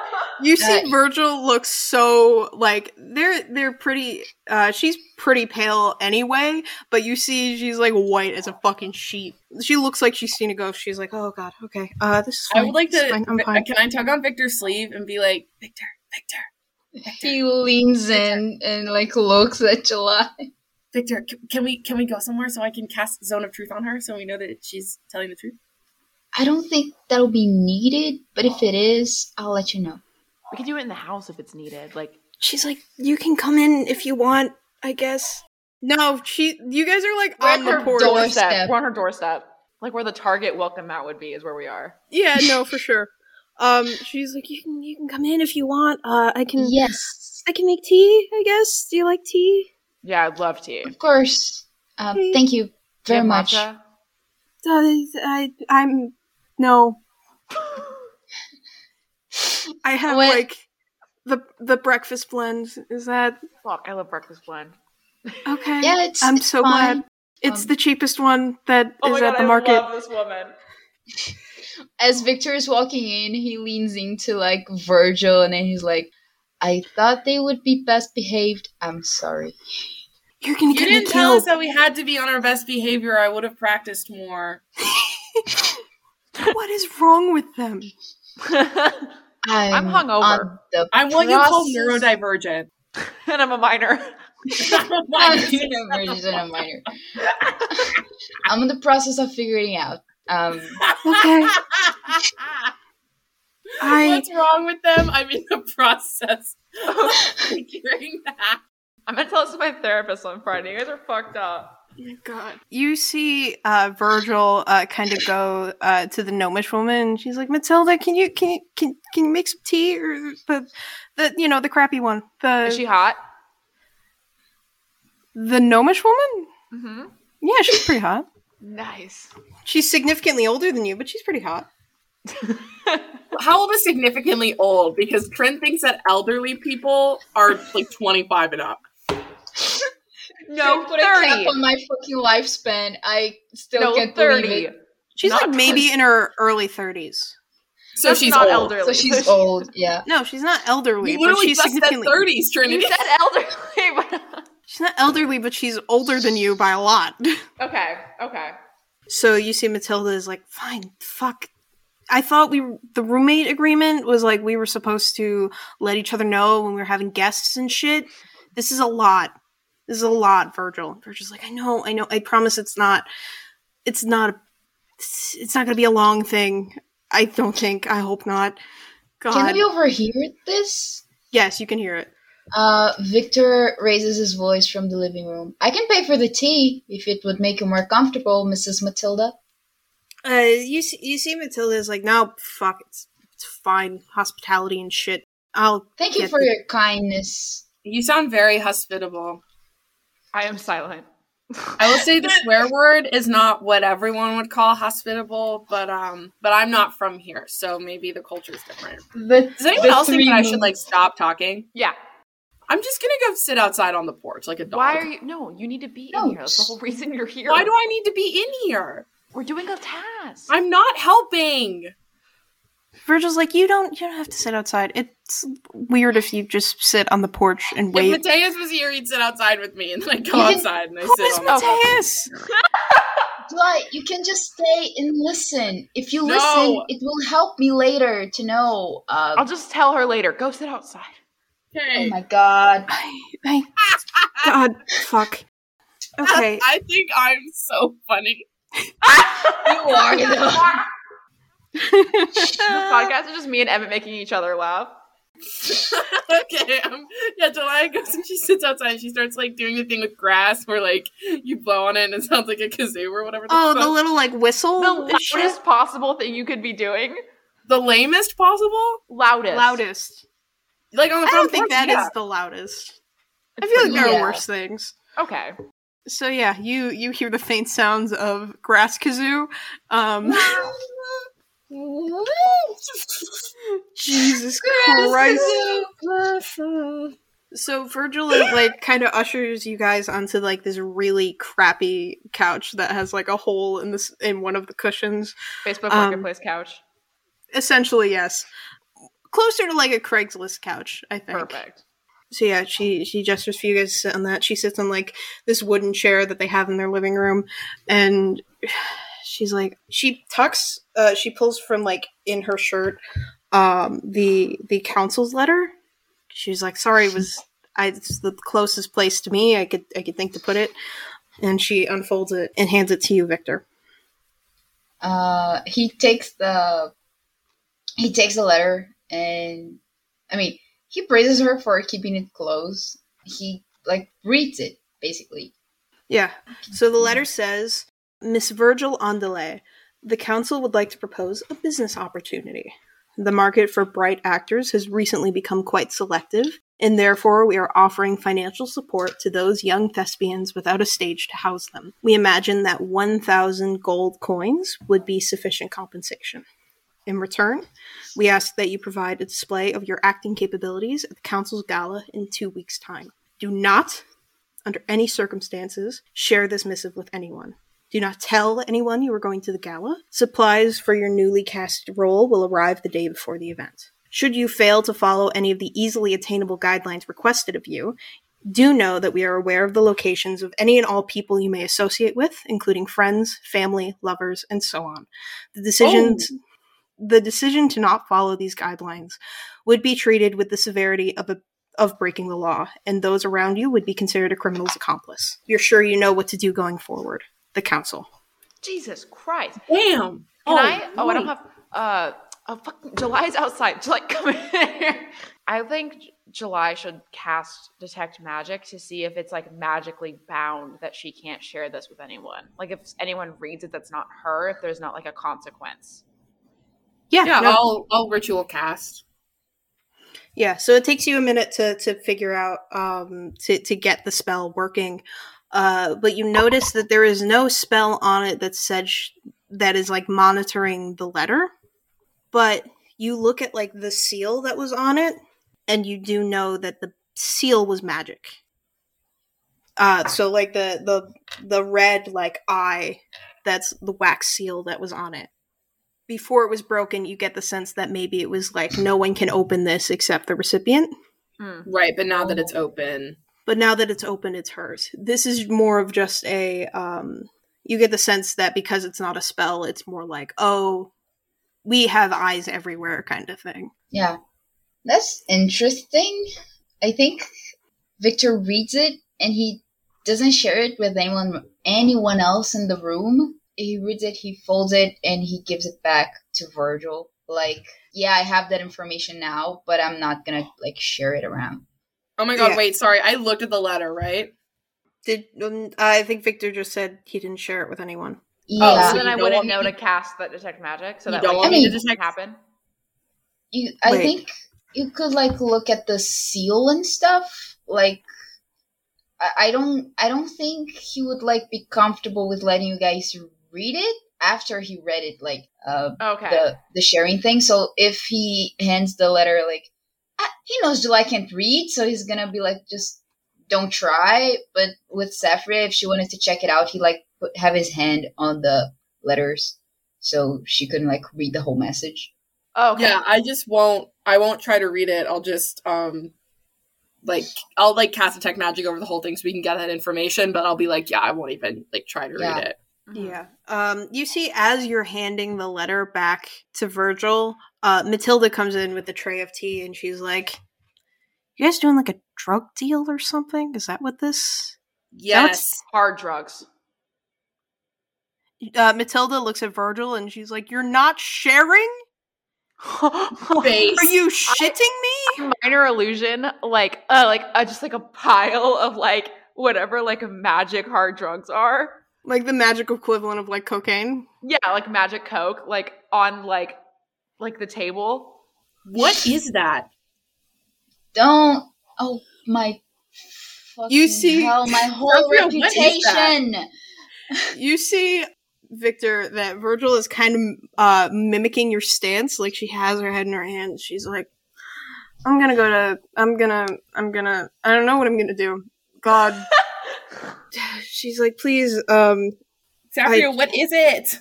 You see, Uh, Virgil looks so like they're they're pretty. Uh, she's pretty pale anyway, but you see, she's like white as a fucking sheet. She looks like she's seen a ghost. She's like, oh god, okay, uh, this is. Fine. I would like this to. I'm fine. Can I tug on Viktor's sleeve and be like, Viktor, Viktor, he leans in and like looks at July. Viktor, can we can we go somewhere so I can cast Zone of Truth on her so we know that she's telling the truth? I don't think that'll be needed, but if it is, I'll let you know. We can do it in the house if it's needed. Like, She's like, you can come in if you want, I guess. No, she. You guys are like We're on at the her porch. doorstep. Doorstep. We're on her doorstep. Like where the Target welcome mat would be is where we are. Yeah, no, for sure. Um, she's like, you can you can come in if you want. Uh, I can. Yes, I can make tea. I guess. Do you like tea? Yeah, I'd love to. of course. Um, thank you Do you very much. matcha? Uh, I I'm no. I have What? like the the breakfast blend. Is that Fuck, I love breakfast blend. okay? Yeah, it's. I'm it's so fine. glad. It's Um, the cheapest one that is Oh my at god, the I market. love this woman. As Viktor is walking in, he leans into like Virgil, and then he's like, "I thought they would be best behaved. I'm sorry." You're gonna You get me didn't tell us killed. that we had to be on our best behavior. I would have practiced more. what is wrong with them? I'm, hungover. the I'm what you call neurodivergent. and I'm a minor. Neurodivergent, I'm minor. I'm in the process of figuring out. Um, Okay. I What's wrong with them? I'm in the process of figuring that. I'm gonna tell this to my therapist on Friday. You guys are fucked up. Oh God. You see uh, Virgil uh, kind of go uh, to the gnomish woman. She's like, Matilda, can you can you can can you make some tea or the the you know the crappy one the Is she hot? the gnomish woman? Mm-hmm. Yeah, she's pretty hot. Nice. She's significantly older than you, but she's pretty hot. How old is significantly old? Because Trent thinks that elderly people are like 25 and up. No, put a cap 30. on my fucking lifespan. I still No, can't 30. believe it. She's Not like maybe in her early thirties. So That's she's not old. elderly. So she's old. Yeah. No, she's not elderly, You but literally she's just said 30s, Trinity. You said elderly. but- she's not elderly, but she's older than you by a lot. okay, okay. So you see Matilda is like, fine, fuck. I thought we the roommate agreement was like we were supposed to let each other know when we were having guests and shit. This is a lot. This is a lot, Virgil. Virgil's like, I know, I know. I promise it's not. It's not. It's, it's not going to be a long thing. I don't think. I hope not. God. Can we overhear this? yes, you can hear it. Uh, Viktor raises his voice from the living room. I can pay for the tea if it would make you more comfortable, Mrs. Matilda. Uh, you see, you see Matilda is like, no, fuck, it's it's fine, hospitality and shit. I'll Thank you for the- your kindness. You sound very hospitable. I am silent. I will say the swear word is not what everyone would call hospitable, but um, but I'm not from here, so maybe the culture is different. The, Does anyone else think that I should like stop talking? Yeah. I'm just gonna go sit outside on the porch like a dog. Why are you? No, you need to be No. in here. That's the whole reason you're here. Why do I need to be in here? We're doing a task. I'm not helping. Virgil's like, you don't you don't have to sit outside. It's weird if you just sit on the porch and If wait. Mateus was here, he'd sit outside with me and like go You can- outside and I Who sit is on the Mateus? July, you can just stay and listen. If you No. listen, it will help me later to know. Uh, I'll just tell her later. Go sit outside. oh my god. I, I, God, fuck. Okay. I think I'm so funny. You are though. This podcast is just me and Emmett making each other laugh. okay. Um, yeah, July goes and she sits outside and she starts like doing the thing with grass where like you blow on it and it sounds like a kazoo or whatever. The, Oh, the little like whistle. The and shit? loudest possible thing you could be doing. the lamest possible. Loudest. loudest. Like on the I front don't think porch, that is yeah. the loudest. I feel like pretty there Yeah. are worse things. Okay. So yeah, you you hear the faint sounds of grass kazoo. Um, Jesus Christ. So Virgil is like kind of ushers you guys onto like this really crappy couch that has like a hole in this in one of the cushions. Facebook Um, Marketplace couch. Essentially, yes. Closer to like a Craigslist couch, I think. Perfect. So yeah, she she gestures for you guys to sit on that. She sits on like this wooden chair that they have in their living room, and she's like she tucks uh she pulls from like in her shirt um the the council's letter. She's like, sorry, it was I it's the closest place to me I could I could think to put it. And she unfolds it and hands it to you, Viktor. Uh, he takes the he takes the letter and I mean he praises her for keeping it close. He like reads it basically. Yeah. So the letter says, Miss Virgil Andele, the council would like to propose a business opportunity. The market for bright actors has recently become quite selective, and therefore we are offering financial support to those young thespians without a stage to house them. We imagine that 1,000 gold coins would be sufficient compensation. In return, we ask that you provide a display of your acting capabilities at the council's gala in two weeks' time. Do not under any circumstances, share this missive with anyone. Do not tell anyone you are going to the gala. Supplies for your newly cast role will arrive the day before the event. Should you fail to follow any of the easily attainable guidelines requested of you, do know that we are aware of the locations of any and all people you may associate with, including friends, family, lovers, and so on. The decision oh. the decision to not follow these guidelines would be treated with the severity of a of breaking the law, and those around you would be considered a criminal's accomplice. You're sure you know what to do going forward. The council. Jesus Christ. Damn. Can I? Oh, I don't have. Uh, oh, fuck. July's outside. July, come here. I think July should cast detect magic to see if it's like magically bound that she can't share this with anyone. Like if anyone reads it, that's not her. If there's not like a consequence. Yeah, Yeah, no, I'll I'll ritual cast. yeah. So it takes you a minute to to figure out um to to get the spell working. Uh, but you notice that there is no spell on it that said sh- that is like monitoring the letter. But you look at like the seal that was on it, and you do know that the seal was magic. Uh, so like the the the red like eye, that's the wax seal that was on it. Before it was broken, you get the sense that maybe it was like no one can open this except the recipient. Hmm. Right, but now that it's open. But now that it's open, it's hers. This is more of just a. Um, you get the sense that because it's not a spell, it's more like, oh, we have eyes everywhere, kind of thing. Yeah. That's interesting. I think Viktor reads it and he doesn't share it with anyone anyone else in the room. He reads it, he folds it, and he gives it back to Virgil. Like, yeah, I have that information now, but I'm not gonna like share it around. Oh my god, Yeah. wait, sorry. I looked at the letter, right? Did um, I think Viktor just said he didn't share it with anyone? Yeah. So then I wouldn't know to- to cast that detect magic. So You that don't like, want me it to doesn't detect- happen. You, I Wait. think you could like look at the seal and stuff. Like, I, I don't, I don't think he would like be comfortable with letting you guys read it after he read it. Like, uh, Okay. the the sharing thing. So if he hands the letter, like, he knows July can't read, so he's gonna be like, just don't try. But with Saffria, if she wanted to check it out, he like put have his hand on the letters, so she couldn't like read the whole message. oh, okay. Yeah, I just won't I won't try to read it. I'll just um like I'll like cast detect magic over the whole thing so we can get that information, but I'll be like, yeah, I won't even like try to Yeah. read it. Yeah. Um, you see, as you're handing the letter back to Virgil, uh, Matilda comes in with a tray of tea and she's like, You guys doing like a drug deal or something? Is that what this? Yes. Hard drugs. Uh, Matilda looks at Virgil and she's like, You're not sharing? Base. Are you shitting me? Minor illusion, like uh, like uh, just like a pile of like whatever like magic hard drugs are. Like the magic equivalent of like cocaine? Yeah, like magic coke, like on like like the table. What is that? Don't. Oh my. Fucking You see- hell, my whole Sophia, what is that? reputation. You see, Viktor, that Virgil is kind of uh, mimicking your stance. Like she has her head in her hands. She's like, "I'm gonna go to. I'm gonna. I'm gonna. I don't know what I'm gonna do. God." She's like, "Please, um, Sapphire, what is it?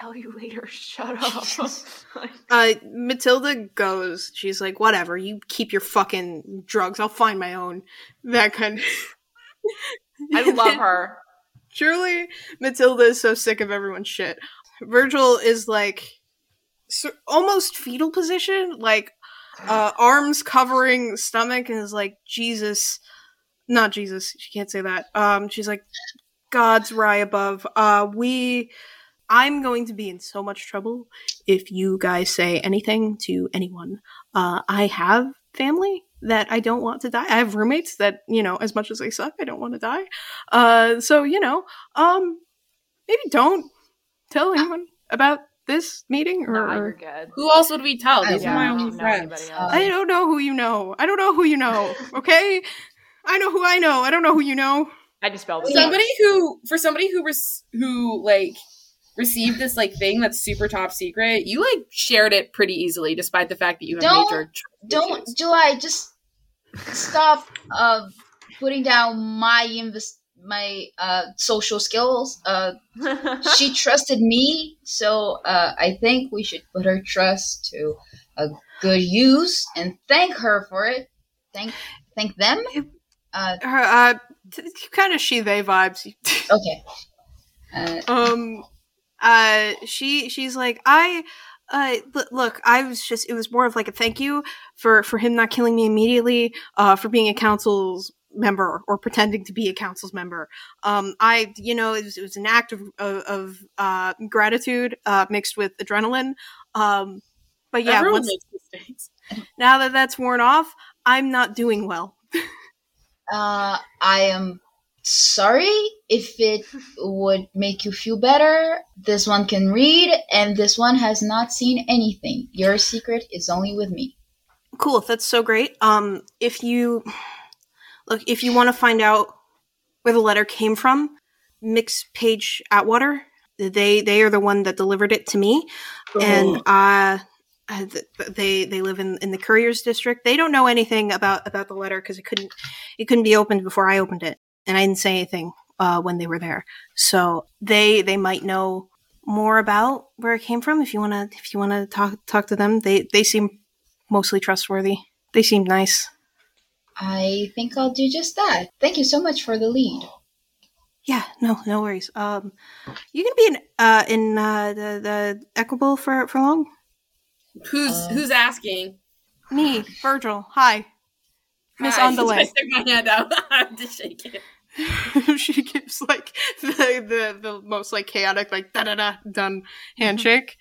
I'll fucking tell you later. Shut up. uh, Matilda goes. She's like, whatever. You keep your fucking drugs. I'll find my own. That kind of. I love her. Truly, Matilda is so sick of everyone's shit. Virgil is like so, almost fetal position, like uh, arms covering stomach, and is like Jesus, not Jesus. She can't say that. Um, she's like God's right above. Uh, we. I'm going to be in so much trouble if you guys say anything to anyone. Uh, I have family that I don't want to die. I have roommates that, you know, as much as they suck, I don't want to die. Uh, so you know, um, maybe don't tell anyone about this meeting, or, Nah, good. Who else would we tell? I These Yeah, are my only know friends. I don't know who you know. I don't know who you know. Okay, I know who I know. I don't know who you know. I dispelled it. somebody who for somebody who res- who like received this like thing that's super top secret you like shared it pretty easily despite the fact that you have Don't- major tr- Don't, issues. July. Just stop. Uh, putting down my invest my uh social skills. Uh, she trusted me, so uh, I think we should put her trust to a good use and thank her for it. Thank thank them. Uh, Her, uh, t- kind of she they vibes. okay. Uh, um, uh, she she's like I. Uh, l- look, I was just, it was more of like a thank you for, for him not killing me immediately, uh, for being a council's member or pretending to be a council's member. Um, I, you know, it was, it was an act of, of, of uh, gratitude, uh, mixed with adrenaline. Um, but yeah, everyone once, makes mistakes now that that's worn off, I'm not doing well. Uh, I am sorry if it would make you feel better. This one can read, and this one has not seen anything. Your secret is only with me. Cool, that's so great. Um, if you look, if you want to find out where the letter came from, Mix Page Atwater. They they are the one that delivered it to me, and uh, uh, th- they they live in, in the couriers district. They don't know anything about about the letter because it couldn't it couldn't be opened before I opened it, and I didn't say anything uh, when they were there. So they they might know more about where it came from. If you wanna if you wanna talk talk to them, they they seem mostly trustworthy. They seem nice. I think I'll do just that. Thank you so much for the lead. Yeah, no, no worries. Um, you gonna be in uh in uh the the Equable for for long? who's Uh, who's asking Me, Virgil. Hi, Miss Hi. on the I stick my hand out I have to shake it she gives like the the the most like chaotic like da da da done handshake.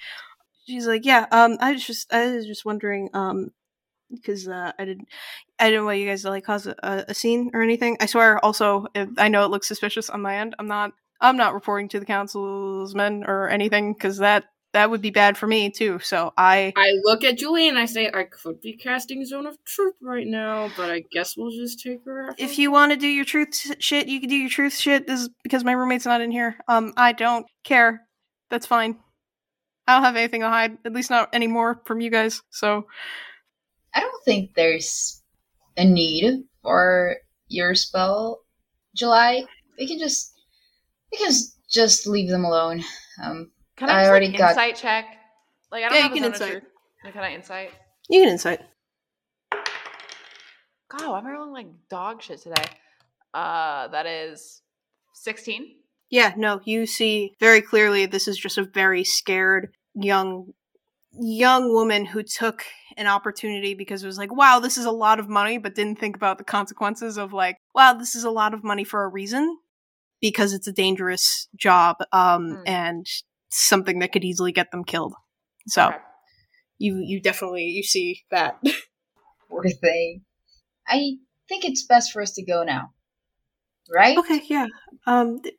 She's like, yeah. Um, I was just I was just wondering um because uh, I didn't I didn't want you guys to like cause a, a scene or anything. I swear. Also, if, I know it looks suspicious on my end. I'm not I'm not reporting to the council's men or anything because that that would be bad for me too. So I I look at Julie and I say I could be casting Zone of Truth right now, but I guess we'll just take her. out. if you want to do your truth shit, you can do your truth shit. This is because my roommate's not in here. Um, I don't care. That's fine. I don't have anything to hide, at least not anymore from you guys. So I don't think there's a need for your spell, July. We can just we can just leave them alone. Um, Can I, I just, already like, got- insight check? Like I don't Yeah, have you can insight. Like, Can I insight? you can insight. God, I'm rolling like dog shit today. Uh, that is sixteen. Yeah, no, you see very clearly this is just a very scared young young woman who took an opportunity because it was like, wow, this is a lot of money, but didn't think about the consequences of like, wow, this is a lot of money for a reason because it's a dangerous job um Mm. and something that could easily get them killed. So Okay. you you definitely you see that. Poor thing. I think it's best for us to go now. Right? okay, yeah. Um th-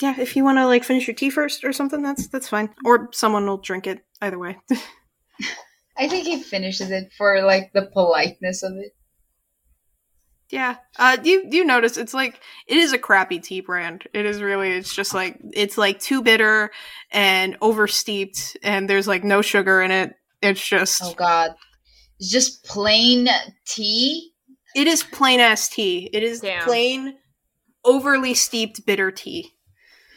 yeah, if you want to like finish your tea first or something, that's that's fine. Or someone will drink it either way. I think he finishes it for like the politeness of it. Yeah. Uh do you do you notice it's like it is a crappy tea brand. It is really it's just like it's like too bitter and oversteeped and there's like no sugar in it. It's just Oh god. It's just plain tea. it is plain ass tea. It is Damn. plain overly steeped bitter tea.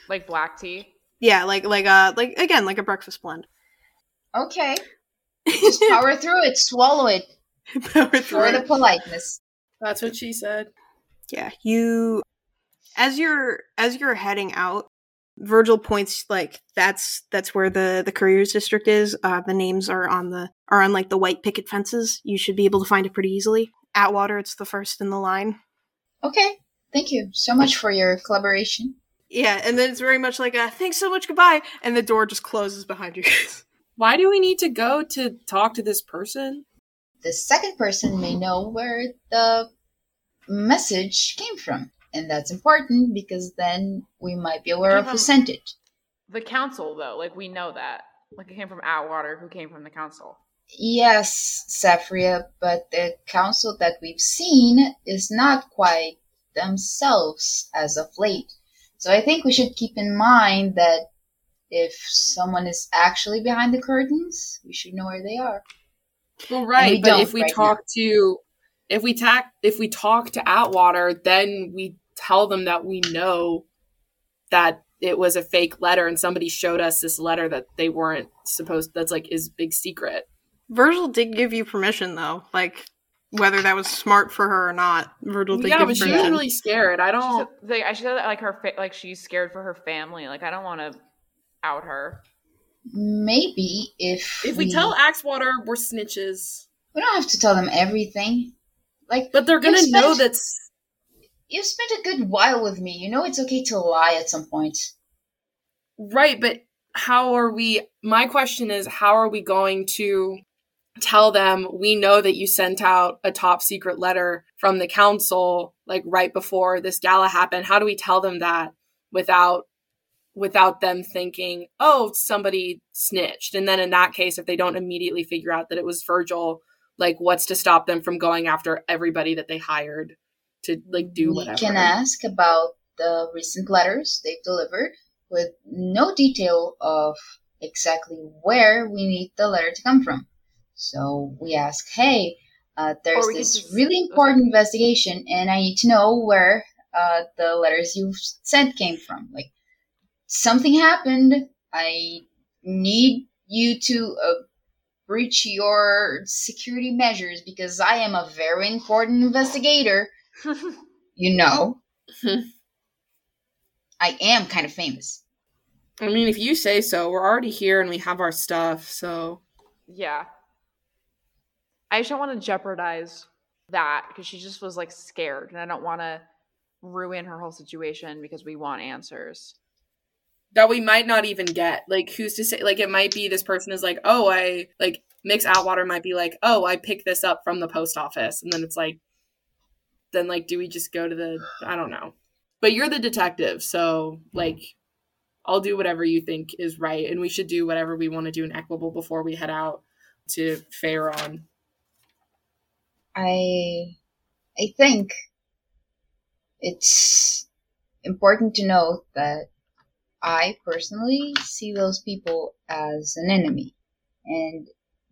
Like black tea. Yeah, like like uh like again like a breakfast blend. Okay. Just power through it, swallow it Power through for the politeness. That's what she said. Yeah, you as you're as you're heading out, Virgil points like that's that's where the the couriers district is. Uh, the names are on the are on like the white picket fences. You should be able to find it pretty easily. Atwater, it's the first in the line. Okay. Thank you so much for your collaboration. Yeah, and then it's very much like a thanks so much, goodbye, and the door just closes behind you guys. Why do we need to go to talk to this person? The second person may mm-hmm. know where the message came from. And that's important because then we might be aware of who sent it. The council, though, like we know that. Like it came from Atwater, who came from the council. Yes, Saffria, but the council that we've seen is not quite themselves as of late. So I think we should keep in mind that if someone is actually behind the curtains, we should know where they are. Well, we right, but if we right talk to if we talk if we talk to Atwater, then we tell them that we know that it was a fake letter and somebody showed us this letter that they weren't supposed that's like is big secret. Virgil did give you permission though, like whether that was smart for her or not. Virgil did Yeah, give but she was really scared. I She said, don't like, I she said that like her fa- like she's scared for her family. Like I don't want to out her. Maybe if if we tell Atwater we're snitches. we don't have to tell them everything. Like, But they're gonna know that that's you spent a good while with me. You know it's okay to lie at some point. Right, but how are we? My question is, how are we going to tell them we know that you sent out a top secret letter from the council like right before this gala happened? How do we tell them that without without them thinking, oh, somebody snitched? And then in that case, if they don't immediately figure out that it was Virgil, like what's to stop them from going after everybody that they hired to like do whatever? we whatever? can ask about the recent letters they've delivered with no detail of exactly where we need the letter to come from. So we ask, hey, uh, there's Or we could this just- really important investigation, and I need to know where uh, the letters you sent came from. Like, something happened. I need you to uh, breach your security measures because I am a very important investigator. You know. I am kind of famous. I mean, if you say so, we're already here and we have our stuff, so Yeah. I just don't want to jeopardize that because she just was like scared, and I don't want to ruin her whole situation because we want answers. That we might not even get. Like, who's to say? Like, it might be this person is like, oh, I like Mix Atwater might be like, oh, I picked this up from the post office, and then it's like, then like, do we just go to the? I don't know. But you're the detective, so like, I'll do whatever you think is right, and we should do whatever we want to do in Equable before we head out to Farron. I I think it's important to note that I personally see those people as an enemy. And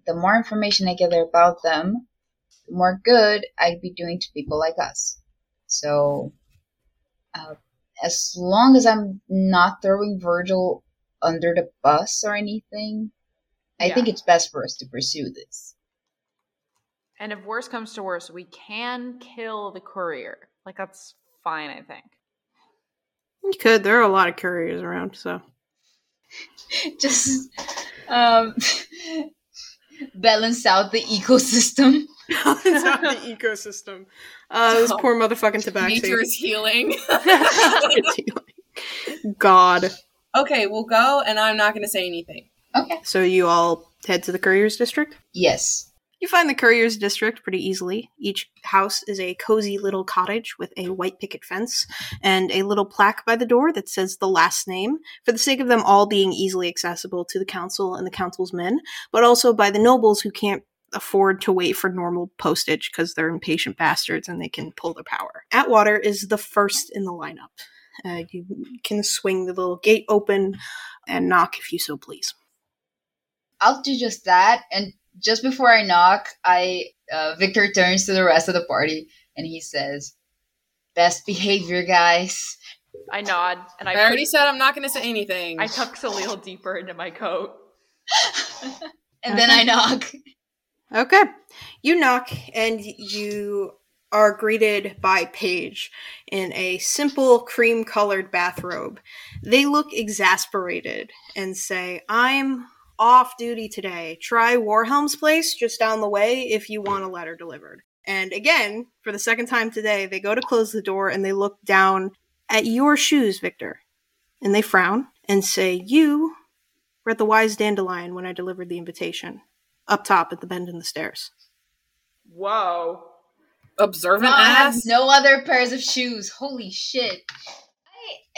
the more information I gather about them, the more good I'd be doing to people like us. So, uh, as long as I'm not throwing Virgil under the bus or anything, I Yeah. think it's best for us to pursue this. And if worse comes to worse, we can kill the courier. Like that's fine, I think. You could. There are a lot of couriers around, so. Just um, balance out the ecosystem. Balance out the ecosystem. Uh, this poor motherfucking tobacco. Nature is healing. God. okay, we'll go, and I'm not going to say anything. Okay. So you all head to the couriers district? Yes. You find the couriers district pretty easily. Each house is a cozy little cottage with a white picket fence and a little plaque by the door that says the last name, for the sake of them all being easily accessible to the council and the council's men, but also by the nobles who can't afford to wait for normal postage because they're impatient bastards and they can pull their power. Atwater is the first in the lineup. Uh, you can swing the little gate open and knock if you so please. I'll do just that. And just before I knock, I uh, Viktor turns to the rest of the party and he says, "Best behavior, guys." I nod and I, I already put- said I'm not going to say anything. I tuck Salil deeper into my coat. and then I knock. Okay. You knock and you are greeted by Paige in a simple cream colored bathrobe. They look exasperated and say, I'm off duty today. Try Warhelm's place just down the way if you want a letter delivered. And again, for the second time today, they go to close the door and they look down at your shoes, Viktor. And they frown and say, You were at the Wise Dandelion when I delivered the invitation up top at the bend in the stairs. Whoa. Observant No, I have ass. no other pairs of shoes. Holy shit.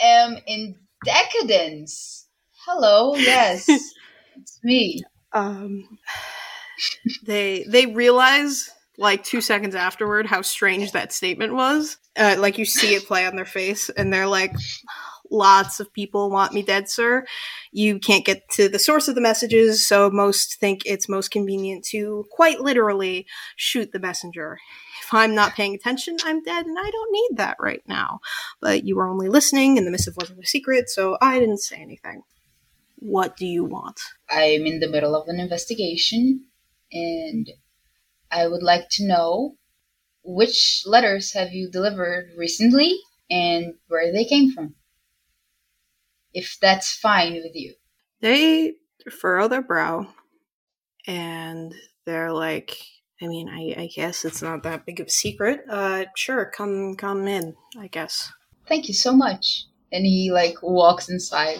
I am in decadence. Hello, yes. it's me. Um, they they realize like two seconds afterward how strange that statement was. Uh, like you see it play on their face, and they're like, "Lots of people want me dead, sir. You can't get to the source of the messages, so most think it's most convenient to quite literally shoot the messenger." If I'm not paying attention, I'm dead, and I don't need that right now. But you were only listening, and the missive wasn't a secret, so I didn't say anything. What do you want? I'm in the middle of an investigation and I would like to know which letters have you delivered recently and where they came from. If that's fine with you. They furrow their brow and they're like, I mean, I, I guess it's not that big of a secret. Uh, sure, come come in, I guess. Thank you so much. And he like walks inside.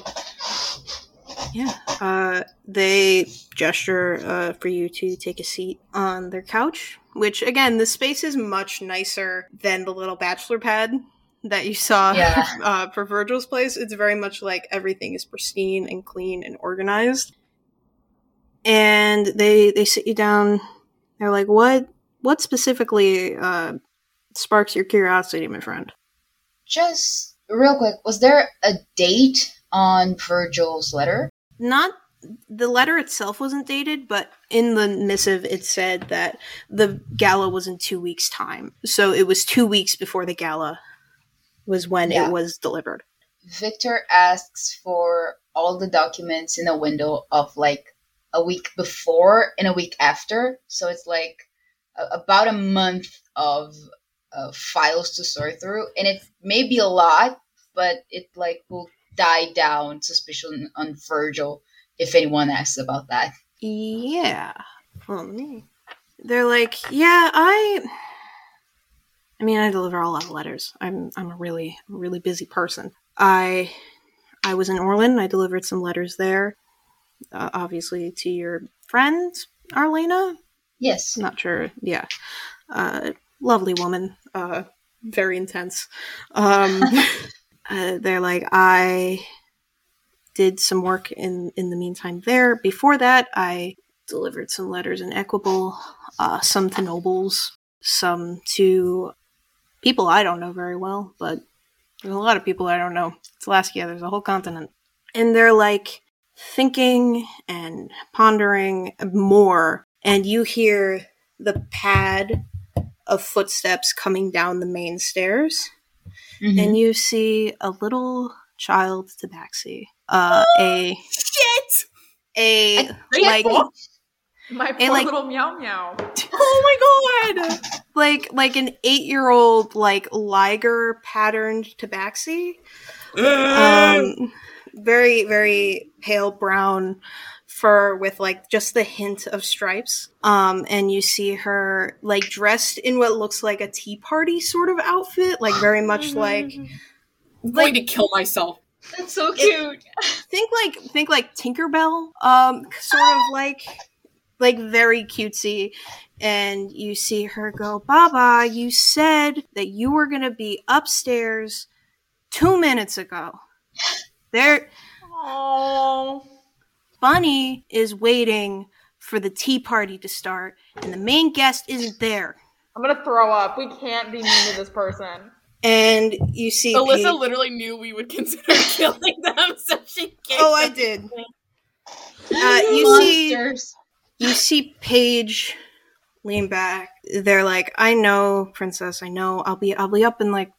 Yeah. Uh, they gesture uh, for you to take a seat on their couch, which, again, the space is much nicer than the little bachelor pad that you saw Yeah. uh, for Virgil's place. It's very much like everything is pristine and clean and organized. And they they sit you down. They're like, "What what specifically uh, sparks your curiosity, my friend?" Just real quick, was there a date on Virgil's letter? not the letter itself wasn't dated, but in the missive it said that the gala was in two weeks' time. So it was two weeks before the gala was when Yeah. it was delivered. Viktor asks for all the documents in a window of like a week before and a week after. So it's like a, about a month of uh, files to sort through. And it may be a lot, but it like will die down suspicion on Virgil if anyone asks about that. Yeah. Well, me. They're like, yeah, I. I mean, I deliver a lot of letters. I'm I'm a really really busy person. I I was in Orland. I delivered some letters there. Uh, obviously, to your friend Arlena. Yes. not sure yeah uh lovely woman uh very intense um uh, they're like i did some work in in the meantime there. Before that i delivered some letters in equable uh some to nobles some to people i don't know very well but there's a lot of people i don't know. It's laskia there's a whole continent. And they're like thinking and pondering more. And you hear the pad of footsteps coming down the main stairs Mhm. and you see a little child tabaxi uh a Shit! a like My poor like- little meow meow. oh my god like like an eight year old like liger patterned tabaxi um, very very pale brown fur with like just the hint of stripes um and you see her like dressed in what looks like a tea party sort of outfit like very much like I'm going to kill myself. That's so cute. think like think like Tinkerbell, um, sort of like like very cutesy. And you see her go, Baba, you said that you were gonna be upstairs two minutes ago. There Oh. Bunny is waiting for the tea party to start, and the main guest isn't there. I'm gonna throw up. We can't be mean to this person. And you see Alyssa Paige- literally knew we would consider killing them, so she gave Oh, I did. Uh, you see Monsters. you see Paige lean back. They're like, "I know, princess. I know. I'll be. I'll be up in like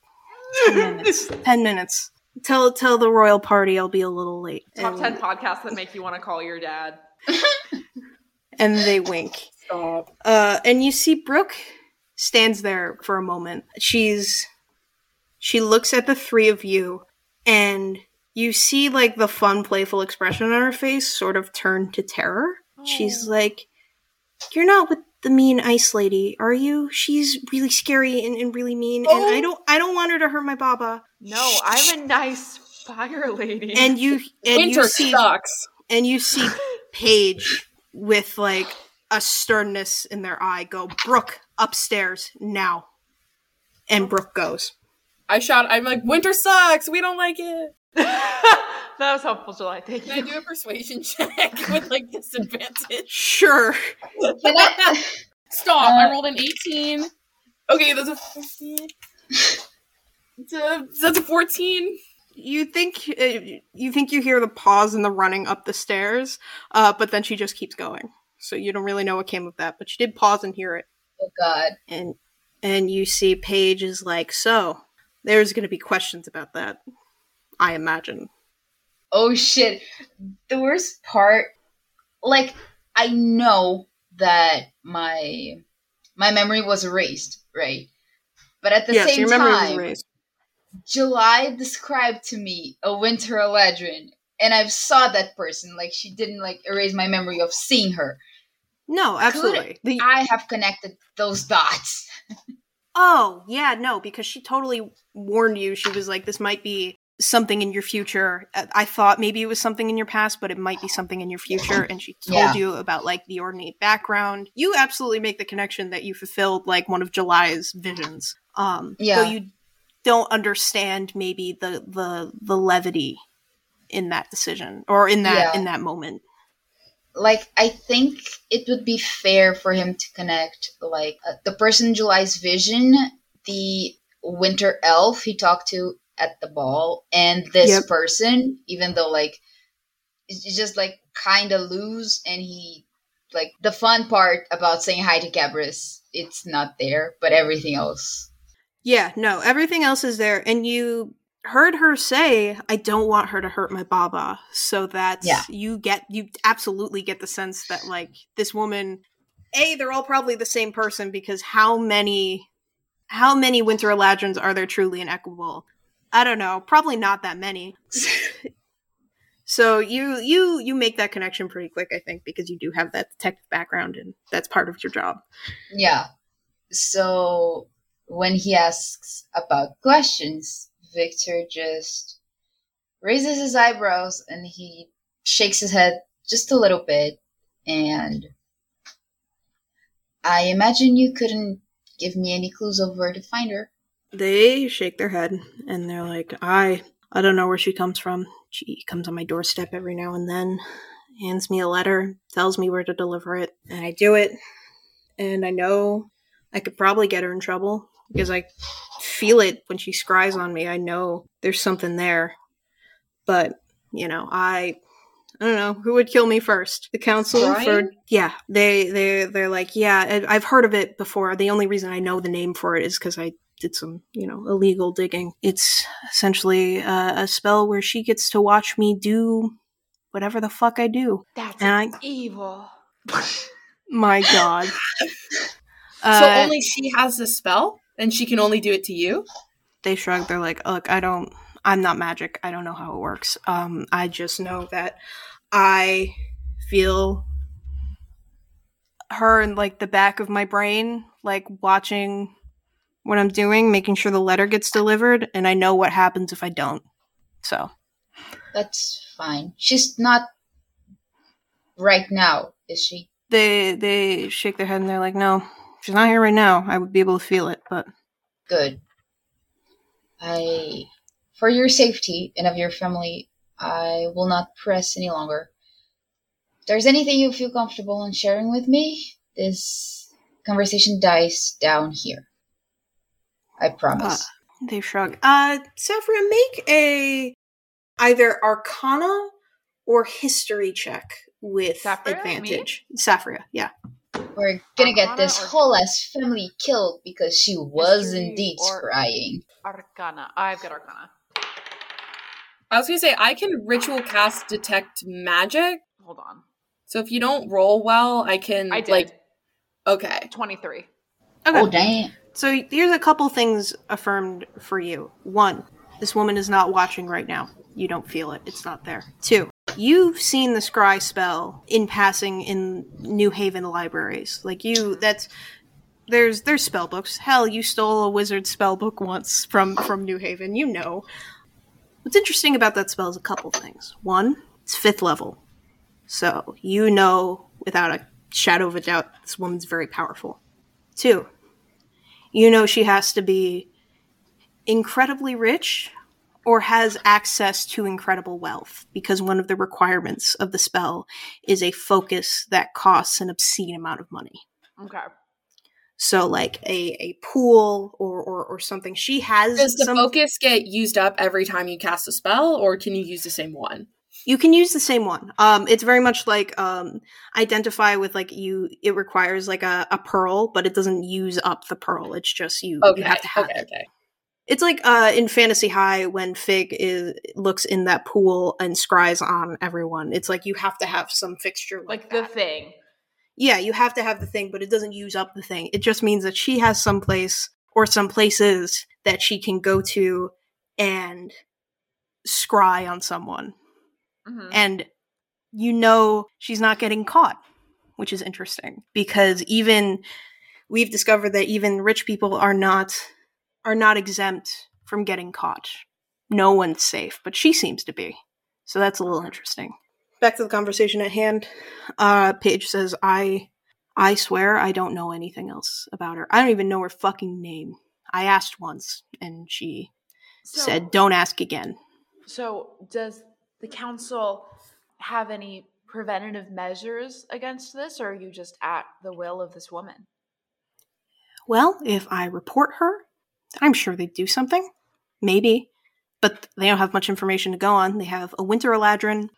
ten minutes. ten minutes. Tell tell the royal party I'll be a little late." Top And, ten podcasts that make you want to call your dad. and they wink. Stop. Uh, and you see Brooke stands there for a moment. She's she looks at the three of you, and you see like the fun, playful expression on her face sort of turn to terror. She's like, "You're not with the mean ice lady, are you? She's really scary and, and really mean, and I oh. don't I don't want her to hurt my baba." No, I'm a nice fire lady. And you and Winter you see sucks. and you see Paige with like a sternness in their eye go, Brooke, upstairs now. And Brooke goes. I shout. I'm like, winter sucks. We don't like it. that was helpful, July. Thank Can I do a persuasion check with like disadvantage? Sure. Can I? Stop. Uh, I rolled an 18. Okay, that's a 15. It's a, that's a 14. You think uh, you think you hear the pause and the running up the stairs, uh, but then she just keeps going. So you don't really know what came of that, but she did pause and hear it. Oh God. And and you see Paige is like, so there's going to be questions about that. I imagine. Oh shit. The worst part, like, I know that my my memory was erased, right? But at the yes, same your memory was time. July described to me a winter Eladrin, and I've saw that person. Like she didn't like erase my memory of seeing her. No, absolutely. The, I have connected those dots. Oh, yeah, no, because she totally warned you. She was like, this might be something in your future. Uh, I thought maybe it was something in your past, but it might be something in your future. And she told Yeah. you about like the ornate background. You absolutely make the connection that you fulfilled like one of July's visions. Um, Yeah. You don't understand maybe the the the levity in that decision or in that Yeah. in that moment. like I think it would be fair for him to connect like uh, the person in July's vision, the winter elf he talked to at the ball, and this Yep. person, even though like it's just like kind of loose, and he like the fun part about saying hi to Cabris, it's not there, but everything else. Yeah, no, everything else is there, and you heard her say, "I don't want her to hurt my baba," so that Yeah. you get you absolutely get the sense that like this woman, a they're all probably the same person because how many how many winter eladrins are there truly in Equable? I don't know, probably not that many. so you you you make that connection pretty quick, I think, because you do have that detective background and that's part of your job. Yeah. So when he asks about questions, Viktor just raises his eyebrows and he shakes his head just a little bit. And I imagine you couldn't give me any clues of where to find her. They shake their head and they're like, I I don't know where she comes from. She comes on my doorstep every now and then, hands me a letter, tells me where to deliver it, and I do it. And I know I could probably get her in trouble because I feel it when she scries on me. I know there's something there. But, you know, I I don't know who would kill me first. The council for yeah. They they they're like yeah. I've heard of it before. The only reason I know the name for it is because I did some you know illegal digging. It's essentially uh, a spell where she gets to watch me do whatever the fuck I do. That's I evil. my god. so Uh, only she has the spell, and she can only do it to you. they shrug. They're like, look, I don't. I'm not magic. I don't know how it works. Um, I just know that I feel her in like the back of my brain, like watching what I'm doing, making sure the letter gets delivered, and I know what happens if I don't. So That's fine. She's not right now, is she? they they shake their head and they're like, "No, she's not here right now. I would be able to feel it, but Good. I, for your safety and of your family, I will not press any longer. If there's anything you feel comfortable in sharing with me, this conversation dies down here. I promise. They shrug. Uh, Saffria, make a either Arcana or History check with Saffria? advantage. Saffria, yeah. We're gonna get this whole ass family killed because she was indeed or- scrying. Arcana. I've got Arcana. I was gonna say I can ritual cast detect magic. Hold on. So if you don't roll well, I can I did. like okay. 23. Okay. Oh damn! So here's a couple things affirmed for you. One, this woman is not watching right now. You don't feel it. It's not there. Two, you've seen the scry spell in passing in New Haven libraries. Like you that's there's there's spell books. Hell, you stole a wizard spell book once from from New Haven. You know. What's interesting about that spell is a couple things. One, it's fifth level. So you know without a shadow of a doubt this woman's very powerful. Two, you know she has to be incredibly rich or has access to incredible wealth because one of the requirements of the spell is a focus that costs an obscene amount of money. Okay. So like a, a pool or, or, or something. She has Does the some focus get used up every time you cast a spell, or can you use the same one? You can use the same one. Um it's very much like um identify with like you it requires like a, a pearl, but it doesn't use up the pearl. It's just you, Okay, you have to have okay, it. okay. It's like uh, in Fantasy High when Fig is looks in that pool and scries on everyone. It's like you have to have some fixture like, Like the that. thing. yeah, you have to have the thing, but it doesn't use up the thing. It just means that she has some place or some places that she can go to and scry on someone, Mhm. and you know she's not getting caught, which is interesting because even we've discovered that even rich people are not are not exempt from getting caught. No one's safe, but she seems to be. So that's a little interesting. Back to the conversation at hand. Uh Paige says, I I swear I don't know anything else about her. I don't even know her fucking name. I asked once and she So, said, Don't ask again. so does the council have any preventative measures against this, or are you just at the will of this woman? Well, if I report her, I'm sure they'd do something. Maybe. But they don't have much information to go on. They have a winter eladrin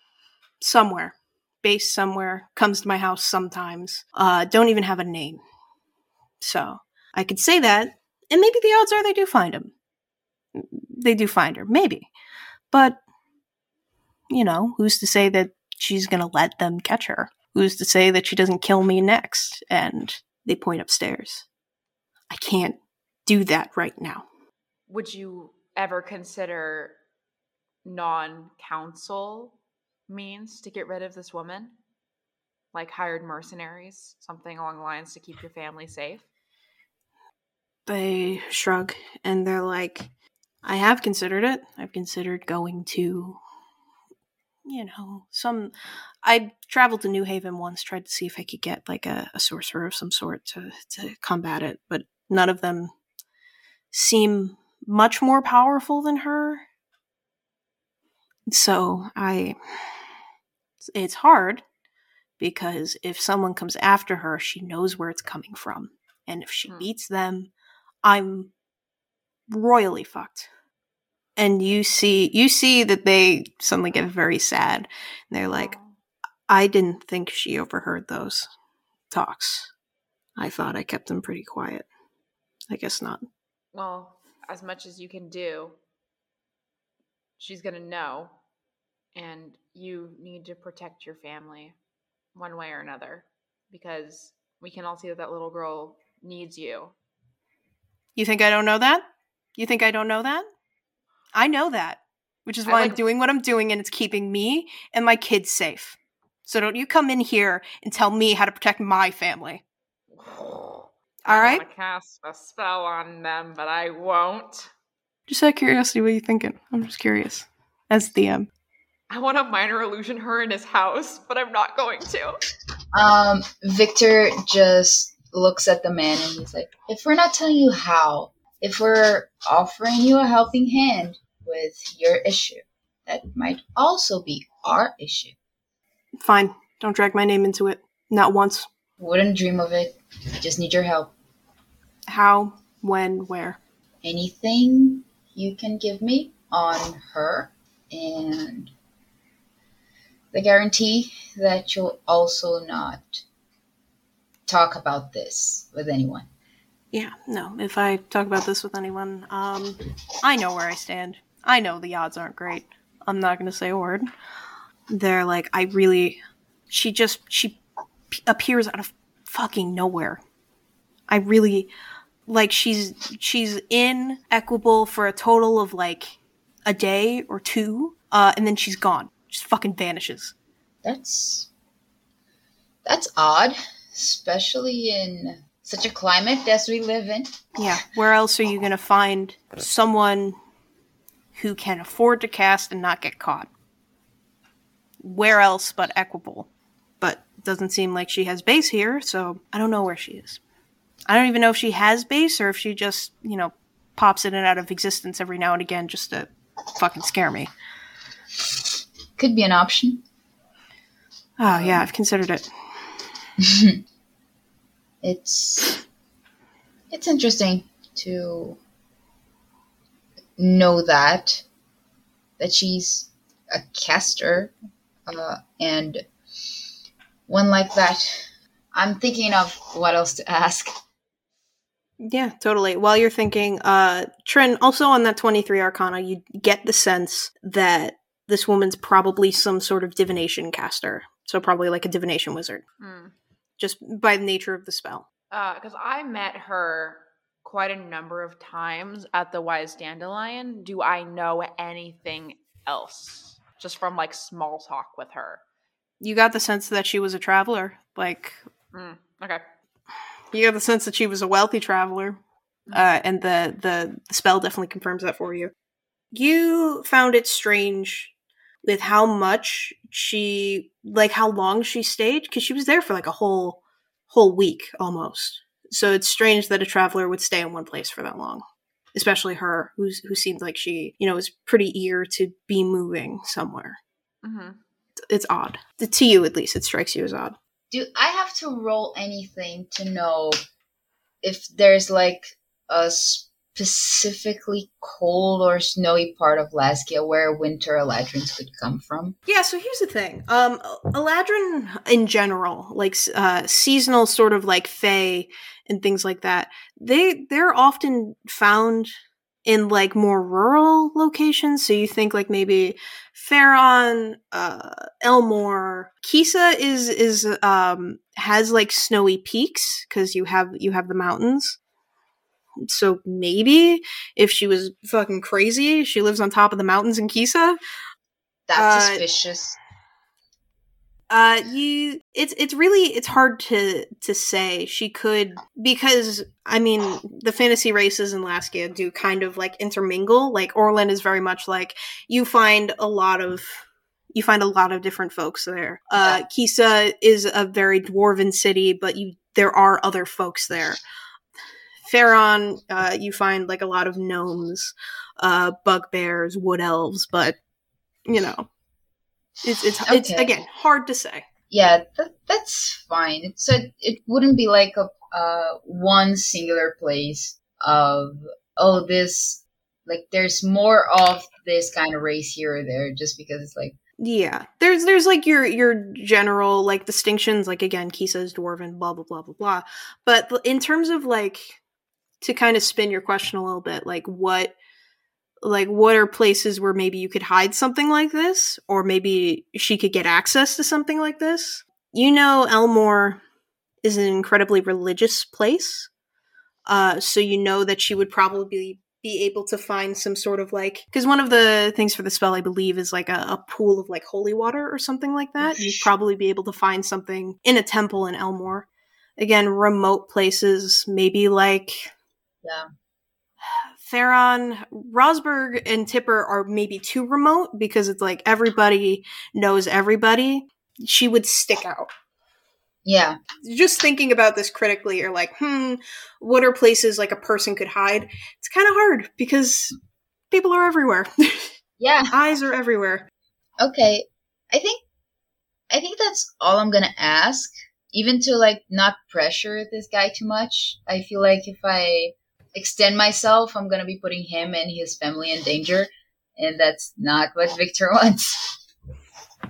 somewhere, based somewhere, comes to my house sometimes. Uh, don't even have a name. So I could say that, and maybe the odds are they do find him. They do find her, maybe. But, you know, who's to say that she's gonna let them catch her? Who's to say that she doesn't kill me next? And they point upstairs. I can't do that right now. Would you ever consider non council means to get rid of this woman? Like hired mercenaries, something along the lines to keep your family safe? They shrug and they're like, I have considered it. I've considered going to, you know, some. I traveled to New Haven once, tried to see if I could get like a, a sorcerer of some sort to, to combat it, but none of them seem much more powerful than her. So I. It's hard because if someone comes after her, she knows where it's coming from. And if she Hmm. beats them, I'm royally fucked. And you see you see that they suddenly get very sad. And they're like. I didn't think she overheard those talks. I thought I kept them pretty quiet. I guess not. Well, as much as you can do, she's going to know. And you need to protect your family one way or another because we can all see that that little girl needs you. You think I don't know that? You think I don't know that? I know that. which is I why I'm doing what I'm doing, and it's keeping me and my kids safe. So don't you come in here and tell me how to protect my family. All right. I right? want to cast a spell on them, but I won't. Just out of curiosity, what are you thinking? I'm just curious. As DM. I want to minor illusion her in his house, but I'm not going to. Um, Viktor just looks at the man and he's like, "If we're not telling you how, if we're offering you a helping hand with your issue, that might also be our issue. Fine. Don't drag my name into it. Not once. Wouldn't dream of it. Just need your help. How, when, where. Anything you can give me on her and the guarantee that you'll also not talk about this with anyone. Yeah, no. If I talk about this with anyone, um, I know where I stand. I know the odds aren't great. I'm not gonna say a word. They're like, I really. She just she p- appears out of fucking nowhere. I really like she's she's in Equable for a total of like a day or two, uh, and then she's gone. Just fucking vanishes. That's that's odd, especially in such a climate as we live in. Yeah. Where else are you gonna find someone who can afford to cast and not get caught? Where else but Equable? But doesn't seem like she has base here, so I don't know where she is. I don't even know if she has base or if she just, you know, pops in and out of existence every now and again just to fucking scare me. Could be an option. Oh yeah, I've considered it. It's it's interesting to know that that she's a caster uh, and one like that i'm thinking of what else to ask Yeah, totally. While you're thinking, uh, Trin, also on that 23 Arcana, you get the sense that this woman's probably some sort of divination caster. So, probably like a divination wizard, Hmm. just by the nature of the spell. Uh because I met her quite a number of times at the Wise Dandelion. Do I know anything else? Just from like small talk with her. You got the sense that she was a traveler. Like, Mm, okay. you got the sense that she was a wealthy traveler. Uh, and the, the, the spell definitely confirms that for you. You found it strange with how much she, like how long she stayed, because she was there for like a whole, whole week almost. So it's strange that a traveler would stay in one place for that long, especially her, who's who seemed like she, you know, was pretty eager to be moving somewhere. hmm It's odd to you, at least. It strikes you as odd. do i have to roll anything to know if there's like a specifically cold or snowy part of laskia where winter eladrins could come from Yeah, so here's the thing. Um Eladrin in general, like uh seasonal sort of like fae and things like that, they they're often found in like more rural locations. So you think like maybe Farron, uh Elmore, Kisa is is um has like snowy peaks cuz you have you have the mountains. So maybe if she was fucking crazy, she lives on top of the mountains in Kisa. that's Uh, suspicious Uh, you, it's it's really it's hard to to say. She could because I mean the fantasy races in Laskia do kind of like intermingle. Like Orlin is very much like you find a lot of you find a lot of different folks there. Uh, Kisa is a very dwarven city, but you there are other folks there. Farron, uh, you find like a lot of gnomes, uh, bugbears, wood elves, but you know, it's it's it's again hard to say. Yeah, that, that's fine. It's a, it wouldn't be like a uh, one singular place of oh this like there's more of this kind of race here or there just because it's like Yeah, there's there's like your your general like distinctions. Like again, Kisa is dwarven, blah blah blah blah blah. But in terms of like to kind of spin your question a little bit, like what like what are places where maybe you could hide something like this, or maybe she could get access to something like this? You know, Elmore is an incredibly religious place, uh, so you know that she would probably be able to find some sort of like because one of the things for the spell i believe is like a, a pool of like holy water or something like that. You'd probably be able to find something in a temple in elmore. Again remote places maybe like Yeah. Theron, Rosberg, and Tipper are maybe too remote because it's like everybody knows everybody. She would stick out. Yeah. Just thinking about this critically, you're like, hmm, what are places like a person could hide? It's kind of hard because people are everywhere. Yeah. Eyes are everywhere. Okay. I think I think that's all I'm gonna ask. Even to like not pressure this guy too much. I feel like if I extend myself, I'm gonna be putting him and his family in danger, and that's not what Viktor wants.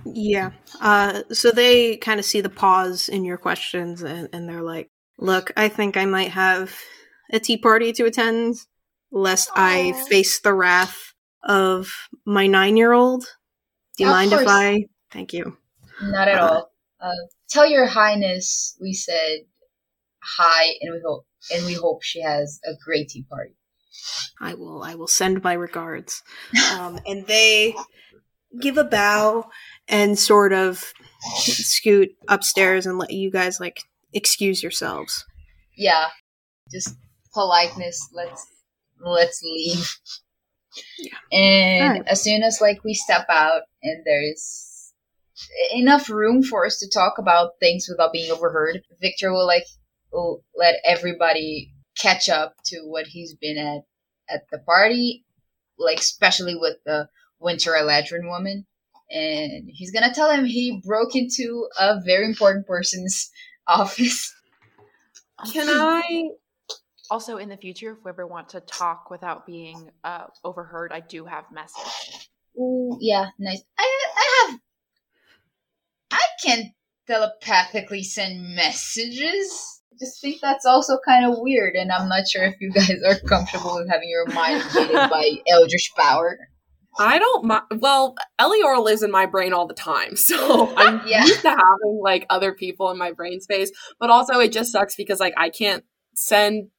Yeah. Uh, so they kind of see the pause in your questions and, and they're like, look, I think I might have a tea party to attend, lest I face the wrath of my nine year old. Do you Of mind if. I? Thank you. Not at Uh, all. Uh, tell your highness we said hi, and we hope and we hope she has a great tea party. I will. I will send my regards. Um, and they give a bow and sort of scoot upstairs and let you guys like excuse yourselves. Yeah, just politeness. Let's let's leave. Yeah. And Alright. as soon as like we step out and there's enough room for us to talk about things without being overheard, Viktor will like let everybody catch up to what he's been at at the party, like especially with the Winter Eladrin woman. And he's gonna tell him he broke into a very important person's office. Can I? Also, in the future, if we ever want to talk without being uh, overheard, I do have message. Ooh, yeah, nice. I I have I can telepathically send messages. I just think that's also kind of weird, and I'm not sure if you guys are comfortable with having your mind invaded by eldritch power. I don't mind. Well, Elior lives in my brain all the time, so I'm Yeah. used to having like other people in my brain space. But also, it just sucks because like I can't send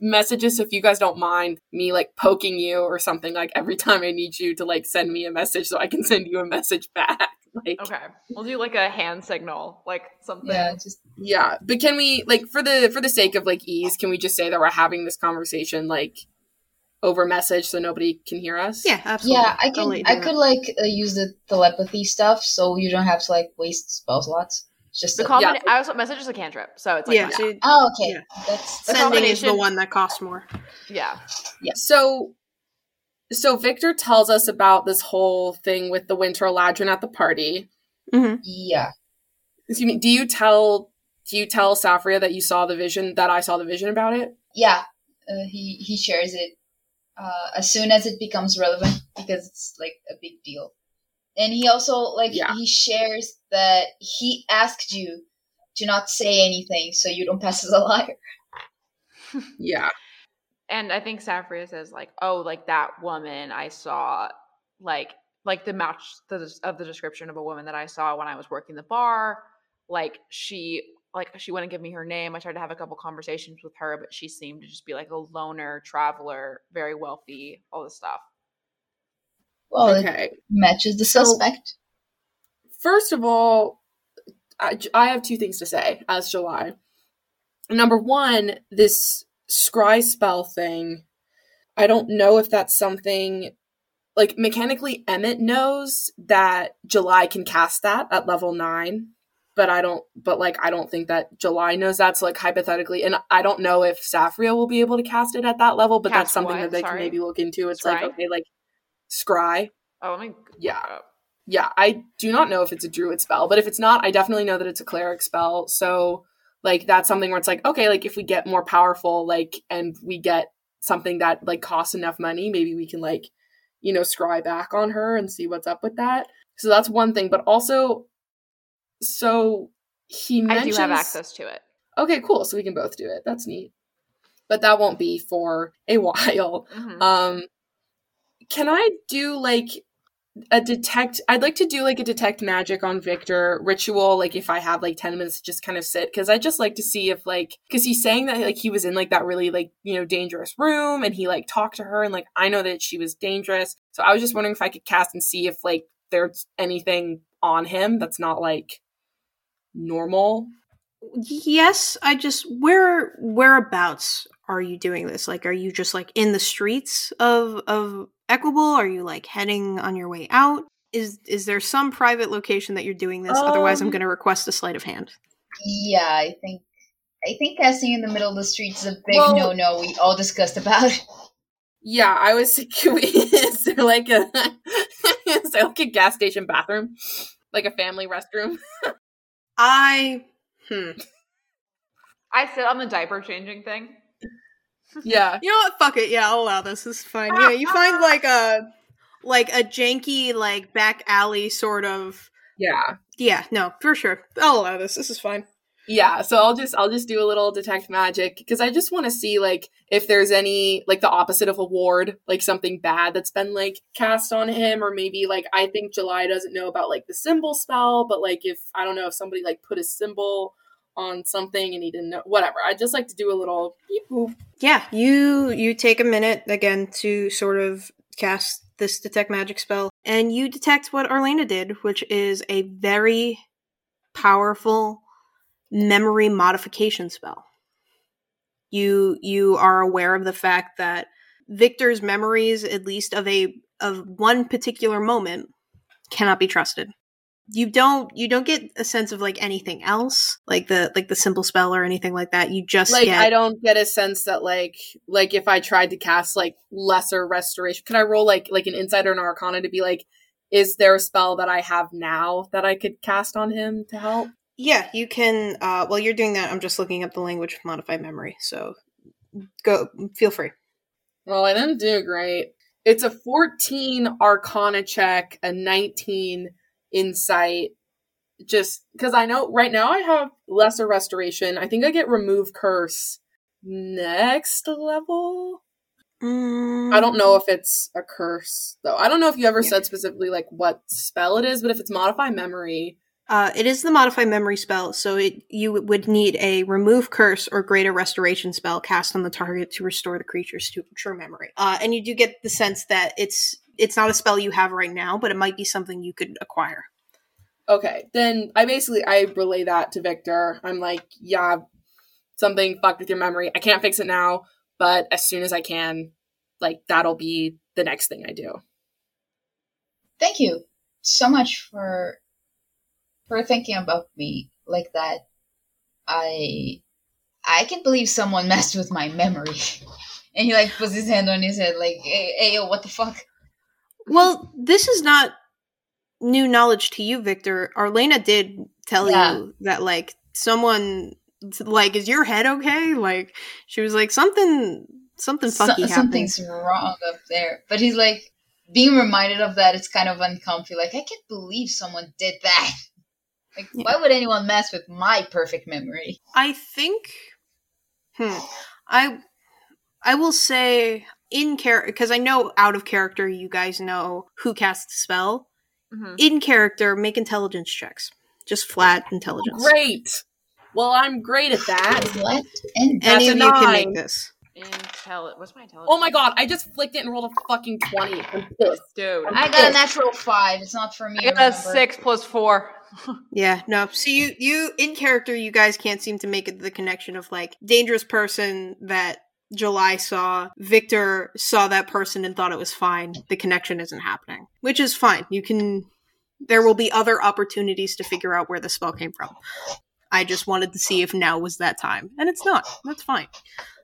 messages. So if you guys don't mind me like poking you or something, like every time I need you to like send me a message, so I can send you a message back. Like, Okay, we'll do like a hand signal, like something. Yeah, just yeah. But can we like for the for the sake of like ease, can we just say that we're having this conversation like over message so nobody can hear us? Yeah, absolutely. yeah. I can I could like uh, use the telepathy stuff, so you don't have to like waste spell slots. It's just The a- combina- Yeah. I also message is a cantrip, so it's like yeah, yeah, oh, okay. Yeah. That's The sending is the one that costs more. Yeah. Yeah. So, so Viktor tells us about this whole thing with the Winter Eladrin at the party. hmm yeah. Excuse me. Do you tell do you tell Saffria that you saw the vision that I saw the vision about it? yeah, uh, he he shares it uh, as soon as it becomes relevant because it's like a big deal. And he also like Yeah. he shares that he asked you to not say anything so you don't pass as a liar. Yeah. And I think Saffria says like, "Oh, like that woman I saw, like like the match the, of the description of a woman that I saw when I was working the bar. Like she like she wouldn't give me her name. I tried to have a couple conversations with her, but she seemed to just be like a loner traveler, very wealthy, all this stuff. Well, it Okay. matches the So- suspect. First of all, I, I have two things to say as July. Number one, this scry spell thing. I don't know if that's something like mechanically Emmett knows that July can cast that at level nine, but I don't but like I don't think that July knows that. So like hypothetically, and I don't know if Saffria will be able to cast it at that level, but that's something what? that they Sorry? can maybe look into. It's Scry? like okay, like scry. Oh, me Yeah. up. Yeah, I do not know if it's a druid spell, but if it's not, I definitely know that it's a cleric spell. So, like, that's something where it's like, okay, like, if we get more powerful, like, and we get something that, like, costs enough money, maybe we can, like, you know, scry back on her and see what's up with that. So that's one thing. But also, so he I do have access to it. Okay, cool. So we can both do it. That's neat. But that won't be for a while. Mhm. Um, can I do like a detect I'd like to do like a detect magic on Viktor ritual like if I have like 10 minutes to just kind of sit cuz I just like to see if like cuz he's saying that like he was in like that really like you know dangerous room and he like talked to her and like I know that she was dangerous. So I was just wondering if I could cast and see if like there's anything on him that's not like normal. Yes, I just where whereabouts are you doing this? Like, are you just like in the streets of of Equable? Are you like heading on your way out? Is is there some private location that you're doing this? Otherwise, I'm Um, going to request a sleight of hand. Yeah, I think I think casting in the middle of the street is a big Well- no no we all discussed about. Yeah, I was thinking is there like a is there like a gas station bathroom? Like a family restroom? I hmm. I sit on the diaper changing thing. Yeah. You know what? Fuck it. Yeah, I'll allow this. This is fine. Yeah, you find like a like a janky like back alley sort of. Yeah. Yeah, no, for sure. I'll allow this. This is fine. Yeah, so I'll just I'll just do a little detect magic because I just want to see like if there's any like the opposite of a ward, like something bad that's been like cast on him, or maybe like I think July doesn't know about like the symbol spell, but like if I don't know if somebody like put a symbol on something and he didn't know whatever. I just like to do a little. Yeah, you you take a minute again to sort of cast this detect magic spell, and you detect what Arlena did, which is a very powerful memory modification spell. You you are aware of the fact that Viktor's memories, at least of a of one particular moment, cannot be trusted. You don't you don't get a sense of like anything else, like the like the symbol spell or anything like that. You just Like get I don't get a sense that like like if I tried to cast like lesser restoration, can I roll like like an insider and arcana to be like, is there a spell that I have now that I could cast on him to help? Yeah, you can. Uh, while you're doing that, I'm just looking up the language of modified memory. So go, feel free. Well, I didn't do great. It's a 14 Arcana check, a 19 Insight. Just because I know right now I have Lesser Restoration. I think I get Remove Curse next level. I don't know if it's a curse though. I don't know if you ever Yeah. said specifically like what spell it is, but if it's Modify Memory, Uh, it is the modify memory spell, so it you would need a remove curse or greater restoration spell cast on the target to restore the creature's to true memory. Uh, and you do get the sense that it's it's not a spell you have right now, but it might be something you could acquire. Okay, then I basically I relay that to Viktor. I'm like, yeah, something fucked with your memory. I can't fix it now, but as soon as I can, like that'll be the next thing I do. Thank you so much for for thinking about me like that. I I can't believe someone messed with my memory. And he like puts his hand on his head like, hey, hey yo, what the fuck? Well, this is not new knowledge to you, Viktor. Arlena did tell Yeah. you that like someone like is your head okay? Like she was like something something So- funky happened. something's wrong up there. But he's like being reminded of that. It's kind of uncomfy. Like I can't believe someone did that. Like Yeah. why would anyone mess with my perfect memory? I think hmm I I will say in character because I know out of character you guys know who casts the spell. Mhm. In character, make intelligence checks. Just flat intelligence. Great. Well, I'm great at that. What? And Any of you can make this. Intel. What's my intelligence? Oh my god, I just flicked it and rolled a fucking 20. I'm pissed. dude! I got a natural five. It's not for me. I got a remember. six plus four. Yeah, no. So you you in character you guys can't seem to make it the connection of like dangerous person that July saw, Viktor saw that person and thought it was fine. The connection isn't happening. Which is fine. You can there will be other opportunities to figure out where the spell came from. I just wanted to see if now was that time. And it's not. That's fine.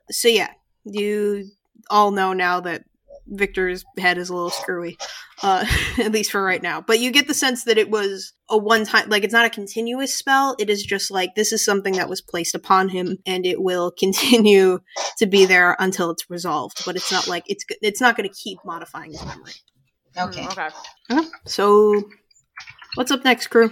So yeah, you all know now that Viktor's head is a little screwy. Uh, at least for right now. But you get the sense that it was a one time, like it's not a continuous spell. It is just like this is something that was placed upon him, and it will continue to be there until it's resolved. But it's not like it's it's not going to keep modifying his memory. Okay. Mm, okay. So, what's up next, crew?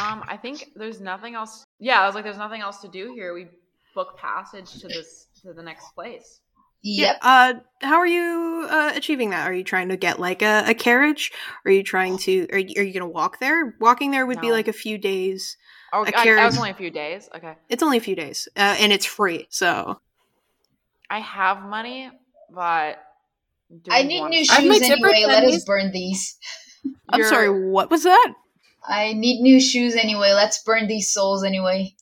Um, I think there's nothing else. Yeah, I was like, there's nothing else to do here. We book passage to this to the next place. Yep. Uh, how are you uh, achieving that? Are you trying to get like a, a carriage? Are you trying to? Are you, are you going to walk there? Walking there would be like a few days. Oh, A I, I carriage. was only a few days. Okay. It's only a few days, uh, and it's free. So I have money, but do I need new to- I have my shoes tipper anyway. Let us burn these. I'm You're- sorry. What was that? I need new shoes anyway. Let's burn these soles anyway.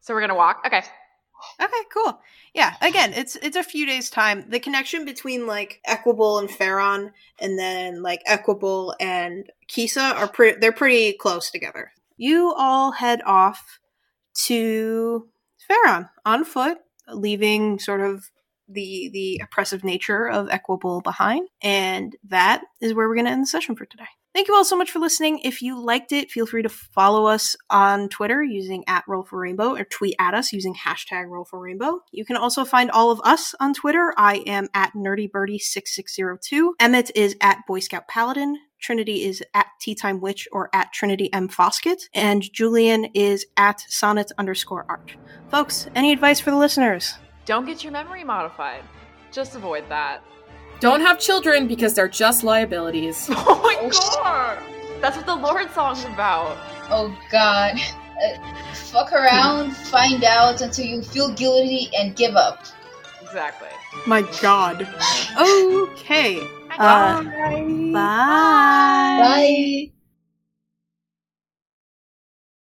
So we're gonna walk. Okay. Okay, cool. Yeah, again, it's it's a few days time. The connection between like Equable and Farron, and then like Equable and Kisa are pretty. They're pretty close together. You all head off to Farron on foot, leaving sort of the the oppressive nature of Equable behind, and that is where we're going to end the session for today. Thank you all so much for listening. If you liked it, feel free to follow us on Twitter using at Roll for Rainbow or tweet at us using hashtag Roll for Rainbow. You can also find all of us on Twitter. I am at NerdyBirdie6602. Emmett is at Boy Scout Paladin. Trinity is at Tea Time Witch or at Trinity M. Foskett. And Julian is at Sonnet underscore art. Folks, any advice for the listeners? Don't get your memory modified. Just avoid that. Don't have children because they're just liabilities. Oh my Oh, god! That's what the Lorde song's about. Oh God. Uh, fuck around, find out until you feel guilty and give up. Exactly. My god. Okay. Uh, bye. Bye.